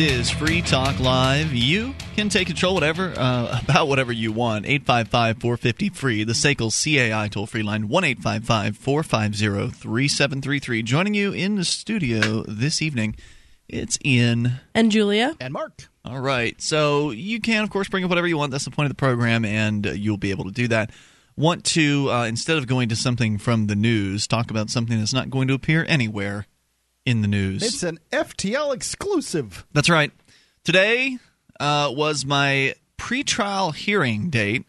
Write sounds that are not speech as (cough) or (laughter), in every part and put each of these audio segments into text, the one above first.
This is Free Talk Live. You can take control whatever uh, (laughs) about whatever you want. 855-450 free. The SACL CAI toll free line 1-855-450-3733. Joining you in the studio this evening, it's Ian and Julia and Mark. All right. So you can of course bring up whatever you want. That's the point of the program and uh, you'll be able to do that. Want to uh, instead of going to something from the news, talk about something that's not going to appear anywhere in the news. It's an FTL exclusive. That's right. Today uh, was my pretrial hearing date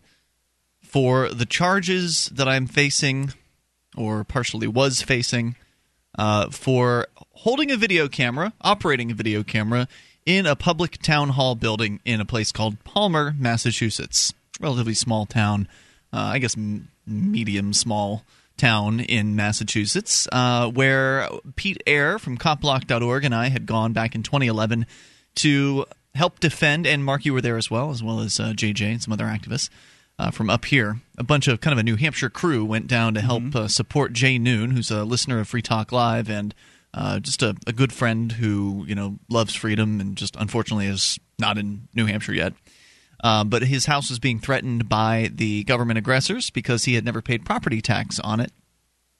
for the charges that I'm facing, or partially was facing, uh, for holding a video camera, operating a video camera in a public town hall building in a place called Palmer, Massachusetts. Relatively small town. Uh, I guess m- medium small town in Massachusetts, uh, where Pete Eyre from copblock.org and I had gone back in 2011 to help defend, and Mark, you were there as well, as well as uh, JJ and some other activists. Uh, from up here, a bunch of kind of a New Hampshire crew went down to help mm-hmm. support Jay Noon, who's a listener of Free Talk Live and uh, just a, a, good friend who you know loves freedom and just unfortunately is not in New Hampshire yet. Uh, but his house was being threatened by the government aggressors because he had never paid property tax on it,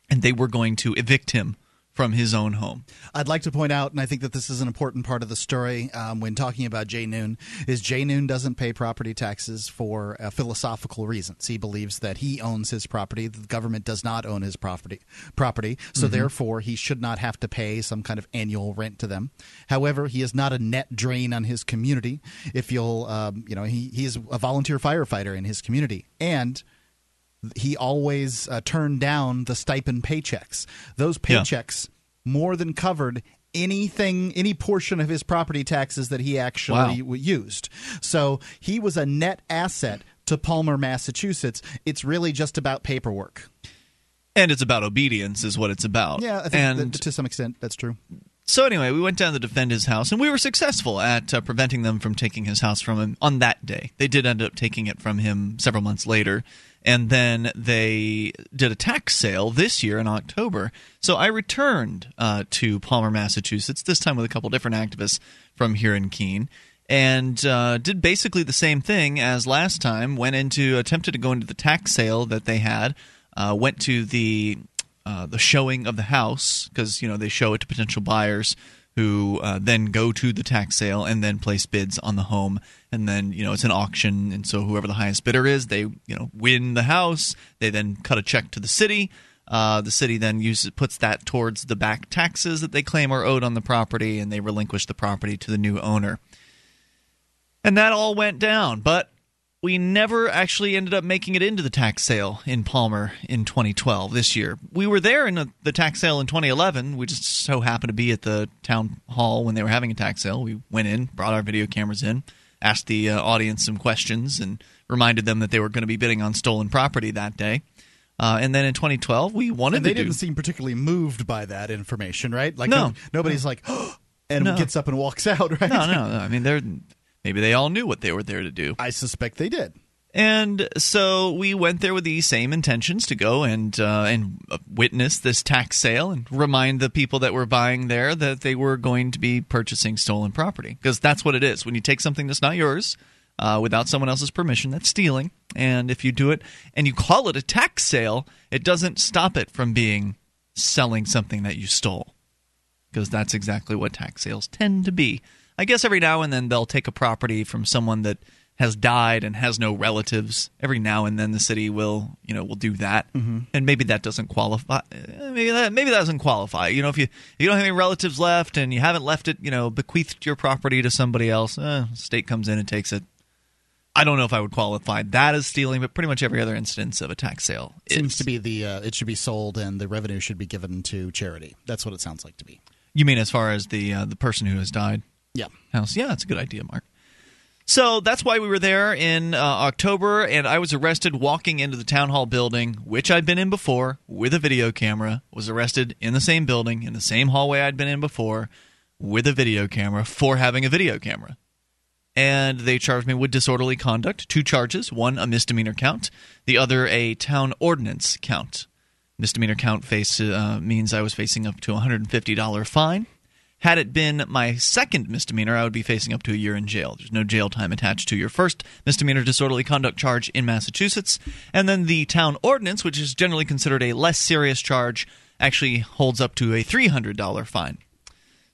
and they were going to evict him from his own home. I'd like to point out, and I think that this is an important part of the story um, when talking about Jay Noon, is Jay Noon doesn't pay property taxes for uh, philosophical reasons. He believes that he owns his property, the government does not own his property, property, so mm-hmm. therefore he should not have to pay some kind of annual rent to them. However, he is not a net drain on his community. If you'll, um, you know, he he is a volunteer firefighter in his community, and he always uh, turned down the stipend paychecks. Those paychecks yeah. more than covered anything any portion of his property taxes that he actually wow. used. So he was a net asset to Palmer, Massachusetts. It's really just about paperwork. And it's about obedience, is what it's about. Yeah, I think and to some extent that's true. So anyway, we went down to defend his house, and we were successful at uh, preventing them from taking his house from him on that day. They did end up taking it from him several months later, and then they did a tax sale this year in October. So I returned uh, to Palmer, Massachusetts, this time with a couple different activists from here in Keene, and uh, did basically the same thing as last time. Went into attempted to go into the tax sale that they had. Uh, went to the uh, the showing of the house because you know they show it to potential buyers who uh, then go to the tax sale and then place bids on the home. And then you know it's an auction and so whoever the highest bidder is they you know win the house. They then cut a check to the city. Uh, the city then uses puts that towards the back taxes that they claim are owed on the property and they relinquish the property to the new owner. And that all went down. But we never actually ended up making it into the tax sale in Palmer in 2012 this year. We were there in the tax sale in 2011. We just so happened to be at the town hall when they were having a tax sale. We went in, brought our video cameras in, asked the uh, audience some questions, and reminded them that they were going to be bidding on stolen property that day. Uh, and then in 2012, we wanted and they didn't do... seem particularly moved by that information, right? Like no, no nobody's like, oh, (gasps) and no. gets up and walks (laughs) out, right? No, no, no. I mean, they're Maybe they all knew what they were there to do. I suspect they did. And so we went there with the same intentions to go and uh, and witness this tax sale and remind the people that were buying there that they were going to be purchasing stolen property because that's what it is. When you take something that's not yours uh, without someone else's permission, that's stealing. And if you do it and you call it a tax sale, it doesn't stop it from being selling something that you stole because that's exactly what tax sales tend to be. I guess every now and then they'll take a property from someone that has died and has no relatives. Every now and then the city will, you know, will do that, mm-hmm. and maybe that doesn't qualify. Eh, maybe that maybe that doesn't qualify. You know, if you you don't have any relatives left and you haven't left it, you know, bequeathed your property to somebody else, eh, state comes in and takes it. I don't know if I would qualify that as stealing, but pretty much every other instance of a tax sale seems to be the uh, it should be sold and the revenue should be given to charity. That's what it sounds like to me. You mean as far as the uh, the person who has died? Yeah. House. Yeah, that's a good idea, Mark. So that's why we were there in uh, October, and I was arrested walking into the town hall building, which I'd been in before, with a video camera. Was arrested in the same building, in the same hallway I'd been in before, with a video camera for having a video camera. And they charged me with disorderly conduct, two charges, one a misdemeanor count, the other a town ordinance count. Misdemeanor count face uh, means I was facing up to a $150 fine Had it been my second misdemeanor, I would be facing up to a year in jail. There's no jail time attached to your first misdemeanor disorderly conduct charge in Massachusetts. And then the town ordinance, which is generally considered a less serious charge, actually holds up to a $300 fine.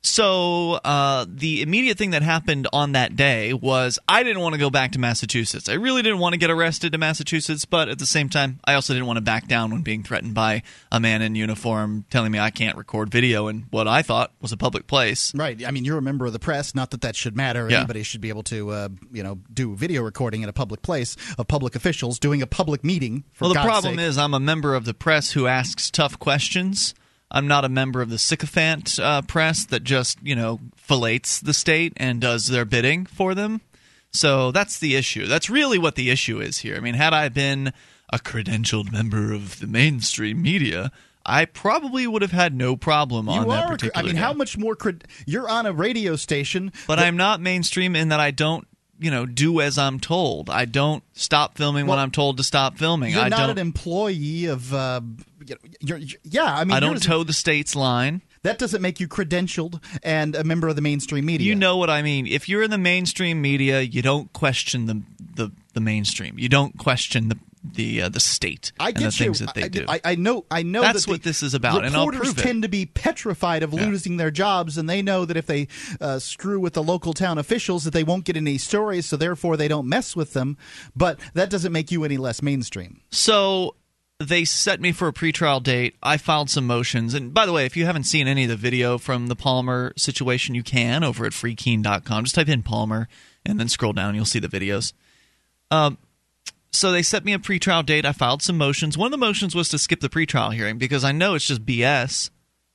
So uh, the immediate thing that happened on that day was I didn't want to go back to Massachusetts. I really didn't want to get arrested in Massachusetts, but at the same time, I also didn't want to back down when being threatened by a man in uniform telling me I can't record video in what I thought was a public place. Right. I mean, you're a member of the press. Not that that should matter. Yeah. Anybody should be able to, uh, you know, do video recording in a public place of public officials doing a public meeting. For well, the God's problem sake. is I'm a member of the press who asks tough questions. I'm not a member of the sycophant uh, press that just, you know, fillets the state and does their bidding for them. So that's the issue. That's really what the issue is here. I mean, had I been a credentialed member of the mainstream media, I probably would have had no problem on you that are. particular I mean, day. how much more? Cred- you're on a radio station, But that- I'm not mainstream in that I don't, you know, do as I'm told. I don't stop filming when I'm told to stop filming. You're I not don't. an employee of. Uh, you're, you're- yeah, I mean, I don't toe the state's line. That doesn't make you credentialed and a member of the mainstream media. You know what I mean. If you're in the mainstream media, you don't question the the, the mainstream. You don't question the the uh, the state I and the things you. that they I, do. I, I know. I know That's that what this is about, and I'll Reporters prove it. tend to be petrified of losing their jobs, and they know that if they uh, screw with the local town officials, that they won't get any stories, so therefore they don't mess with them. But that doesn't make you any less mainstream. So they set me for a pretrial date. I filed some motions. And by the way, if you haven't seen any of the video from the Palmer situation, you can over at freekeen.com. Just type in Palmer and then scroll down. You'll see the videos. Um, so they set me a pretrial date. I filed some motions. One of the motions was to skip the pretrial hearing because I know it's just BS.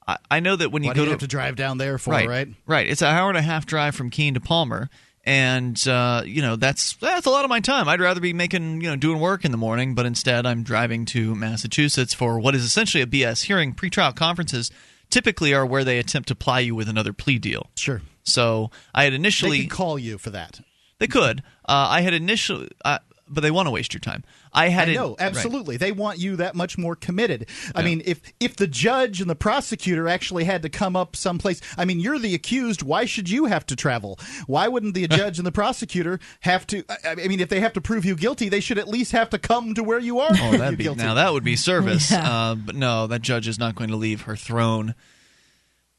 I, I know that when you Why go you to have to drive down there for? right, Right. right. It's an hour and a half drive from Keene to Palmer, and uh, you know that's that's a lot of my time. I'd rather be making you know doing work in the morning, but instead I'm driving to Massachusetts for what is essentially a BS hearing. Pretrial conferences typically are where they attempt to ply you with another plea deal. Sure. So I had They initially can call you for that. they could. Uh, I had initially, uh, but they want to waste your time. I had I it- know, right. absolutely. They want you that much more committed. I mean, if if the judge and the prosecutor actually had to come up someplace, I mean, you're the accused. Why should you have to travel? Why wouldn't the (laughs) judge and the prosecutor have to? I I mean, if they have to prove you guilty, they should at least have to come to where you are. Oh, (laughs) that'd be, guilty. now that would be service. (laughs) Yeah. Uh, but no, that judge is not going to leave her throne.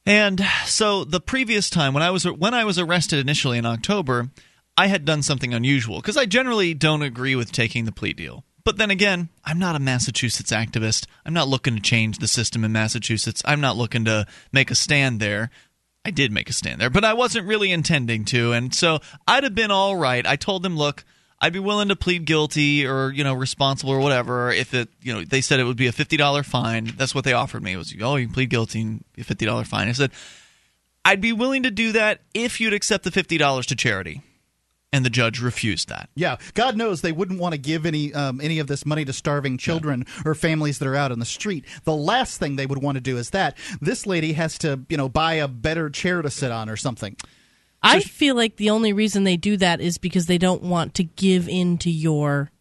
And so the previous time when I was when I was arrested initially in October, I had done something unusual because I generally don't agree with taking the plea deal. But then again, I'm not a Massachusetts activist. I'm not looking to change the system in Massachusetts. I'm not looking to make a stand there. I did make a stand there, but I wasn't really intending to, and so I'd have been all right. I told them, "Look, I'd be willing to plead guilty or you know responsible or whatever if it you know they said it would be a fifty dollar fine. That's what they offered me. It was oh you can plead guilty and be a fifty dollar fine. I said I'd be willing to do that if you'd accept the fifty dollars to charity, and the judge refused that. Yeah, God knows they wouldn't want to give any um, any of this money to starving children or families that are out on the street. The last thing they would want to do is that. This lady has to, you know, buy a better chair to sit on or something. I feel like the only reason they do that is because they don't want to give in to your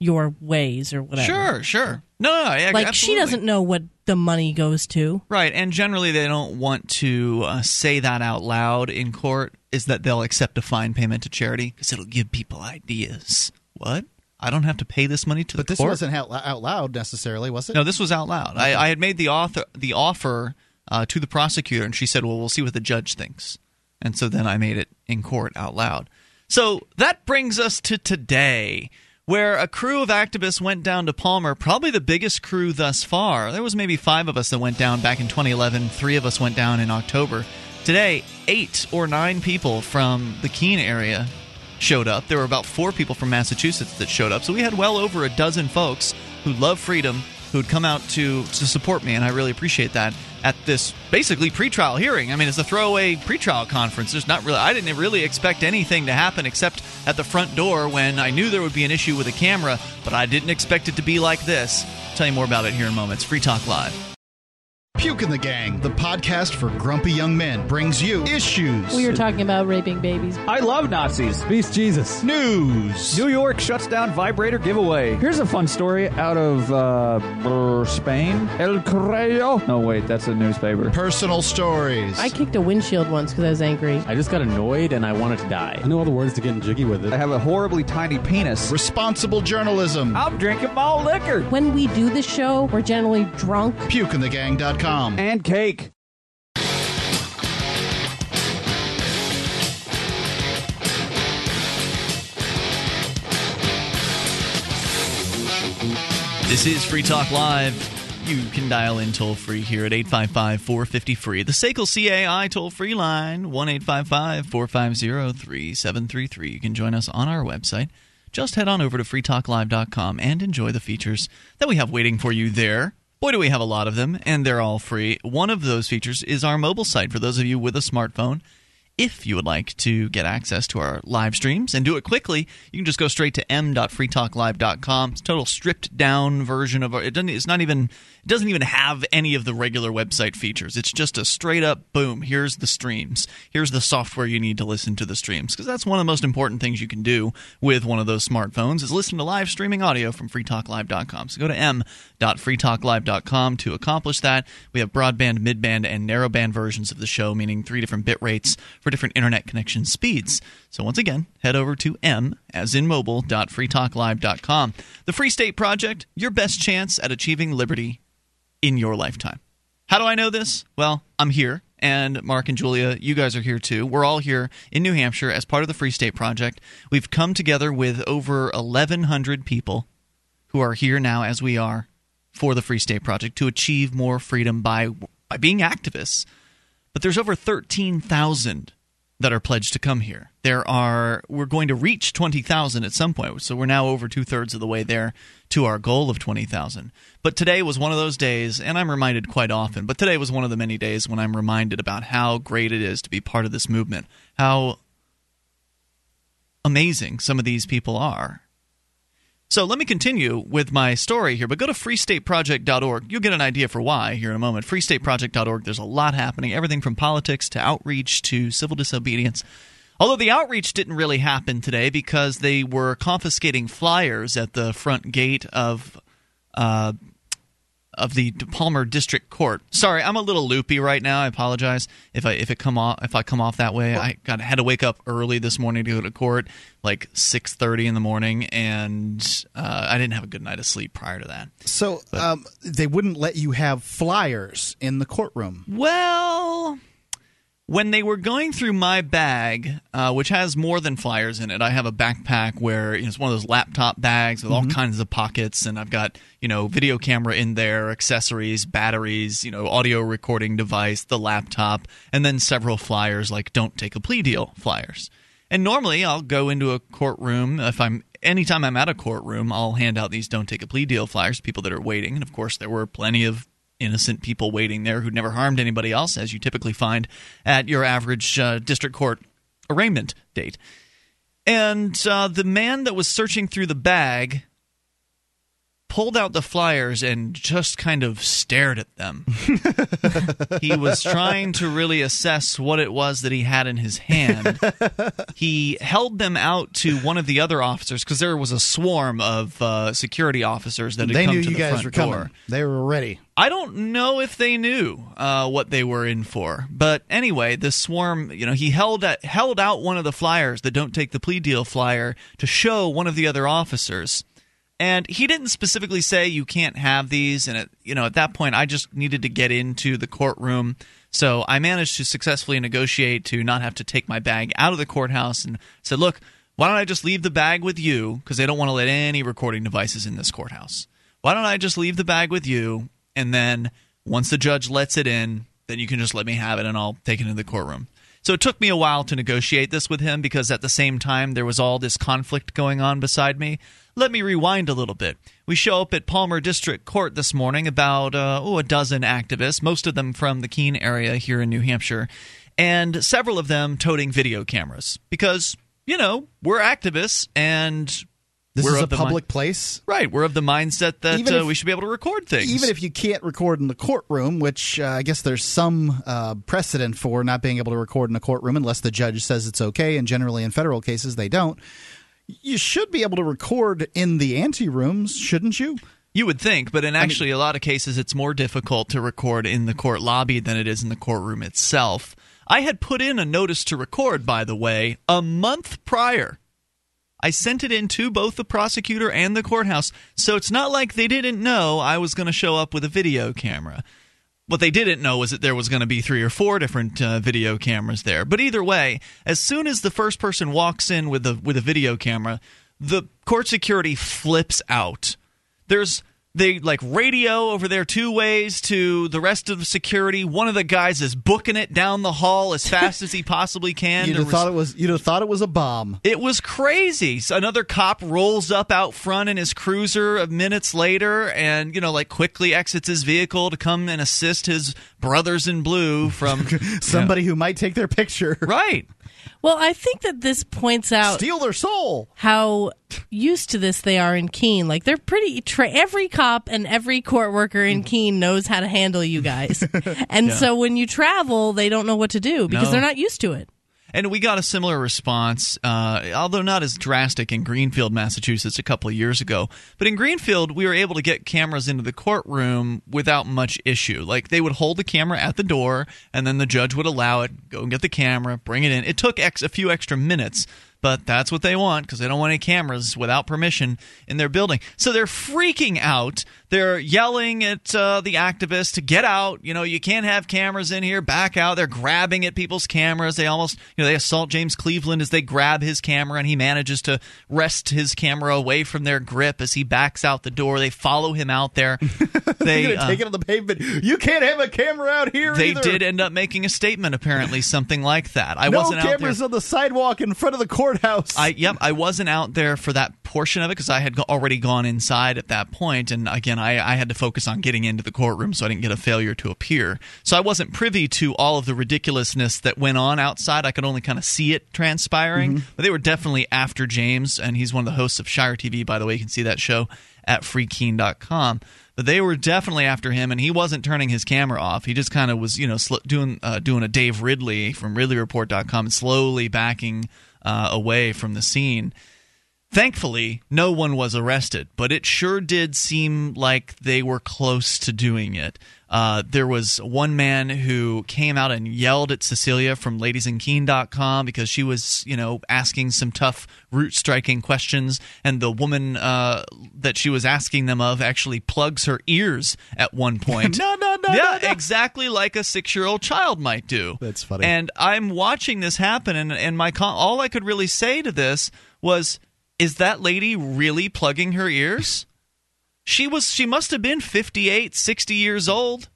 your ways or whatever. Sure, sure. No, no, I, Like absolutely. she doesn't know what the money goes to. Right, and generally they don't want to uh, say that out loud in court. Is that they'll accept a fine payment to charity because it'll give people ideas. What? I don't have to pay this money to But the this wasn't out, out loud necessarily, was it? No, this was out loud. I, I had made the author the offer uh, to the prosecutor, and she said, "Well, we'll see what the judge thinks." And so then I made it in court out loud. So that brings us to today, where a crew of activists went down to Palmer, probably the biggest crew thus far. There was maybe five of us that went down back in 2011. Three of us went down in October. Today, eight or nine people from the Keene area showed up. There were about four people from Massachusetts that showed up. So we had well over a dozen folks who love freedom who'd come out to to support me, and I really appreciate that at this basically pretrial hearing. I mean, it's a throwaway pretrial conference. There's not really I didn't really expect anything to happen except at the front door when I knew there would be an issue with a camera, but I didn't expect it to be like this. I'll tell you more about it here in moments. Free Talk Live. Puke in the Gang, the podcast for grumpy young men, brings you issues, We were talking about raping babies. I love Nazis. Beast Jesus. news, New York shuts down vibrator giveaway. Here's a fun story out of uh, brr, Spain. El Correo. No, wait, that's a newspaper. personal stories. I kicked a windshield once because I was angry. I just got annoyed and I wanted to die. I know all the words to getting jiggy with it. I have a horribly tiny penis. Responsible journalism. I'm drinking malt liquor When we do the show, we're generally drunk. PukeInTheGang.com. and cake. This is Free Talk Live. You can dial in toll free here at 855 450 free. The SACL CAI toll free line, 1 855 450 3733. You can join us on our website. Just head on over to freetalklive.com and enjoy the features that we have waiting for you there. Boy, do we have a lot of them, and they're all free. One of those features is our mobile site for those of you with a smartphone. If you would like to get access to our live streams and do it quickly, you can just go straight to m.freetalklive.com. It's a total stripped down version of our. It doesn't. It's not even. It doesn't even have any of the regular website features. It's just a straight up boom. Here's the streams. Here's the software you need to listen to the streams because that's one of the most important things you can do with one of those smartphones is listen to live streaming audio from freetalklive.com. So go to m.freetalklive.com to accomplish that. We have broadband, midband, and narrowband versions of the show, meaning three different bit rates for different internet connection speeds. So once again, head over to m as in mobile.freetalklive.com. The Free State Project, your best chance at achieving liberty in your lifetime. How do I know this? Well, I'm here, and Mark and Julia, you guys are here too. We're all here in New Hampshire as part of the Free State Project. We've come together with over 1,100 people who are here now as we are for the Free State Project to achieve more freedom by by being activists. But there's over 13,000 that are pledged to come here. There are we're going to reach 20,000 at some point, so we're now over two thirds of the way there to our goal of 20,000. But today was one of those days, and I'm reminded quite often. But today was one of the many days when I'm reminded about how great it is to be part of this movement, how amazing some of these people are. So let me continue with my story here, but go to freestateproject.org. You'll get an idea for why here in a moment. Freestateproject.org, there's a lot happening, everything from politics to outreach to civil disobedience. Although the outreach didn't really happen today because they were confiscating flyers at the front gate of uh, of the Palmer District Court. Sorry, I'm a little loopy right now. I apologize if I if it come off if I come off that way. I got had to wake up early this morning to go to court, like 6:30 in the morning, and uh, I didn't have a good night of sleep prior to that. So um, they wouldn't let you have flyers in the courtroom. Well, when they were going through my bag, uh, which has more than flyers in it, I have a backpack where you know, it's one of those laptop bags with all kinds of pockets, and I've got you know video camera in there, accessories, batteries, you know audio recording device, the laptop, and then several flyers like "Don't take a plea deal" flyers. And normally, I'll go into a courtroom if I'm anytime I'm at a courtroom, I'll hand out these "Don't take a plea deal" flyers to people that are waiting, and of course, there were plenty of innocent people waiting there who'd never harmed anybody else, as you typically find at your average uh, district court arraignment date. And uh, the man that was searching through the bag pulled out the flyers and just kind of stared at them. (laughs) he was trying to really assess what it was that he had in his hand. He held them out to one of the other officers because there was a swarm of uh, security officers that had They come knew to you the guys front were door. coming. They were ready. I don't know if they knew uh, what they were in for, but anyway, the swarm. You know, he held at, held out one of the flyers, the "Don't Take the Plea Deal" flyer, to show one of the other officers, and he didn't specifically say you can't have these. And at, you know, at that point, I just needed to get into the courtroom, so I managed to successfully negotiate to not have to take my bag out of the courthouse, and said, "Look, why don't I just leave the bag with you? Because they don't want to let any recording devices in this courthouse." why don't I just leave the bag with you? And then once the judge lets it in, then you can just let me have it and I'll take it into the courtroom. So it took me a while to negotiate this with him because at the same time there was all this conflict going on beside me. Let me rewind a little bit. We show up at Palmer District Court this morning, about uh, oh, a dozen activists, most of them from the Keene area here in New Hampshire, and several of them toting video cameras because, you know, we're activists and This We're is a public place. Right. We're of the mindset that Even uh, we should be able to record things. Even if you can't record in the courtroom, which uh, I guess there's some uh, precedent for not being able to record in a courtroom unless the judge says it's okay, and generally in federal cases they don't. You should be able to record in the ante rooms, shouldn't you? You would think, but in actually a lot of cases, it's more difficult to record in the court lobby than it is in the courtroom itself. I had put in a notice to record, by the way, a month prior. I sent it in to both the prosecutor and the courthouse, so it's not like they didn't know I was going to show up with a video camera. What they didn't know was that there was going to be three or four different uh, video cameras there. But either way, as soon as the first person walks in with a with a video camera, the court security flips out. There's they like radio over there two ways to the rest of the security. One of the guys is booking it down the hall as fast as he (laughs) possibly can. You'd have was- thought it was you'd have thought it was a bomb. it was crazy. So another cop rolls up out front in his cruiser of minutes later and, you know, like quickly exits his vehicle to come and assist his brothers in blue from (laughs) Somebody who might take their picture, Right. Well, I think that this points out steal their soul. how used to this they are in Keene. Like they're pretty. Tra- every cop and every court worker in Keene knows how to handle you guys, (laughs) and so when you travel, they don't know what to do because No. they're not used to it. And we got a similar response, uh, although not as drastic in Greenfield, Massachusetts, a couple of years ago. But in Greenfield, we were able to get cameras into the courtroom without much issue. Like they would hold the camera at the door, and then the judge would allow it, go and get the camera, bring it in. It took ex- a few extra minutes. But that's what they want because they don't want any cameras without permission in their building. So they're freaking out. They're yelling at uh, the activists to get out. You know, you can't have cameras in here. Back out. They're grabbing at people's cameras. They almost, you know, they assault James Cleveland as they grab his camera and he manages to wrest his camera away from their grip as he backs out the door. They follow him out there. (laughs) They uh, take it on the pavement. You can't have a camera out here. they either. did end up making a statement, apparently, something like that. I no wasn't out there. cameras on the sidewalk in front of the courthouse. I yep, I wasn't out there for that portion of it because I had already gone inside at that point, and again, I, I had to focus on getting into the courtroom, so I didn't get a failure to appear. So I wasn't privy to all of the ridiculousness that went on outside. I could only kind of see it transpiring, but they were definitely after James, and he's one of the hosts of Shire TV, by the way. You can see that show at freekeen.com. But they were definitely after him, and he wasn't turning his camera off. He just kind of was, you know, sl- doing uh, doing a Dave Ridley from RidleyReport.com and slowly backing uh, away from the scene. Thankfully, no one was arrested, but it sure did seem like they were close to doing it. Uh, there was one man who came out and yelled at Cecilia from ladiesinkeene.com because she was, you know, asking some tough, root striking questions, and the woman uh, that she was asking them of actually plugs her ears at one (laughs) point. No, no, no, Yeah, no, no. exactly like a six year old child might do. That's funny. And I'm watching this happen, and, and my con- all I could really say to this was, "Is that lady really plugging her ears?" She was. She must have been 58, 60 years old.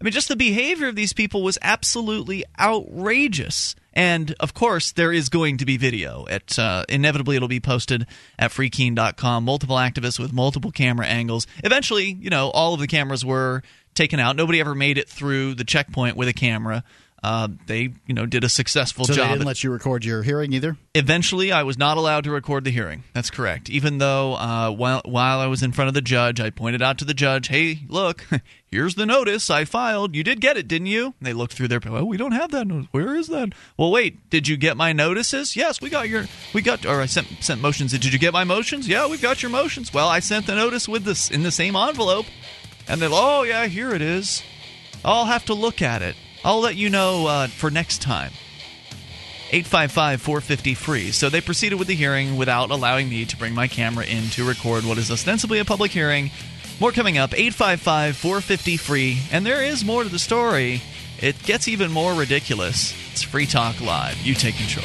I mean, just the behavior of these people was absolutely outrageous. And of course, there is going to be video. At uh, inevitably, it'll be posted at freekeen.com. Multiple activists with multiple camera angles. Eventually, you know, all of the cameras were taken out. Nobody ever made it through the checkpoint with a camera. Uh, they, you know, did a successful so they job. didn't let you record your hearing either. Eventually, I was not allowed to record the hearing. That's correct. Even though uh, while while I was in front of the judge, I pointed out to the judge, "Hey, look, (laughs) here's the notice I filed. You did get it, didn't you?" And they looked through their. Well, we don't have that notice. Where is that? Well, wait. Did you get my notices? Yes, we got your. We got. Or I sent sent motions. Did you get my motions? Yeah, we've got your motions. Well, I sent the notice with this in the same envelope. And they're, oh yeah, here it is. I'll have to look at it. I'll let you know uh, for next time. 855 450 free. So they proceeded with the hearing without allowing me to bring my camera in to record what is ostensibly a public hearing. More coming up 855 450 free. And there is more to the story. It gets even more ridiculous. It's Free Talk Live. You take control.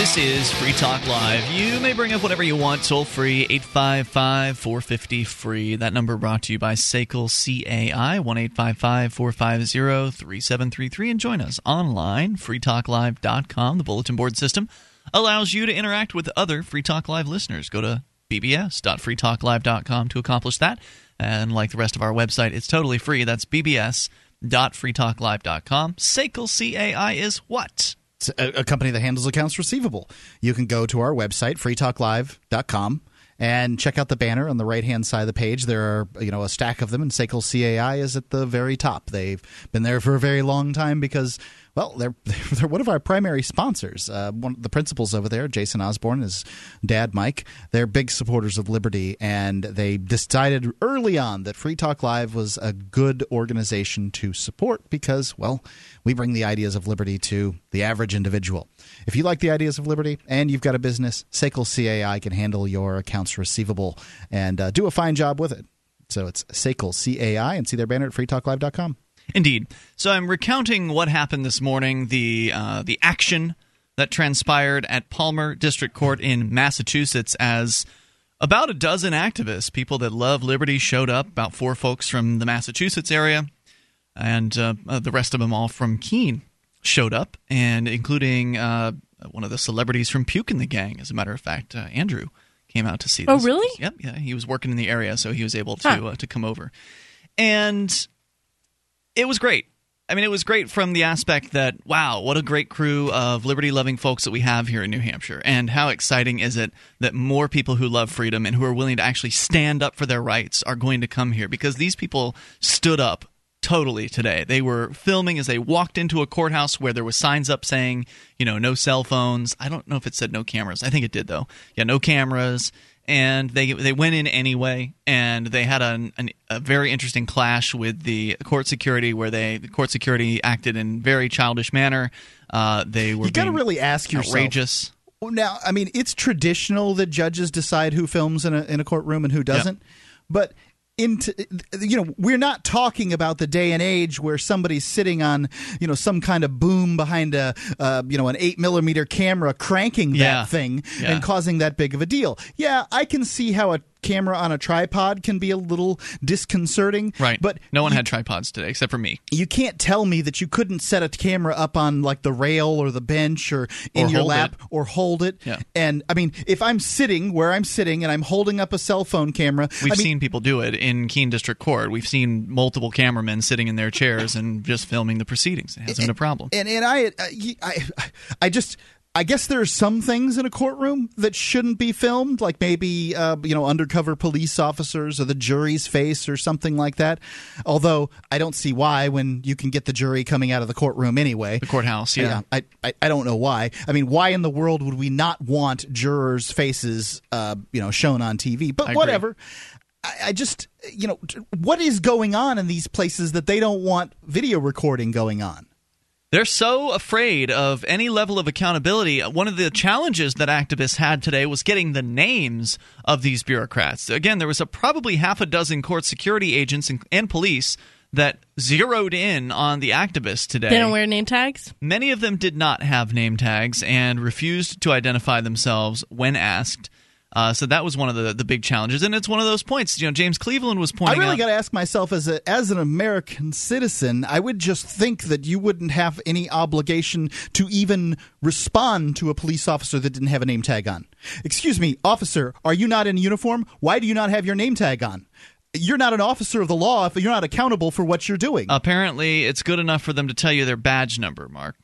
This is Free Talk Live. You may bring up whatever you want, toll free, 855 450 free. That number brought to you by SACL CAI, 1 855 450 3733. And join us online, freetalklive.com. The bulletin board system allows you to interact with other Free Talk Live listeners. Go to bbs.freetalklive.com to accomplish that. And like the rest of our website, it's totally free. That's bbs.freetalklive.com. SACL CAI is what? A company that handles accounts receivable. You can go to our website, freetalklive.com, and check out the banner on the right hand side of the page. There are you know a stack of them, and SACL CAI is at the very top. They've been there for a very long time because well, (laughs) they're they're one of our primary sponsors. Uh, one of the principals over there, Jason Osborne, his dad Mike. They're big supporters of liberty, and they decided early on that Free Talk Live was a good organization to support because, well, we bring the ideas of liberty to the average individual. If you like the ideas of liberty and you've got a business, SACL CAI can handle your accounts receivable and uh, do a fine job with it. So it's SACL CAI and see their banner at freetalklive.com. Indeed. So I'm recounting what happened this morning, the uh, the action that transpired at Palmer District Court in Massachusetts as about a dozen activists, people that love liberty, showed up. About four folks from the Massachusetts area, and uh, uh, the rest of them all from Keene showed up, and including uh, one of the celebrities from Puke and the Gang. As a matter of fact, uh, Andrew came out to see. This. Oh, really? Yep. Yeah, he was working in the area, so he was able to Huh. uh, to come over, and it was great. I mean, it was great from the aspect that, wow, what a great crew of liberty loving folks that we have here in New Hampshire. And how exciting is it that more people who love freedom and who are willing to actually stand up for their rights are going to come here? Because these people stood up totally today. They were filming as they walked into a courthouse where there was signs up saying, you know, no cell phones. I don't know if it said no cameras. I think it did though. Yeah, no cameras. And they they went in anyway, and they had an, an, a very interesting clash with the court security, where they the court security acted in very childish manner. Uh, they were You got to really ask yourself. outrageous. Now, I mean, it's traditional that judges decide who films in a in a courtroom and who doesn't, but. Into, you know, we're not talking about the day and age where somebody's sitting on, you know, some kind of boom behind a, uh, you know, an eight millimeter camera cranking that Yeah. thing Yeah. and causing that big of a deal. Yeah, I can see how a camera on a tripod can be a little disconcerting. Right, but no one you had tripods today except for me. you can't tell me that you couldn't set a camera up on like the rail or the bench or in Or your lap it. or hold it. Yeah. And I mean, if I'm sitting where I'm sitting and I'm holding up a cell phone camera, We've I mean, seen people do it in Keene District Court. We've seen multiple cameramen sitting in their chairs and just filming the proceedings. It hasn't been a problem. and and I, I, I, I just. I guess there are some things in a courtroom that shouldn't be filmed, like maybe uh, you know undercover police officers or the jury's face or something like that. Although I don't see why when you can get the jury coming out of the courtroom anyway. The courthouse, yeah. I, I I don't know why. I mean, why in the world would we not want jurors' faces, uh, you know, shown on TV? But I whatever. I, I just, you know, what is going on in these places that they don't want video recording going on? They're so afraid of any level of accountability. One of the challenges that activists had today was getting the names of these bureaucrats. Again, there was a probably half a dozen court security agents and, and police that zeroed in on the activists today. They don't wear name tags. Many of them did not have name tags and refused to identify themselves when asked. Uh, so that was one of the, the big challenges, and it's one of those points. You know, James Cleveland was pointing. I really got to ask myself as a as an American citizen, I would just think that you wouldn't have any obligation to even respond to a police officer that didn't have a name tag on. Excuse me, officer, are you not in uniform? Why do you not have your name tag on? You're not an officer of the law if you're not accountable for what you're doing. Apparently, it's good enough for them to tell you their badge number, Mark.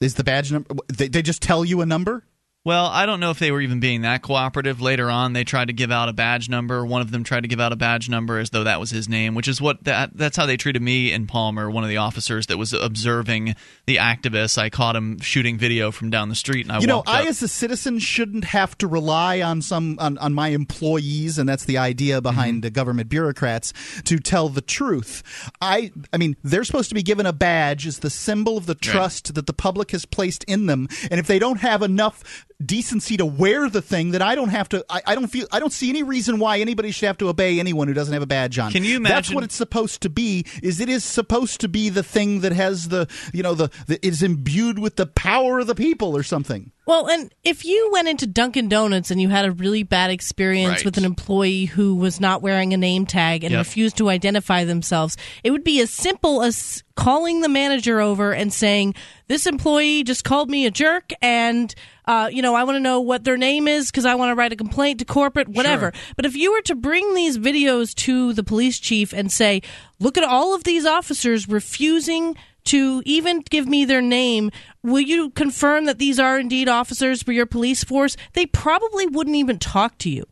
Is the badge number? They, they just tell you a number. Well, I don't know if they were even being that cooperative. Later on, they tried to give out a badge number. One of them tried to give out a badge number as though that was his name, which is what that that's how they treated me and Palmer. One of the officers that was observing the activists. I caught him shooting video from down the street, and I you know I up. as a citizen shouldn't have to rely on some on, on my employees, and that's the idea behind Mm-hmm. the government bureaucrats to tell the truth. I I mean, they're supposed to be given a badge as the symbol of the trust that the public has placed in them, and if they don't have enough decency to wear the thing that I don't have to I, I don't feel I don't see any reason why anybody should have to obey anyone who doesn't have a badge on. Can you imagine? That's what it's supposed to be is it is supposed to be the thing that has the you know the, the is imbued with the power of the people or something. Well, and if you went into Dunkin' Donuts and you had a really bad experience Right. with an employee who was not wearing a name tag and Yep. refused to identify themselves, it would be as simple as calling the manager over and saying, "This employee just called me a jerk, and uh, you know I want to know what their name is because I want to write a complaint to corporate, whatever." But if you were to bring these videos to the police chief and say, "Look at all of these officers refusing." To even give me their name. Will you confirm that these are indeed officers for your police force? They probably wouldn't even talk to you.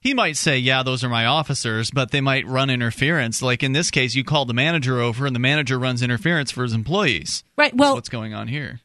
He might say, "Yeah, those are my officers," but they might run interference. Like in this case, you call the manager over, and the manager runs interference for his employees. Right. That's Well, what's going on here?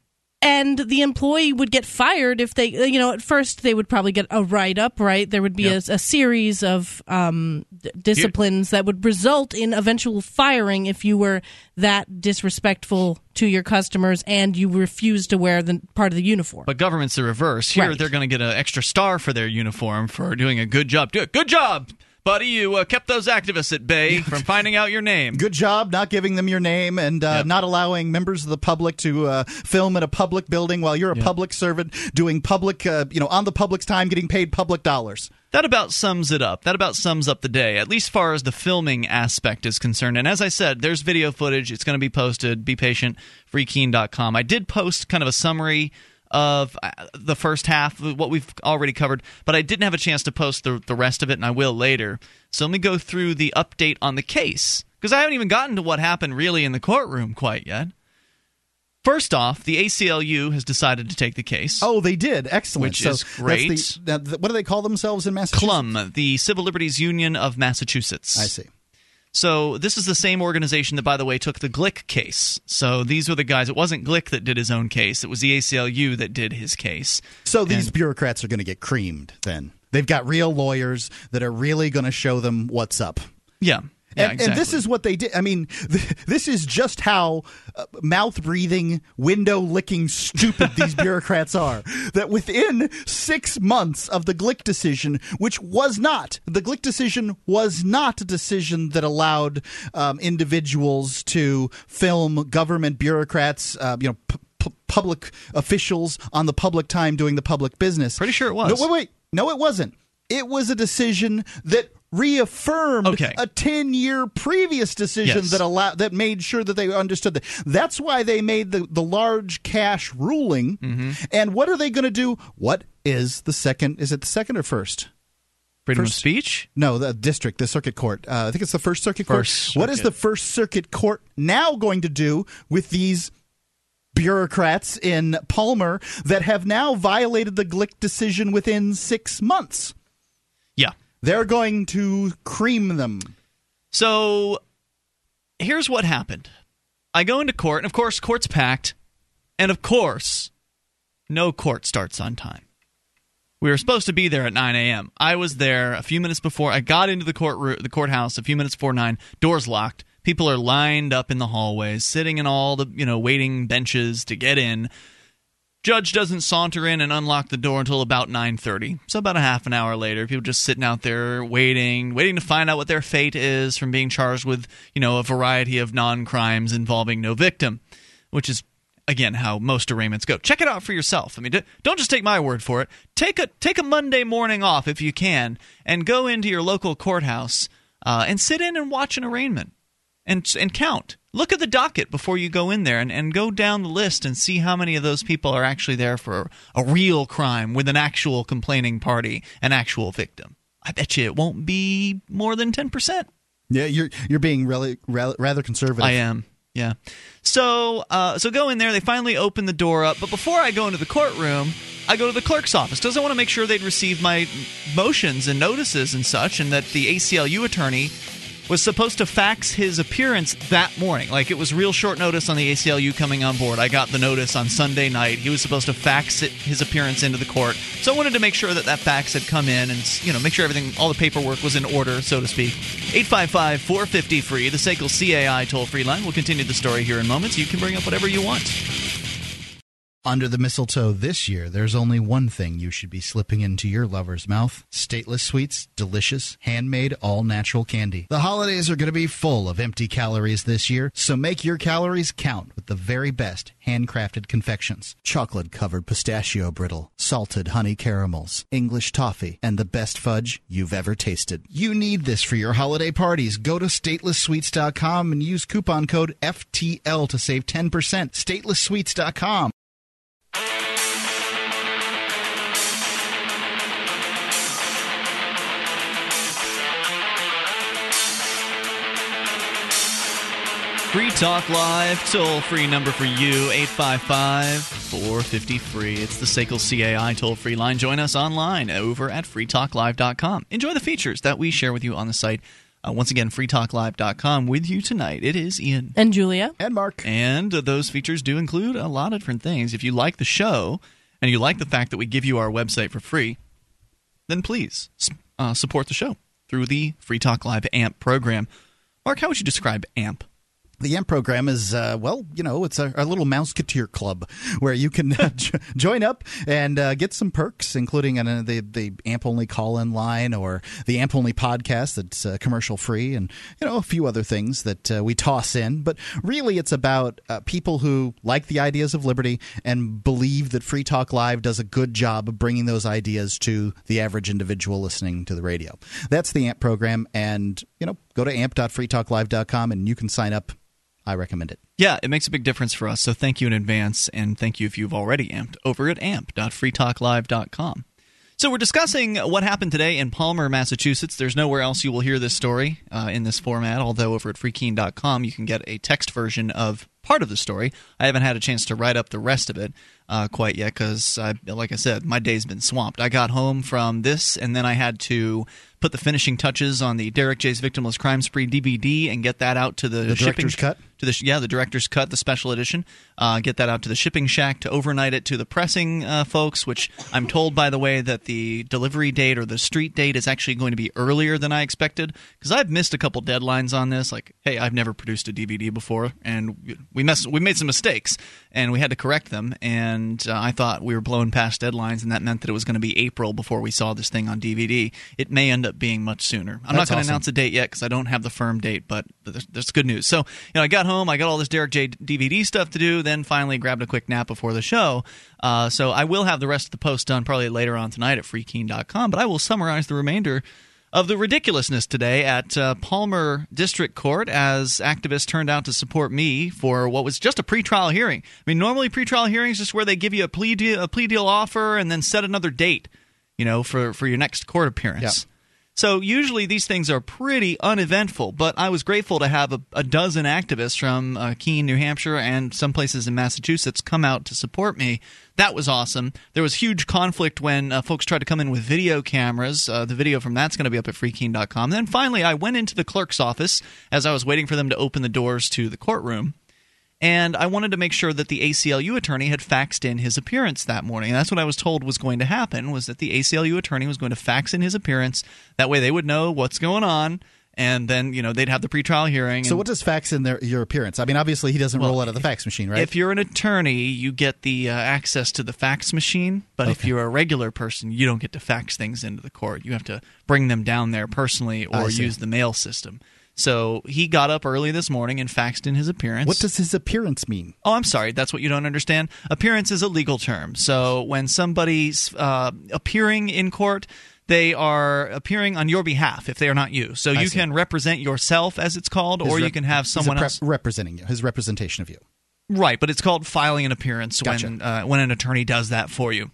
And the employee would get fired if they, you know, at first they would probably get a write up, right? There would be Yep. a, a series of um, d- disciplines that would result in eventual firing if you were that disrespectful to your customers and you refused to wear the part of the uniform. But government's the reverse. Here, Right. they're going to get an extra star for their uniform for doing a good job. Do- it. Good job, buddy. You uh, kept those activists at bay from finding out your name. Good job not giving them your name and uh, Yep. not allowing members of the public to uh, film in a public building while you're a public servant doing public, uh, you know, on the public's time, getting paid public dollars. That about sums it up. That about sums up the day, at least far as the filming aspect is concerned. And as I said, there's video footage. It's going to be posted. Be patient. Freekeen.com. I did post kind of a summary of uh, the first half what we've already covered, but I didn't have a chance to post the, the rest of it, and I will later. So let me go through the update on the case, because I haven't even gotten to what happened really in the courtroom quite yet. First off, the ACLU has decided to take the case. Oh, they did. Excellent. Which so is great. the- now, th- what do they call themselves in Massachusetts? CLUM, the Civil Liberties Union of Massachusetts. I see. So this is the same organization that, by the way, took the Glik case. So these were the guys. It wasn't Glik that did his own case. It was the ACLU that did his case. So these bureaucrats are going to get creamed then. They've got real lawyers that are really going to show them what's up. Yeah. Yeah, and, and this is what they did. I mean, th- this is just how uh, mouth breathing, window licking stupid these (laughs) bureaucrats are. That within six months of the Glik decision, which was not, the Glik decision was not a decision that allowed um, individuals to film government bureaucrats, uh, you know, p- p- public officials on the public time doing the public business. Pretty sure it was. No, wait, wait. No, it wasn't. It was a decision that reaffirmed Okay. a 10 year previous decision Yes. that allow that made sure that they understood that that's why they made the, the large cash ruling Mm-hmm. and what are they going to do what is the second is it the second or first freedom of speech. no the district the circuit court uh, i think it's the first circuit court First what is the first circuit court now going to do with these bureaucrats in palmer that have now violated the glik decision within six months Yeah. They're going to cream them So here's what happened. I go into court, and of course, court's packed, and of course, no court starts on time. We were supposed to be there at 9 a.m. I was there a few minutes before. I got into the court the courthouse a few minutes before nine. Doors locked. People are lined up in the hallways, sitting in all the you know waiting benches to get in. Judge doesn't saunter in and unlock the door until about 9:30. So about a half an hour later, people just sitting out there waiting, waiting to find out what their fate is from being charged with, you know, a variety of non-crimes involving no victim, which is again how most arraignments go. Check it out for yourself. I mean, don't just take my word for it. Take a take a Monday morning off if you can and go into your local courthouse uh, and sit in and watch an arraignment and and count. Look at the docket before you go in there and, and go down the list and see how many of those people are actually there for a real crime with an actual complaining party, an actual victim. I bet you it won't be more than 10%. Yeah, you're you're being really rather conservative. I am. Yeah. So uh, so go in there. They finally open the door up, but before I go into the courtroom, I go to the clerk's office because I want to make sure they'd received my motions and notices and such, and that the ACLU attorney was supposed to fax his appearance that morning. Like it was real short notice on the ACLU coming on board. I got the notice on Sunday night. He was supposed to fax it, his appearance into the court. So I wanted to make sure that that fax had come in and you know make sure everything, all the paperwork was in order, so to speak. 855-450 free, the SACL CAI toll free line. We'll continue the story here in moments. You can bring up whatever you want. Under the mistletoe this year, there's only one thing you should be slipping into your lover's mouth Stateless Sweets, delicious, handmade, all natural candy. The holidays are going to be full of empty calories this year, so make your calories count with the very best handcrafted confections chocolate covered pistachio brittle, salted honey caramels, English toffee, and the best fudge you've ever tasted. You need this for your holiday parties. Go to statelesssweets.com and use coupon code FTL to save 10%. Statelesssweets.com. Free Talk Live, toll free number for you, 855 450 free. It's the SACL CAI toll free line. Join us online over at freetalklive.com. Enjoy the features that we share with you on the site. Uh, once again, freetalklive.com. With you tonight, it is Ian. And Julia. And Mark. And uh, those features do include a lot of different things. If you like the show and you like the fact that we give you our website for free, then please uh, support the show through the Free Talk Live AMP program. Mark, how would you describe AMP? The AMP program is, uh, well, you know, it's a, a little Mouseketeer club where you can (laughs) uh, join up and uh, get some perks, including uh, the the AMP only call in line or the AMP only podcast that's uh, commercial free, and you know a few other things that uh, we toss in. But really, it's about people who like the ideas of liberty and believe that Free Talk Live does a good job of bringing those ideas to the average individual listening to the radio. That's the AMP program, and you know, go to amp.freetalklive.com and you can sign up I recommend it. Yeah, it makes a big difference for us. So thank you in advance, and thank you if you've already amped over at amp.freetalklive.com. So we're discussing what happened today in Palmer, Massachusetts. There's nowhere else you will hear this story uh, in this format, although over at freekeene.com you can get a text version of part of the story. I haven't had a chance to write up the rest of it uh, quite yet because, like I said, my day's been swamped. I got home from this, and then I had to put the finishing touches on the Derrick J's Victimless Crime Spree DVD and get that out to the, the shipping director's cut. To the yeah, the director's cut, the special edition. Uh, get that out to the shipping shack to overnight it to the pressing uh, folks. Which I'm told, by the way, that the delivery date or the street date is actually going to be earlier than I expected because I've missed a couple deadlines on this. Like, hey, I've never produced a DVD before, and we mess we made some mistakes and we had to correct them. And uh, I thought we were blowing past deadlines, and that meant that it was going to be April before we saw this thing on DVD. It may end up being much sooner. I'm That's not going to awesome. announce a date yet because I don't have the firm date, but that's good news. So, you know, I got home, I got all this Derrick J DVD stuff to do, then finally grabbed a quick nap before the show. Uh, so I will have the rest of the post done probably later on tonight at freekeene.com, but I will summarize the remainder of the ridiculousness today at uh, Palmer District Court as activists turned out to support me for what was just a pretrial hearing. I mean, normally pretrial hearings is where they give you a plea deal, a plea deal offer and then set another date, you know, for for your next court appearance. Yeah. So usually these things are pretty uneventful, but I was grateful to have a, a dozen activists from uh, Keene, New Hampshire, and some places in Massachusetts come out to support me. That was awesome. There was huge conflict when uh, folks tried to come in with video cameras. Uh, the video from that's going to be up at freekeene.com. Then finally, I went into the clerk's office as I was waiting for them to open the doors to the courtroom and I wanted to make sure that the ACLU attorney had faxed in his appearance that morning. And that's what I was told was going to happen was that the ACLU attorney was going to fax in his appearance. That way they would know what's going on and then you know they'd have the pretrial hearing. So, what does fax in their your appearance? I mean, obviously he doesn't Well, roll out of the fax machine, right? If you're an attorney, you get the uh, access to the fax machine, but if you're a regular person, you don't get to fax things into the court. You have to bring them down there personally or use the mail system. So he got up early this morning and faxed in his appearance. what does his appearance mean? Oh, I'm sorry. That's what you don't understand. Appearance is a legal term. So when somebody's uh, appearing in court, they are appearing on your behalf if they are not you. So I you see. can represent yourself, as it's called, His or you can have someone rep- else. representing you. His representation of you. Right, but it's called filing an appearance Gotcha. when uh, when an attorney does that for you.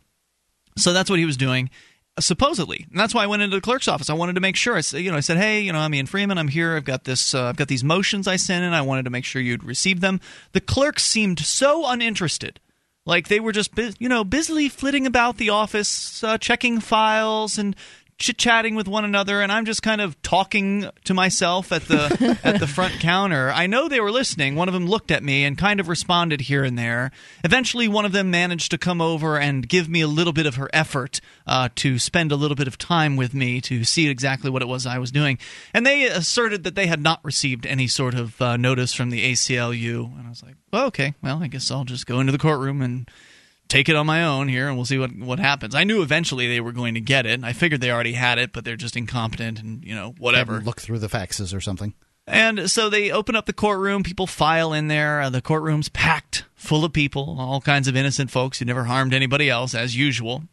So that's what he was doing, supposedly, and that's why I went into the clerk's office. I wanted to make sure. I said, you know, I said, hey, you know, I'm Ian Freeman. I'm here. I've got this. Uh, I've got these motions I sent in. I wanted to make sure you'd received them. The clerk seemed so uninterested. Like they were just, you know, busily flitting about the office, uh, checking files and chit chatting with one another, and I'm just kind of talking to myself at the (laughs) at the front counter. I know they were listening. One of them looked at me and kind of responded here and there. Eventually, one of them managed to come over and give me a little bit of her effort uh, to spend a little bit of time with me to see exactly what it was I was doing. And they asserted that they had not received any sort of uh, notice from the ACLU. And I was like, well, okay, well, I guess I'll just go into the courtroom and take it on my own here, and we'll see what what happens. I knew eventually they were going to get it. I figured they already had it, but they're just incompetent and you know whatever. Look through the faxes or something. And so they open up the courtroom. People file in there. Uh, the courtroom's packed, full of people, all kinds of innocent folks who never harmed anybody else, as usual.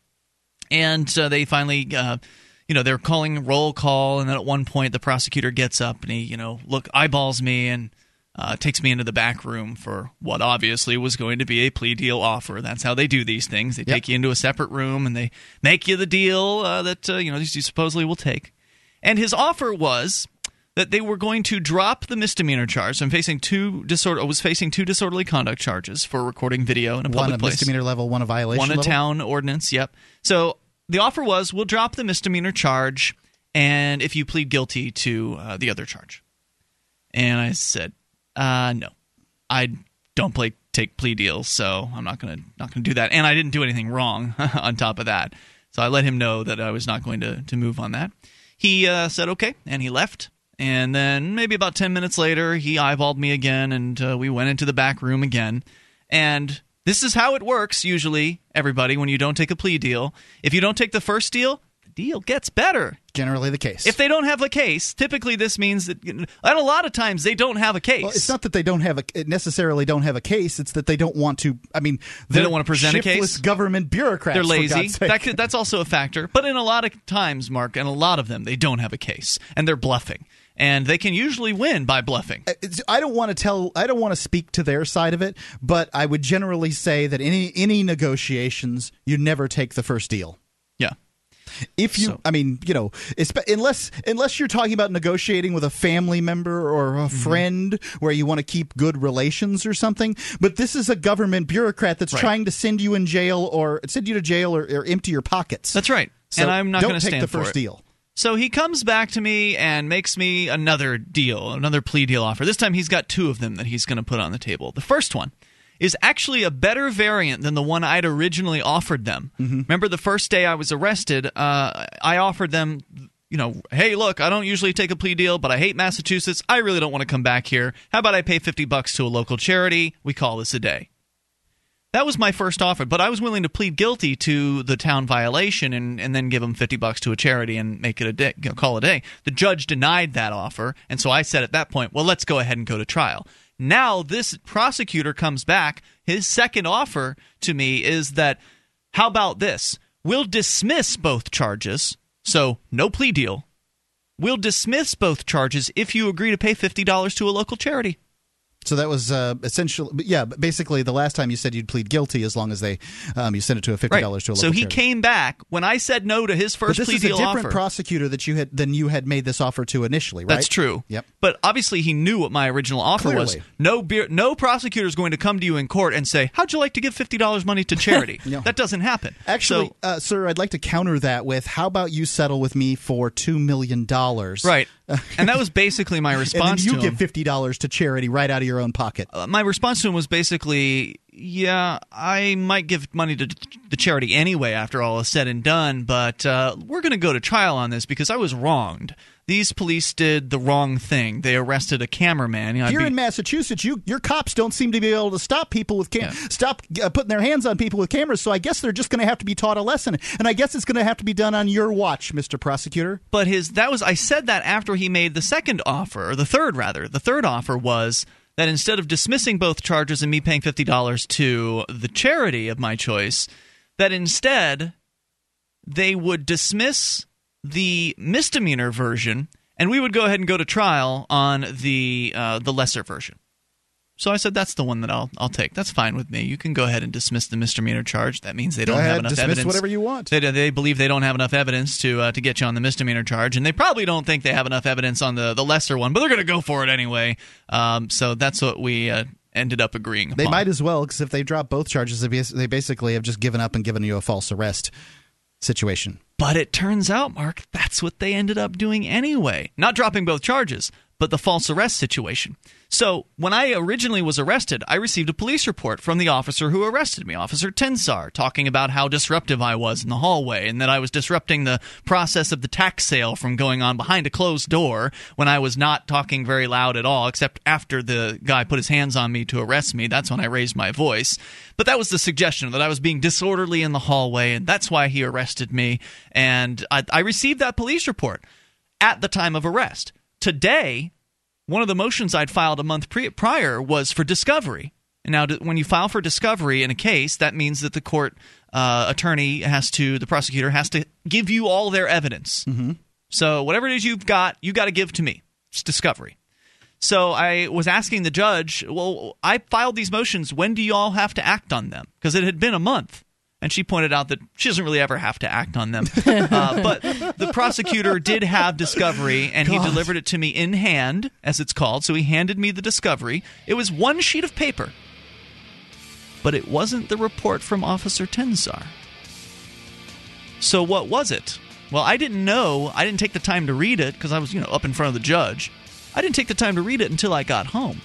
And so they finally, uh, you know, they're calling roll call. And then at one point, the prosecutor gets up and he, you know, look, eyeballs me and uh, takes me into the back room for what obviously was going to be a plea deal offer. That's how they do these things. They Yep. take you into a separate room and they make you the deal uh, that uh, you know you supposedly will take. And his offer was that they were going to drop the misdemeanor charge. I'm facing two disorder was facing two disorderly conduct charges for recording video in a public One a place. misdemeanor level, one a violation One a level. town ordinance. Yep. So the offer was we'll drop the misdemeanor charge, and if you plead guilty to uh, the other charge. And I said, uh, no, I don't play take plea deals, so I'm not gonna not gonna do that. And I didn't do anything wrong (laughs) on top of that, so I let him know that I was not going to to move on that. He uh, said okay, and he left. And then maybe about ten minutes later, he eyeballed me again, and uh, we went into the back room again. And this is how it works usually, everybody, when you don't take a plea deal. If you don't take the first deal, deal gets better. Generally the case. If they don't have a case, typically this means that, and a lot of times they don't have a case. Well, it's not that they don't have a necessarily don't have a case. It's that they don't want to. I mean, They don't want to present a case? Government bureaucrats. They're lazy. That that's also a factor. But in a lot of times, Mark, and a lot of them, they don't have a case and they're bluffing. And they can usually win by bluffing. I don't want to tell. I don't want to speak to their side of it, but I would generally say that any any negotiations, you never take the first deal. If you, So- I mean, you know, unless unless you're talking about negotiating with a family member or a Mm-hmm. friend where you want to keep good relations or something, but this is a government bureaucrat that's Right. trying to send you in jail or send you to jail or, or empty your pockets. That's right. So and I'm not going to take stand the first deal. So he comes back to me and makes me another deal, another plea deal offer. This time he's got two of them that he's going to put on the table. The first one is actually a better variant than the one I'd originally offered them. Remember the first day I was arrested, uh, I offered them, you know, hey, look, I don't usually take a plea deal, but I hate Massachusetts. I really don't want to come back here. How about I pay 50 bucks to a local charity? We call this a day. That was my first offer, but I was willing to plead guilty to the town violation and, and then give them 50 bucks to a charity and make it a day, call it a day. The judge denied that offer, and so I said at that point, well, let's go ahead and go to trial. Now this prosecutor comes back. His second offer to me is that how about this? We'll dismiss both charges, so no plea deal. We'll dismiss both charges if you agree to pay $50 to a local charity. So that was uh, essentially, yeah. Basically, the last time you said you'd plead guilty as long as they um, you sent it to a fifty dollars to a So he charity. came back when I said no to his first But this plea is a deal different offer. prosecutor that you had than you had made this offer to initially, right? That's true. Yep. But obviously, he knew what my original offer was. No, beer, no prosecutor is going to come to you in court and say, "How'd you like to give fifty dollars money to charity?" (laughs) No. That doesn't happen. Actually, So- uh, sir, I'd like to counter that with how about you settle with me for two million dollars, right. (laughs) and that was basically my And response you to give fifty dollars to charity right out of your own pocket. Uh, my response to him was basically, "Yeah, I might give money to the charity anyway after all is said and done, but uh, we're going to go to trial on this because I was wronged." These police did the wrong thing. They arrested a cameraman. You know, Here be- in Massachusetts, you your cops don't seem to be able to stop people with cam- Yeah. stop uh, putting their hands on people with cameras. So I guess they're just going to have to be taught a lesson, and I guess it's going to have to be done on your watch, Mister Prosecutor. but his that was I said that after he made the second offer or the third rather. The third offer was that instead of dismissing both charges and me paying $50 to the charity of my choice, that instead they would dismiss the misdemeanor version and we would go ahead and go to trial on the uh, the lesser version. So I said that's the one that I'll I'll take. That's fine with me. You can go ahead and dismiss the misdemeanor charge. That means they don't have ahead, enough dismiss evidence. whatever you want. They, they believe they don't have enough evidence to uh, to get you on the misdemeanor charge, and they probably don't think they have enough evidence on the the lesser one, but they're going to go for it anyway. Um, so that's what we uh, ended up agreeing. They upon. might as well, because if they drop both charges, they basically have just given up and given you a false arrest situation. But it turns out, Mark, that's what they ended up doing anyway. Not dropping both charges, but the false arrest situation. So when I originally was arrested, I received a police report from the officer who arrested me, Officer Tensar, talking about how disruptive I was in the hallway and that I was disrupting the process of the tax sale from going on behind a closed door when I was not talking very loud at all, except after the guy put his hands on me to arrest me. That's when I raised my voice. But that was the suggestion that I was being disorderly in the hallway, and that's why he arrested me. And I, I received that police report at the time of arrest. Today, one of the motions I'd filed a month pre- prior was for discovery. And now, when you file for discovery in a case, that means that the court uh, attorney has to, the prosecutor has to give you all their evidence. Mm-hmm. So whatever it is you've got, you've got to give to me. It's discovery. So I was asking the judge, well, I filed these motions. When do you all have to act on them? Because it had been a month and she pointed out that she doesn't really ever have to act on them. uh, (laughs) but the prosecutor did have discovery, and God. he delivered it to me in hand, as it's called. So he handed me the discovery. It was one sheet of paper, but it wasn't the report from Officer Tensar. So what was it? Well, I didn't know. I didn't take the time to read it because I was, you know, up in front of the judge. I didn't take the time to read it until I got home.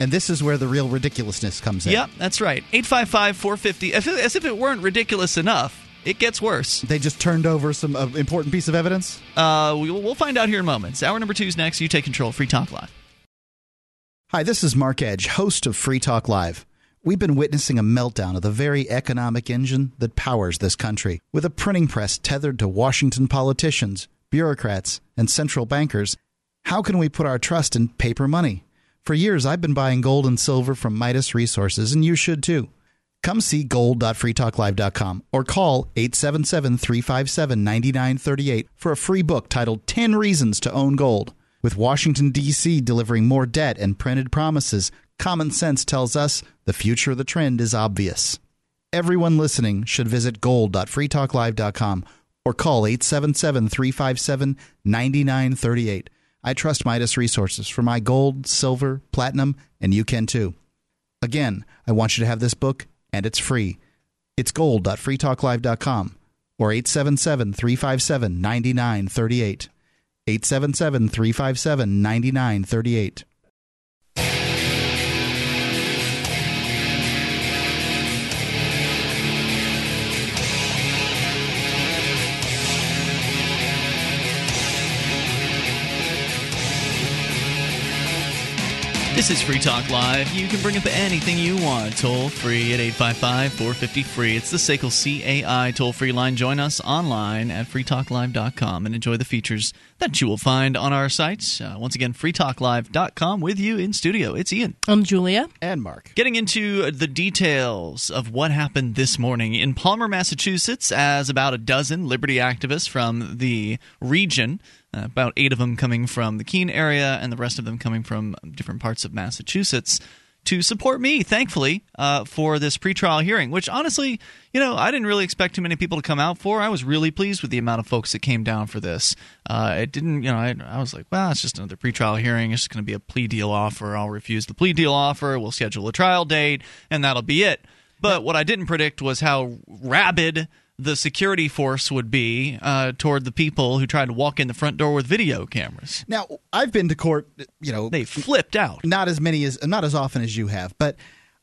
And this is where the real ridiculousness comes in. Yep, that's right. 855 450. As if it weren't ridiculous enough, it gets worse. They just turned over some uh, important piece of evidence? Uh, we'll, we'll find out here in moments. Hour number two is next. You take control. Of Free Talk Live. Hi, this is Mark Edge, host of Free Talk Live. We've been witnessing a meltdown of the very economic engine that powers this country. With a printing press tethered to Washington politicians, bureaucrats, and central bankers, how can we put our trust in paper money? For years, I've been buying gold and silver from Midas Resources, and you should too. Come see gold.freetalklive.com or call 877 357 9938 for a free book titled 10 Reasons to Own Gold. With Washington, D.C. delivering more debt and printed promises, common sense tells us the future of the trend is obvious. Everyone listening should visit gold.freetalklive.com or call 877 357 9938. I trust Midas Resources for my gold, silver, platinum, and you can too. Again, I want you to have this book, and it's free. It's gold.freetalklive.com or 877 357 9938. 877 357 9938. This is Free Talk Live. You can bring up anything you want. Toll free at 855 450 free. It's the SACL CAI toll free line. Join us online at freetalklive.com and enjoy the features that you will find on our sites. Uh, once again, freetalklive.com with you in studio. It's Ian. I'm Julia. And Mark. Getting into the details of what happened this morning in Palmer, Massachusetts, as about a dozen liberty activists from the region about eight of them coming from the Keene area, and the rest of them coming from different parts of Massachusetts to support me, thankfully, uh, for this pretrial hearing, which honestly, you know, I didn't really expect too many people to come out for. I was really pleased with the amount of folks that came down for this. Uh, it didn't, you know, I, I, was like, well, it's just another pretrial hearing. It's just going to be a plea deal offer. I'll refuse the plea deal offer. We'll schedule a trial date, and that'll be it. But what I didn't predict was how rabid the security force would be uh, toward the people who tried to walk in the front door with video cameras. Now, I've been to court. You know, they flipped out. Not as many as not as often as you have, but.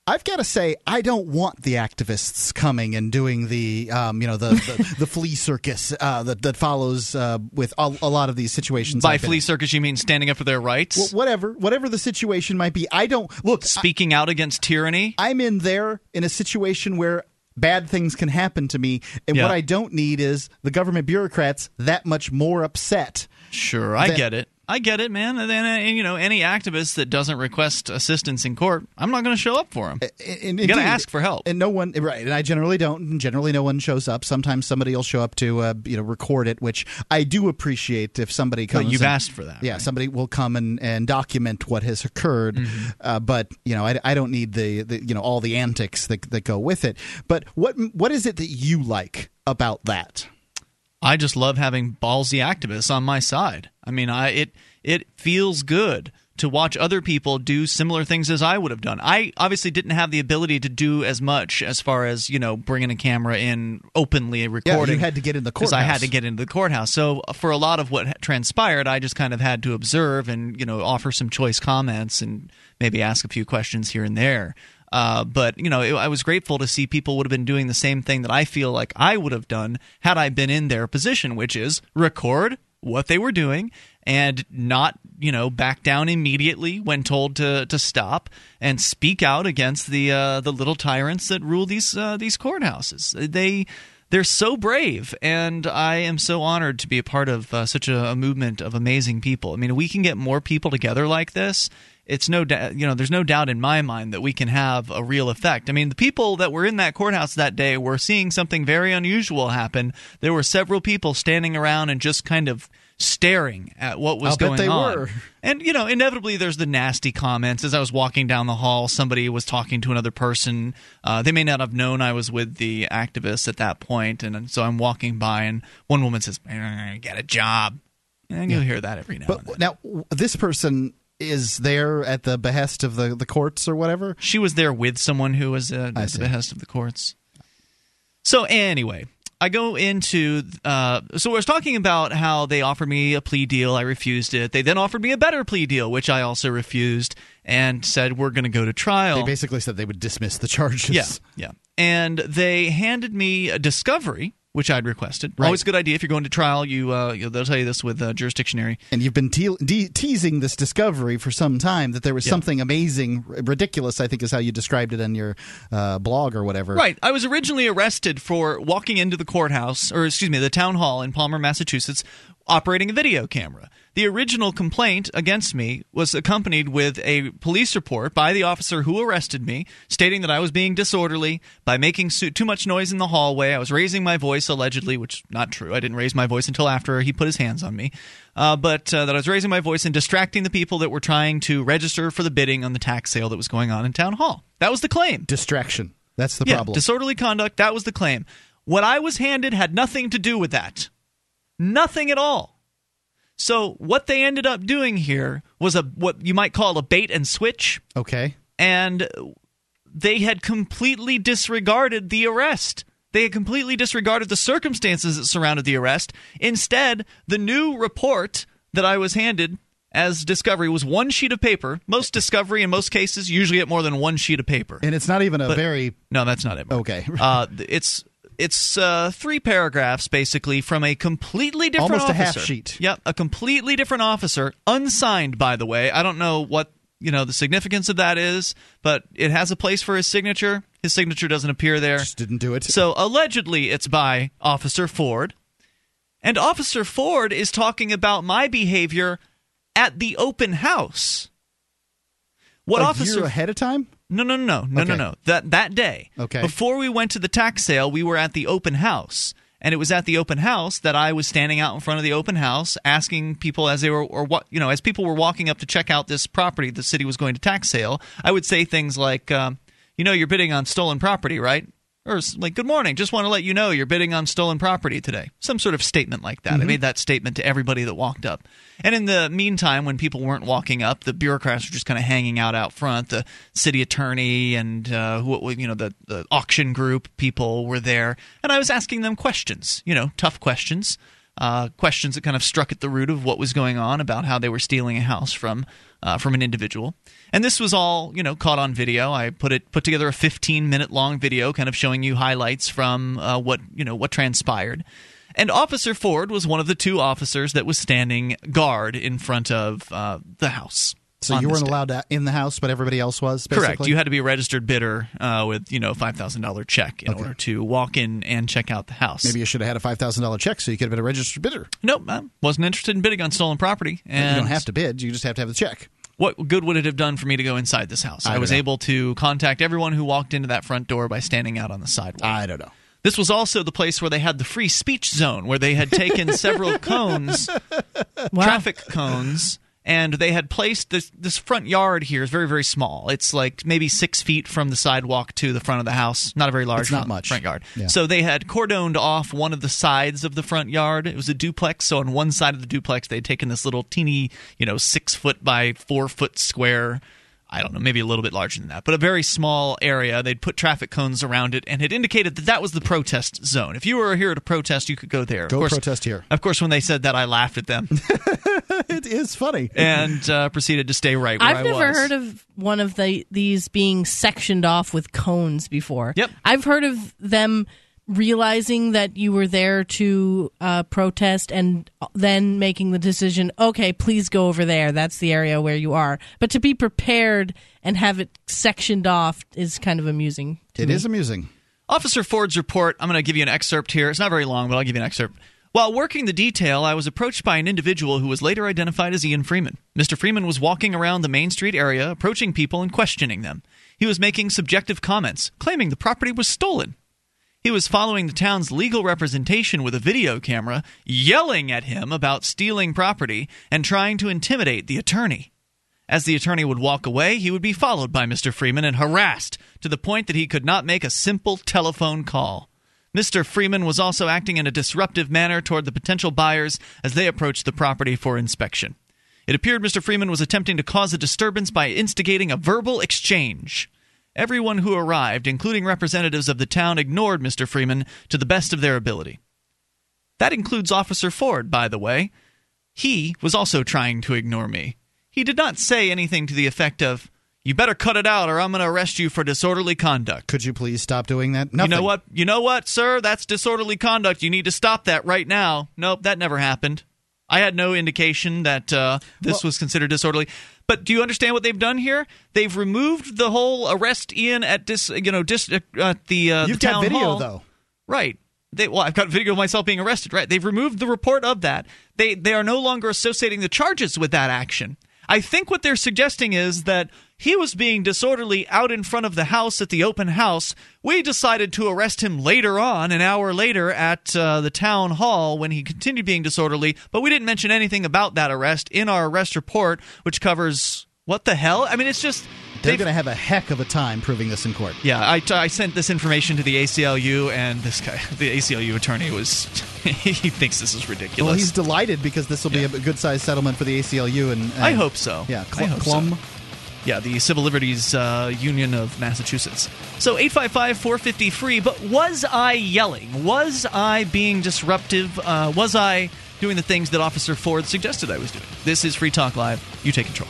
I've got to say, I don't want the activists coming and doing the, um, you know, the the, (laughs) the flea circus uh, that, that follows uh, with a, a, lot of these situations. By flea circus, you mean standing up for their rights? Well, whatever, whatever the situation might be. I don't look speaking I, out against tyranny. I'm in there in a situation where bad things can happen to me. And yeah. what I don't need is the government bureaucrats that much more upset. Sure, I get it. I get it, man. And uh, you know, any activist that doesn't request assistance in court, I'm not going to show up for him. And, you got to ask for help. And no one, right? And I generally don't. And generally, no one shows up. Sometimes somebody will show up to, uh, you know, record it, which I do appreciate if somebody comes. But you've and, asked for that. Yeah, right? somebody will come and, and document what has occurred. Mm-hmm. Uh, but you know, I, I don't need the, the you know all the antics that that go with it. But what what is it that you like about that? I just love having ballsy activists on my side. I mean, I it it feels good to watch other people do similar things as I would have done. I obviously didn't have the ability to do as much as far as you know bringing a camera in openly recording. Yeah, you had to get in the because I had to get into the courthouse. So uh, for a lot of what transpired, I just kind of had to observe and you know offer some choice comments and maybe ask a few questions here and there. Uh, but you know, it, I was grateful to see people would have been doing the same thing that I feel like I would have done had I been in their position, which is record what they were doing and not you know back down immediately when told to to stop and speak out against the uh, the little tyrants that rule these uh, these courthouses. They they're so brave, and I am so honored to be a part of uh, such a, a movement of amazing people. I mean, we can get more people together like this. It's no, da- you know, there's no doubt in my mind that we can have a real effect. I mean, the people that were in that courthouse that day were seeing something very unusual happen. There were several people standing around and just kind of staring at what was I'll bet going they on. were. And you know, inevitably, there's the nasty comments. As I was walking down the hall, somebody was talking to another person. Uh, they may not have known I was with the activists at that point, and so I'm walking by, and one woman says, "Eh, "Get a job," and you'll hear that every now and then. But now, this person is there at the behest of the, the courts or whatever. She was there with someone who was uh, at the behest of the courts. So anyway, I go into. Uh, so I was talking about how they offered me a plea deal. I refused it. They then offered me a better plea deal, which I also refused, and said we're going to go to trial. They basically said they would dismiss the charges. Yeah, yeah. And they handed me a discovery, which I'd requested. Right. Always a good idea if you're going to trial. You, uh, you they'll tell you this with uh, jurisdictionary. And you've been te- de- teasing this discovery for some time that there was Yeah. something amazing, r- ridiculous, I think is how you described it on your uh, blog or whatever. Right. I was originally arrested for walking into the courthouse, or excuse me, the town hall in Palmer, Massachusetts, operating a video camera. The original complaint against me was accompanied with a police report by the officer who arrested me, stating that I was being disorderly by making too much noise in the hallway. I was raising my voice allegedly, which is not true. I didn't raise my voice until after he put his hands on me. Uh, but uh, that I was raising my voice and distracting the people that were trying to register for the bidding on the tax sale that was going on in town hall. That was the claim. Distraction. That's the Yeah, problem. disorderly conduct. That was the claim. What I was handed had nothing to do with that. Nothing at all. So what they ended up doing here was a what you might call a bait and switch, okay. and they had completely disregarded the arrest. They had completely disregarded the circumstances that surrounded the arrest. Instead, the new report that I was handed as discovery was one sheet of paper. Most discovery in most cases usually get more than one sheet of paper. And it's not even a But- very No, that's not it. Mark. Okay. (laughs) uh, it's it's uh, three paragraphs basically from a completely different Almost a half officer. sheet. Yep, a completely different officer, unsigned by the way. I don't know what you know the significance of that is, but it has a place for his signature. His signature doesn't appear there. just didn't do it. So allegedly, it's by Officer Ford, and Officer Ford is talking about my behavior at the open house. What a officer ahead of time? No, no, no, no, no, Okay. no, no. That that day, Okay. before we went to the tax sale, we were at the open house, and it was at the open house that I was standing out in front of the open house, asking people as they were, or what, you know, as people were walking up to check out this property the city was going to tax sale. I would say things like, um, "You know, you're bidding on stolen property, right?" Or like, "Good morning, just want to let you know you're bidding on stolen property today." Some sort of statement like that. I made that statement to everybody that walked up. And in the meantime, when people weren't walking up, the bureaucrats were just kind of hanging out out front. The city attorney and uh, who, you know the, the auction group people were there, and I was asking them questions. You know, tough questions, uh, questions that kind of struck at the root of what was going on about how they were stealing a house from uh, from an individual. And this was all you know caught on video. I put it put together a 15 minute long video, kind of showing you highlights from uh, what you know what transpired. And Officer Ford was one of the two officers that was standing guard in front of uh, the house. So you weren't allowed to, in the house, but everybody else was. Basically? Correct. You had to be a registered bidder uh, with you know five thousand dollar check in Okay. order to walk in and check out the house. Maybe you should have had a five thousand dollar check, so you could have been a registered bidder. Nope, I wasn't interested in bidding on stolen property. And you don't have to bid; you just have to have the check. What good would it have done for me to go inside this house? I I, was know. able to contact everyone who walked into that front door by standing out on the sidewalk. I don't know. This was also the place where they had the free speech zone, where they had taken several (laughs) cones, Wow. traffic cones, and they had placed this this front yard here is very very small. It's like maybe six feet from the sidewalk to the front of the house. Not a very large It's not front, much. front yard. Yeah. So they had cordoned off one of the sides of the front yard. It was a duplex. So on one side of the duplex, they'd taken this little teeny, you know, six foot by four foot square. I don't know, maybe a little bit larger than that, but a very small area. They'd put traffic cones around it and had indicated that that was the protest zone. If you were here to protest, you could go there. Go of course, protest here. Of course, when they said that, I laughed at them (laughs) It is funny. and uh, proceeded to stay right where I've I never was. heard of one of the these being sectioned off with cones before. Yep. I've heard of them realizing that you were there to uh, protest and then making the decision, okay, please go over there. That's the area where you are. But to be prepared and have it sectioned off is kind of amusing. to It me. is amusing. Officer Ford's report, I'm going to give you an excerpt here. It's not very long, but I'll give you an excerpt. While working the detail, I was approached by an individual who was later identified as Ian Freeman. Mr. Freeman was walking around the Main Street area, approaching people and questioning them. He was making subjective comments, claiming the property was stolen. He was following the town's legal representation with a video camera, yelling at him about stealing property and trying to intimidate the attorney. As the attorney would walk away, he would be followed by Mr. Freeman and harassed to the point that he could not make a simple telephone call. Mr. Freeman was also acting in a disruptive manner toward the potential buyers as they approached the property for inspection. It appeared Mr. Freeman was attempting to cause a disturbance by instigating a verbal exchange. Everyone who arrived, including representatives of the town, ignored Mr. Freeman to the best of their ability. That includes Officer Ford, by the way. He was also trying to ignore me. He did not say anything to the effect of, You better cut it out or I'm going to arrest you for disorderly conduct. Could you please stop doing that? Nothing. You know what? You know what, sir? That's disorderly conduct. You need to stop that right now. Nope, that never happened. I had no indication that uh, this was considered disorderly. But do you understand what they've done here? They've removed the whole arrest Ian at dis, you know, dis, uh, at the uh, You've the got video hall. though. Right. They, well, I've got video of myself being arrested. Right. They've removed the report of that. They they are no longer associating the charges with that action. I think what they're suggesting is that he was being disorderly out in front of the house at the open house. We decided to arrest him later on, an hour later, at uh, the town hall when he continued being disorderly, but we didn't mention anything about that arrest in our arrest report, which covers what the hell? I mean, it's just. They're going to have a heck of a time proving this in court. yeah, I, I sent this information to the ACLU, and this guy, (laughs) the ACLU attorney, was (laughs) he thinks this is ridiculous. Well, he's delighted because this will be a good sized settlement for the ACLU. And, and I hope so. Yeah, Cl- hope so. Clum. Yeah, the Civil Liberties uh, Union of Massachusetts. So 855 450 free. But was I yelling? Was I being disruptive? Uh, was I doing the things that Officer Ford suggested I was doing? This is Free Talk Live. You take control.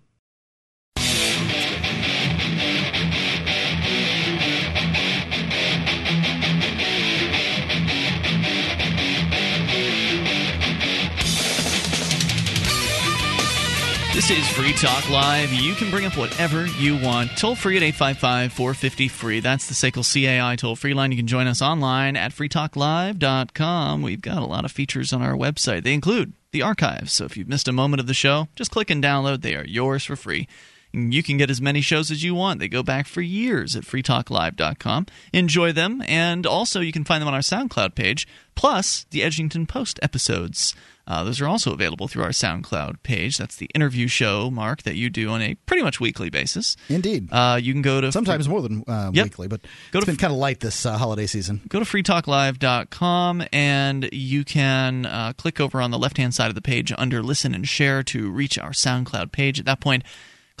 This is Free Talk Live. You can bring up whatever you want. Toll free at 855 450 free. That's the SACL CAI toll free line. You can join us online at freetalklive.com. We've got a lot of features on our website. They include the archives. So if you've missed a moment of the show, just click and download. They are yours for free. You can get as many shows as you want. They go back for years at freetalklive.com. Enjoy them. And also, you can find them on our SoundCloud page, plus the Edgington Post episodes. Uh, those are also available through our SoundCloud page. That's the interview show, Mark, that you do on a pretty much weekly basis. Indeed. Uh, you can go to Sometimes more than uh, Yep. weekly, but Go it's to been kind of light this uh, holiday season. go to freetalklive.com and you can uh, click over on the left hand side of the page under listen and share to reach our SoundCloud page. At that point,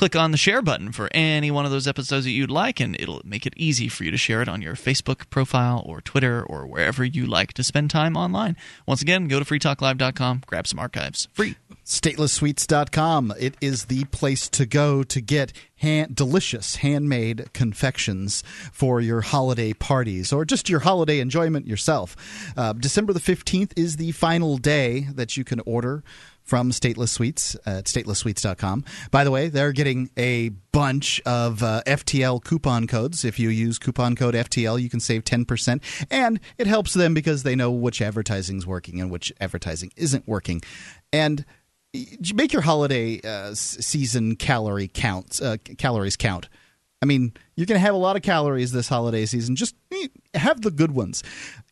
click on the share button for any one of those episodes that you'd like, and it'll make it easy for you to share it on your Facebook profile or Twitter or wherever you like to spend time online. Once again, go to freetalklive.com, grab some archives. Free. Statelesssweets.com. It is the place to go to get hand, delicious handmade confections for your holiday parties or just your holiday enjoyment yourself. Uh, December the 15th is the final day that you can order from Stateless Sweets at statelesssweets.com. By the way, they're getting a bunch of uh, FTL coupon codes. If you use coupon code FTL, you can save 10%. And it helps them because they know which advertising is working and which advertising isn't working. And make your holiday uh, season calorie counts uh, calories count. I mean, you're going to have a lot of calories this holiday season. Just eh, have the good ones.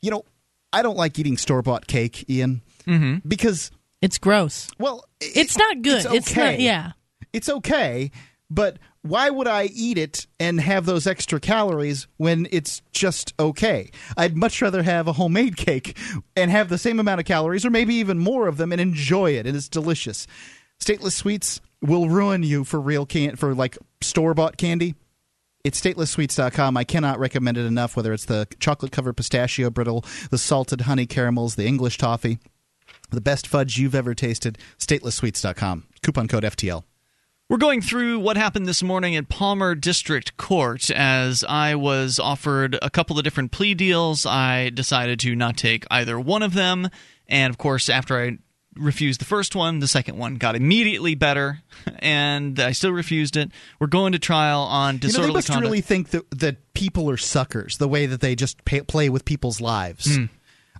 You know, I don't like eating store bought cake, Ian, mm-hmm. because it's gross. Well, it, it's not good. It's, okay. it's not. Yeah, it's okay, but why would I eat it and have those extra calories when it's just okay? I'd much rather have a homemade cake and have the same amount of calories or maybe even more of them and enjoy it. It is delicious. Stateless sweets will ruin you for real can for like store bought candy. It's statelesssweets.com. I cannot recommend it enough, whether it's the chocolate covered pistachio brittle, the salted honey caramels, the English toffee, the best fudge you've ever tasted. Statelesssweets.com. Coupon code FTL. We're going through what happened this morning at Palmer District Court as I was offered a couple of different plea deals. I decided to not take either one of them. And of course, after I refused the first one, the second one got immediately better, (laughs) and I still refused it. We're going to trial on disorderly you know, they must conduct. really think that, that people are suckers, the way that they just pay, play with people's lives. Mm.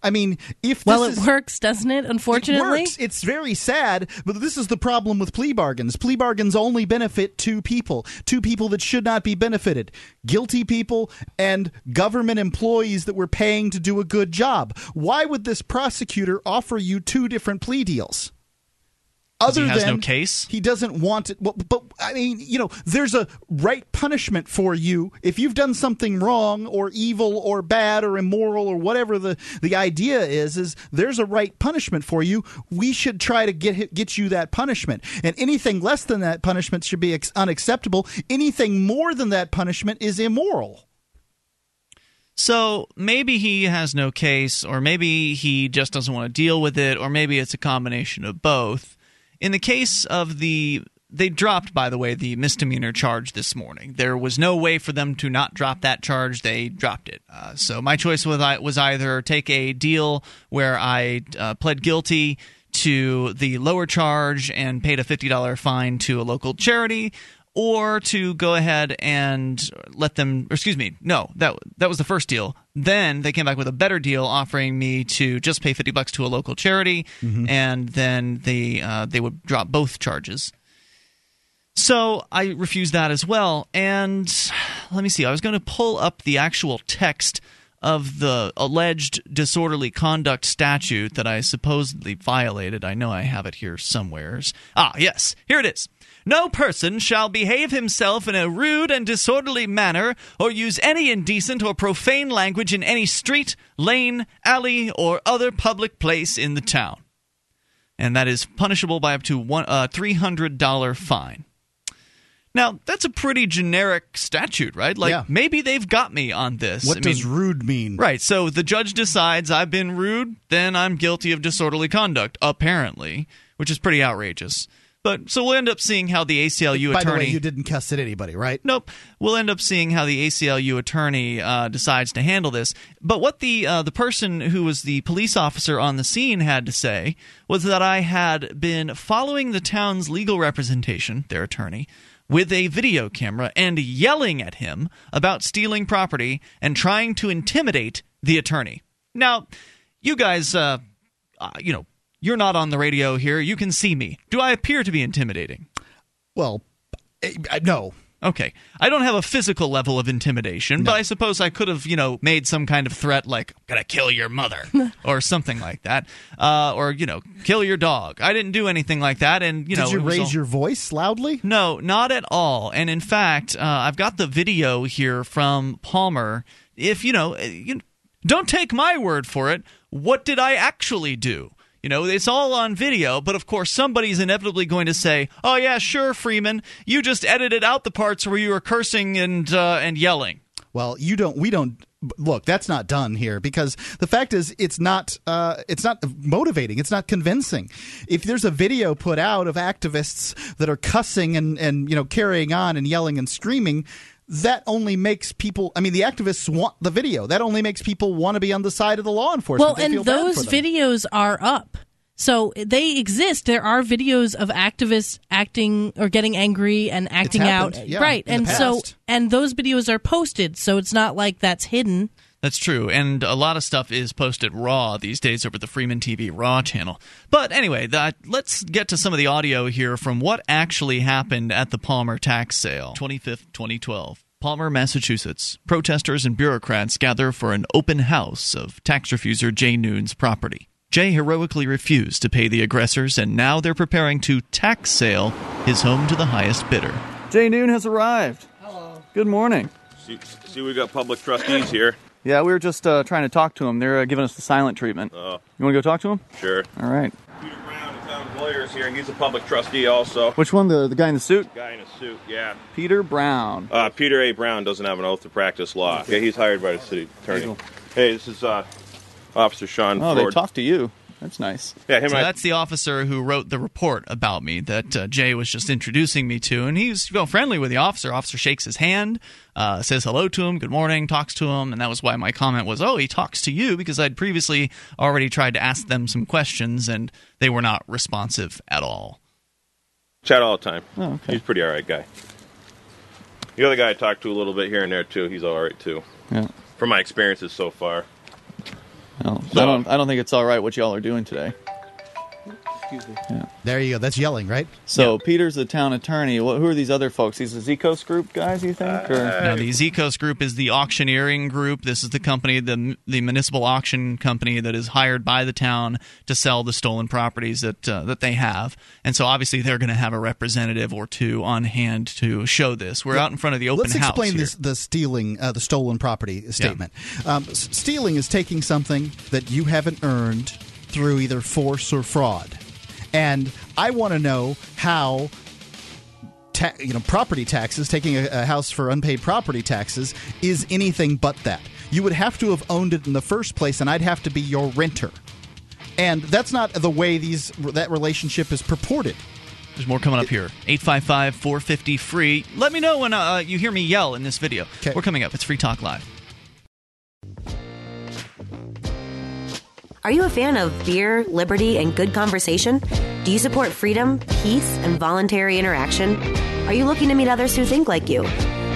I mean, if well, it is, works, doesn't it? Unfortunately, it works. It's very sad, but this is the problem with plea bargains. Plea bargains only benefit two people, two people that should not be benefited: guilty people and government employees that were paying to do a good job. Why would this prosecutor offer you two different plea deals? Other he has than no case. He doesn't want it. Well, but I mean, you know, there's a right punishment for you if you've done something wrong or evil or bad or immoral or whatever the the idea is. Is there's a right punishment for you? We should try to get get you that punishment. And anything less than that punishment should be ex- unacceptable. Anything more than that punishment is immoral. So maybe he has no case, or maybe he just doesn't want to deal with it, or maybe it's a combination of both. In the case of the they dropped, by the way, the misdemeanor charge this morning. There was no way for them to not drop that charge. They dropped it. Uh, so my choice was, was either take a deal where I uh, pled guilty to the lower charge and paid a $50 fine to a local charity, or to go ahead and let them excuse me no that that was the first deal then they came back with a better deal offering me to just pay 50 bucks to a local charity mm-hmm. and then they uh, they would drop both charges so I refused that as well and let me see I was going to pull up the actual text of the alleged disorderly conduct statute that I supposedly violated. I know I have it here somewheres. Ah, yes, here it is. No person shall behave himself in a rude and disorderly manner, or use any indecent or profane language in any street, lane, alley, or other public place in the town. And that is punishable by up to one uh, $300 fine. Now, that's a pretty generic statute, right? Like, yeah. maybe they've got me on this. What I does mean, rude mean? Right. So the judge decides I've been rude, then I'm guilty of disorderly conduct, apparently, which is pretty outrageous. But so we'll end up seeing how the ACLU By attorney. By the way, you didn't cuss at anybody, right? Nope. We'll end up seeing how the ACLU attorney uh, decides to handle this. But what the uh, the person who was the police officer on the scene had to say was that I had been following the town's legal representation, their attorney, with a video camera and yelling at him about stealing property and trying to intimidate the attorney. Now, you guys, uh, uh you know, you're not on the radio here. You can see me. Do I appear to be intimidating? Well, eh, no. Okay. I don't have a physical level of intimidation, no. but I suppose I could have, you know, made some kind of threat like, I'm going to kill your mother (laughs) or something like that. Uh, or, you know, kill your dog. I didn't do anything like that. And, you know, Did know. you raise all... your voice loudly? No, not at all. And in fact, uh, I've got the video here from Palmer. If, you know, eh, you don't take my word for it. What did I actually do? You know, it's all on video, but of course, somebody's inevitably going to say, "Oh yeah, sure, Freeman, you just edited out the parts where you were cursing and uh, and yelling." Well, you don't. We don't. Look, that's not done here because the fact is, it's not. Uh, it's not motivating. It's not convincing. If there's a video put out of activists that are cussing and and you know carrying on and yelling and screaming, that only makes people. I mean, the activists want the video. That only makes people want to be on the side of the law enforcement. Well, and those videos are up. So they exist. There are videos of activists acting or getting angry and acting out. yeah, right. And so and those videos are posted, so it's not like that's hidden. That's true, and a lot of stuff is posted raw these days over the Freeman TV Raw channel. But anyway, that, let's get to some of the audio here from what actually happened at the Palmer tax sale, 25th, 2012. Palmer, Massachusetts. Protesters and bureaucrats gather for an open house of tax refuser Jay Noon's property. Jay heroically refused to pay the aggressors, and now they're preparing to tax sale his home to the highest bidder. Jay Noon has arrived. Hello. Good morning. See, see, we got public trustees here. Yeah, we were just uh, trying to talk to him. They're uh, giving us the silent treatment. Oh. You want to go talk to him? Sure. All right. Peter Brown, the town lawyer, is here, and he's a public trustee also. Which one? The the guy in the suit? Guy in a suit, yeah. Peter Brown. Uh, Peter A. Brown doesn't have an oath to practice law. Okay, he's hired by the city attorney. Hey, this is uh, Officer Sean Oh, they talked to you. That's nice. yeah, him So I, that's the officer who wrote the report about me that uh, Jay was just introducing me to, and he's you know, friendly with the officer. Officer shakes his hand, uh, says hello to him, good morning, talks to him, and that was why my comment was, "Oh, he talks to you," because I'd previously already tried to ask them some questions, and they were not responsive at all. chat all the time. Oh, okay. He's a pretty all right guy. The other guy I talked to a little bit here and there too. He's all right too, Yeah. from my experiences so far. I don't. I don't think it's all right what y'all are doing today. There you go. That's yelling, right? So Peter's the town attorney. What, who are these other folks? These the Zekos group guys, you think? Or? Now, the Zekos Group is the auctioneering group. This is the company, the the municipal auction company that is hired by the town to sell the stolen properties that uh, that they have. And so, obviously, they're going to have a representative or two on hand to show this. We're out in front of the open Let's house. explain here. this the stealing uh, the stolen property statement. Um, s- stealing is taking something that you haven't earned through either force or fraud, and I want to know how. Ta- you know, property taxes, taking a, a house for unpaid property taxes, is anything but that. You would have to have owned it in the first place, and I'd have to be your renter. And that's not the way these that relationship is purported. There's more coming up here. 855 450 free. Let me know when uh, you hear me yell in this video. 'Kay. We're coming up. It's Free Talk Live. Are you a fan of beer, liberty, and good conversation? Do you support freedom, peace, and voluntary interaction? Are you looking to meet others who think like you?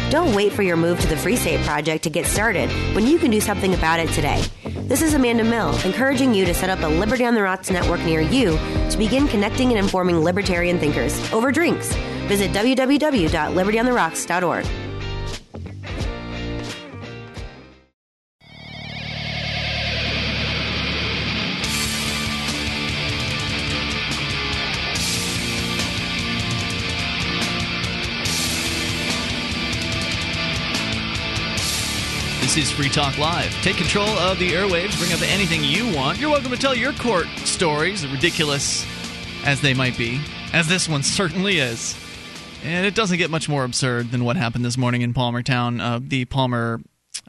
Don't wait for your move to the Free State Project to get started when you can do something about it today. This is Amanda Mill, encouraging you to set up a Liberty on the Rocks network near you to begin connecting and informing libertarian thinkers over drinks. Visit www.libertyontherocks.org. This is Free Talk Live. Take control of the airwaves, bring up anything you want. You're welcome to tell your court stories, ridiculous as they might be, as this one (laughs) certainly is. And it doesn't get much more absurd than what happened this morning in Palmertown, uh, the Palmer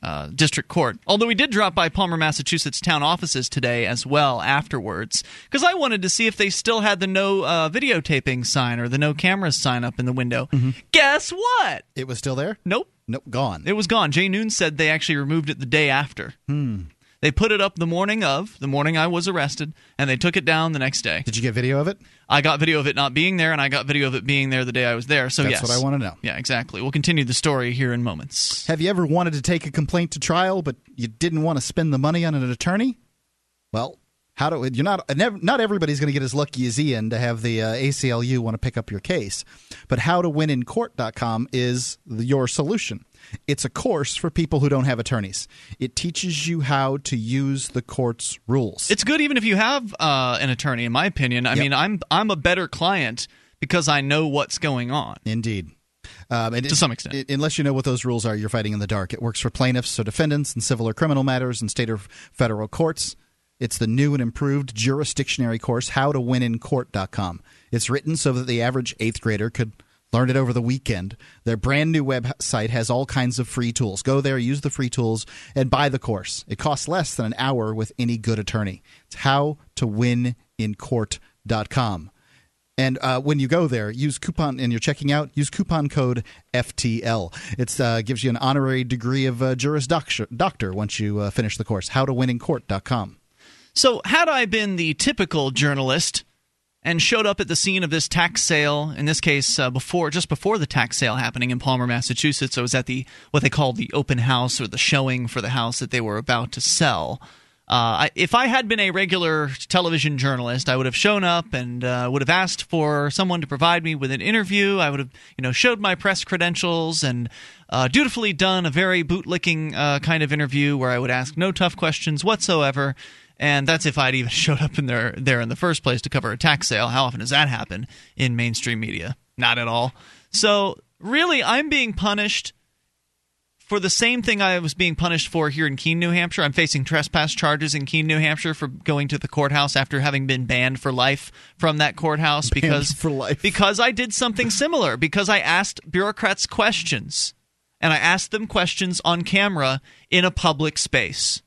uh, District Court. Although we did drop by Palmer, Massachusetts town offices today as well afterwards, because I wanted to see if they still had the no uh, videotaping sign or the no cameras sign up in the window. Guess what? It was still there. Nope. Nope, gone. It was gone. Jay Noon said they actually removed it the day after. Hmm. They put it up the morning of, the morning I was arrested, and they took it down the next day. Did you get video of it? I got video of it not being there, and I got video of it being there the day I was there. So That's yes, what I want to know. Yeah, exactly. We'll continue the story here in moments. Have you ever wanted to take a complaint to trial, but you didn't want to spend the money on an attorney? Well, how do you're not not everybody's going to get as lucky as Ian to have the uh, ACLU want to pick up your case, but howtowinincourt.com is the, your solution. It's a course for people who don't have attorneys. It teaches you how to use the court's rules. It's good even if you have uh, an attorney. In my opinion, I Yep. mean, I'm I'm a better client because I know what's going on. Indeed. Um, and To it- some extent. it- unless you know what those rules are, you're fighting in the dark. It works for plaintiffs or defendants in civil or criminal matters in state or federal courts. It's the new and improved jurisdictionary course, howtowinincourt.com. It's written so that the average eighth grader could Learn it over the weekend. Their brand new website has all kinds of free tools. Go there, use the free tools, and buy the course. It costs less than an hour with any good attorney. It's howtowinincourt.com. And uh, when you go there, use coupon and you're checking out. Use coupon code FTL. It uh, gives you an honorary degree of uh, Juris Doctor, doctor once you uh, finish the course. HowToWinInCourt.com. So, had I been the typical journalist and showed up at the scene of this tax sale, in this case, uh, before just before the tax sale happening in Palmer, Massachusetts, I was at the what they called the open house or the showing for the house that they were about to sell. Uh, I, if I had been a regular television journalist, I would have shown up and uh, would have asked for someone to provide me with an interview. I would have, you know, showed my press credentials and uh, dutifully done a very bootlicking uh, kind of interview where I would ask no tough questions whatsoever. And that's if I'd even (laughs) showed up in there there in the first place to cover a tax sale. How often does that happen in mainstream media? Not at all. So really, I'm being punished for the same thing I was being punished for here in Keene, New Hampshire. I'm facing trespass charges in Keene, New Hampshire for going to the courthouse after having been banned for life from that courthouse Banned because for life. because I did something similar because I asked bureaucrats questions and I asked them questions on camera in a public space.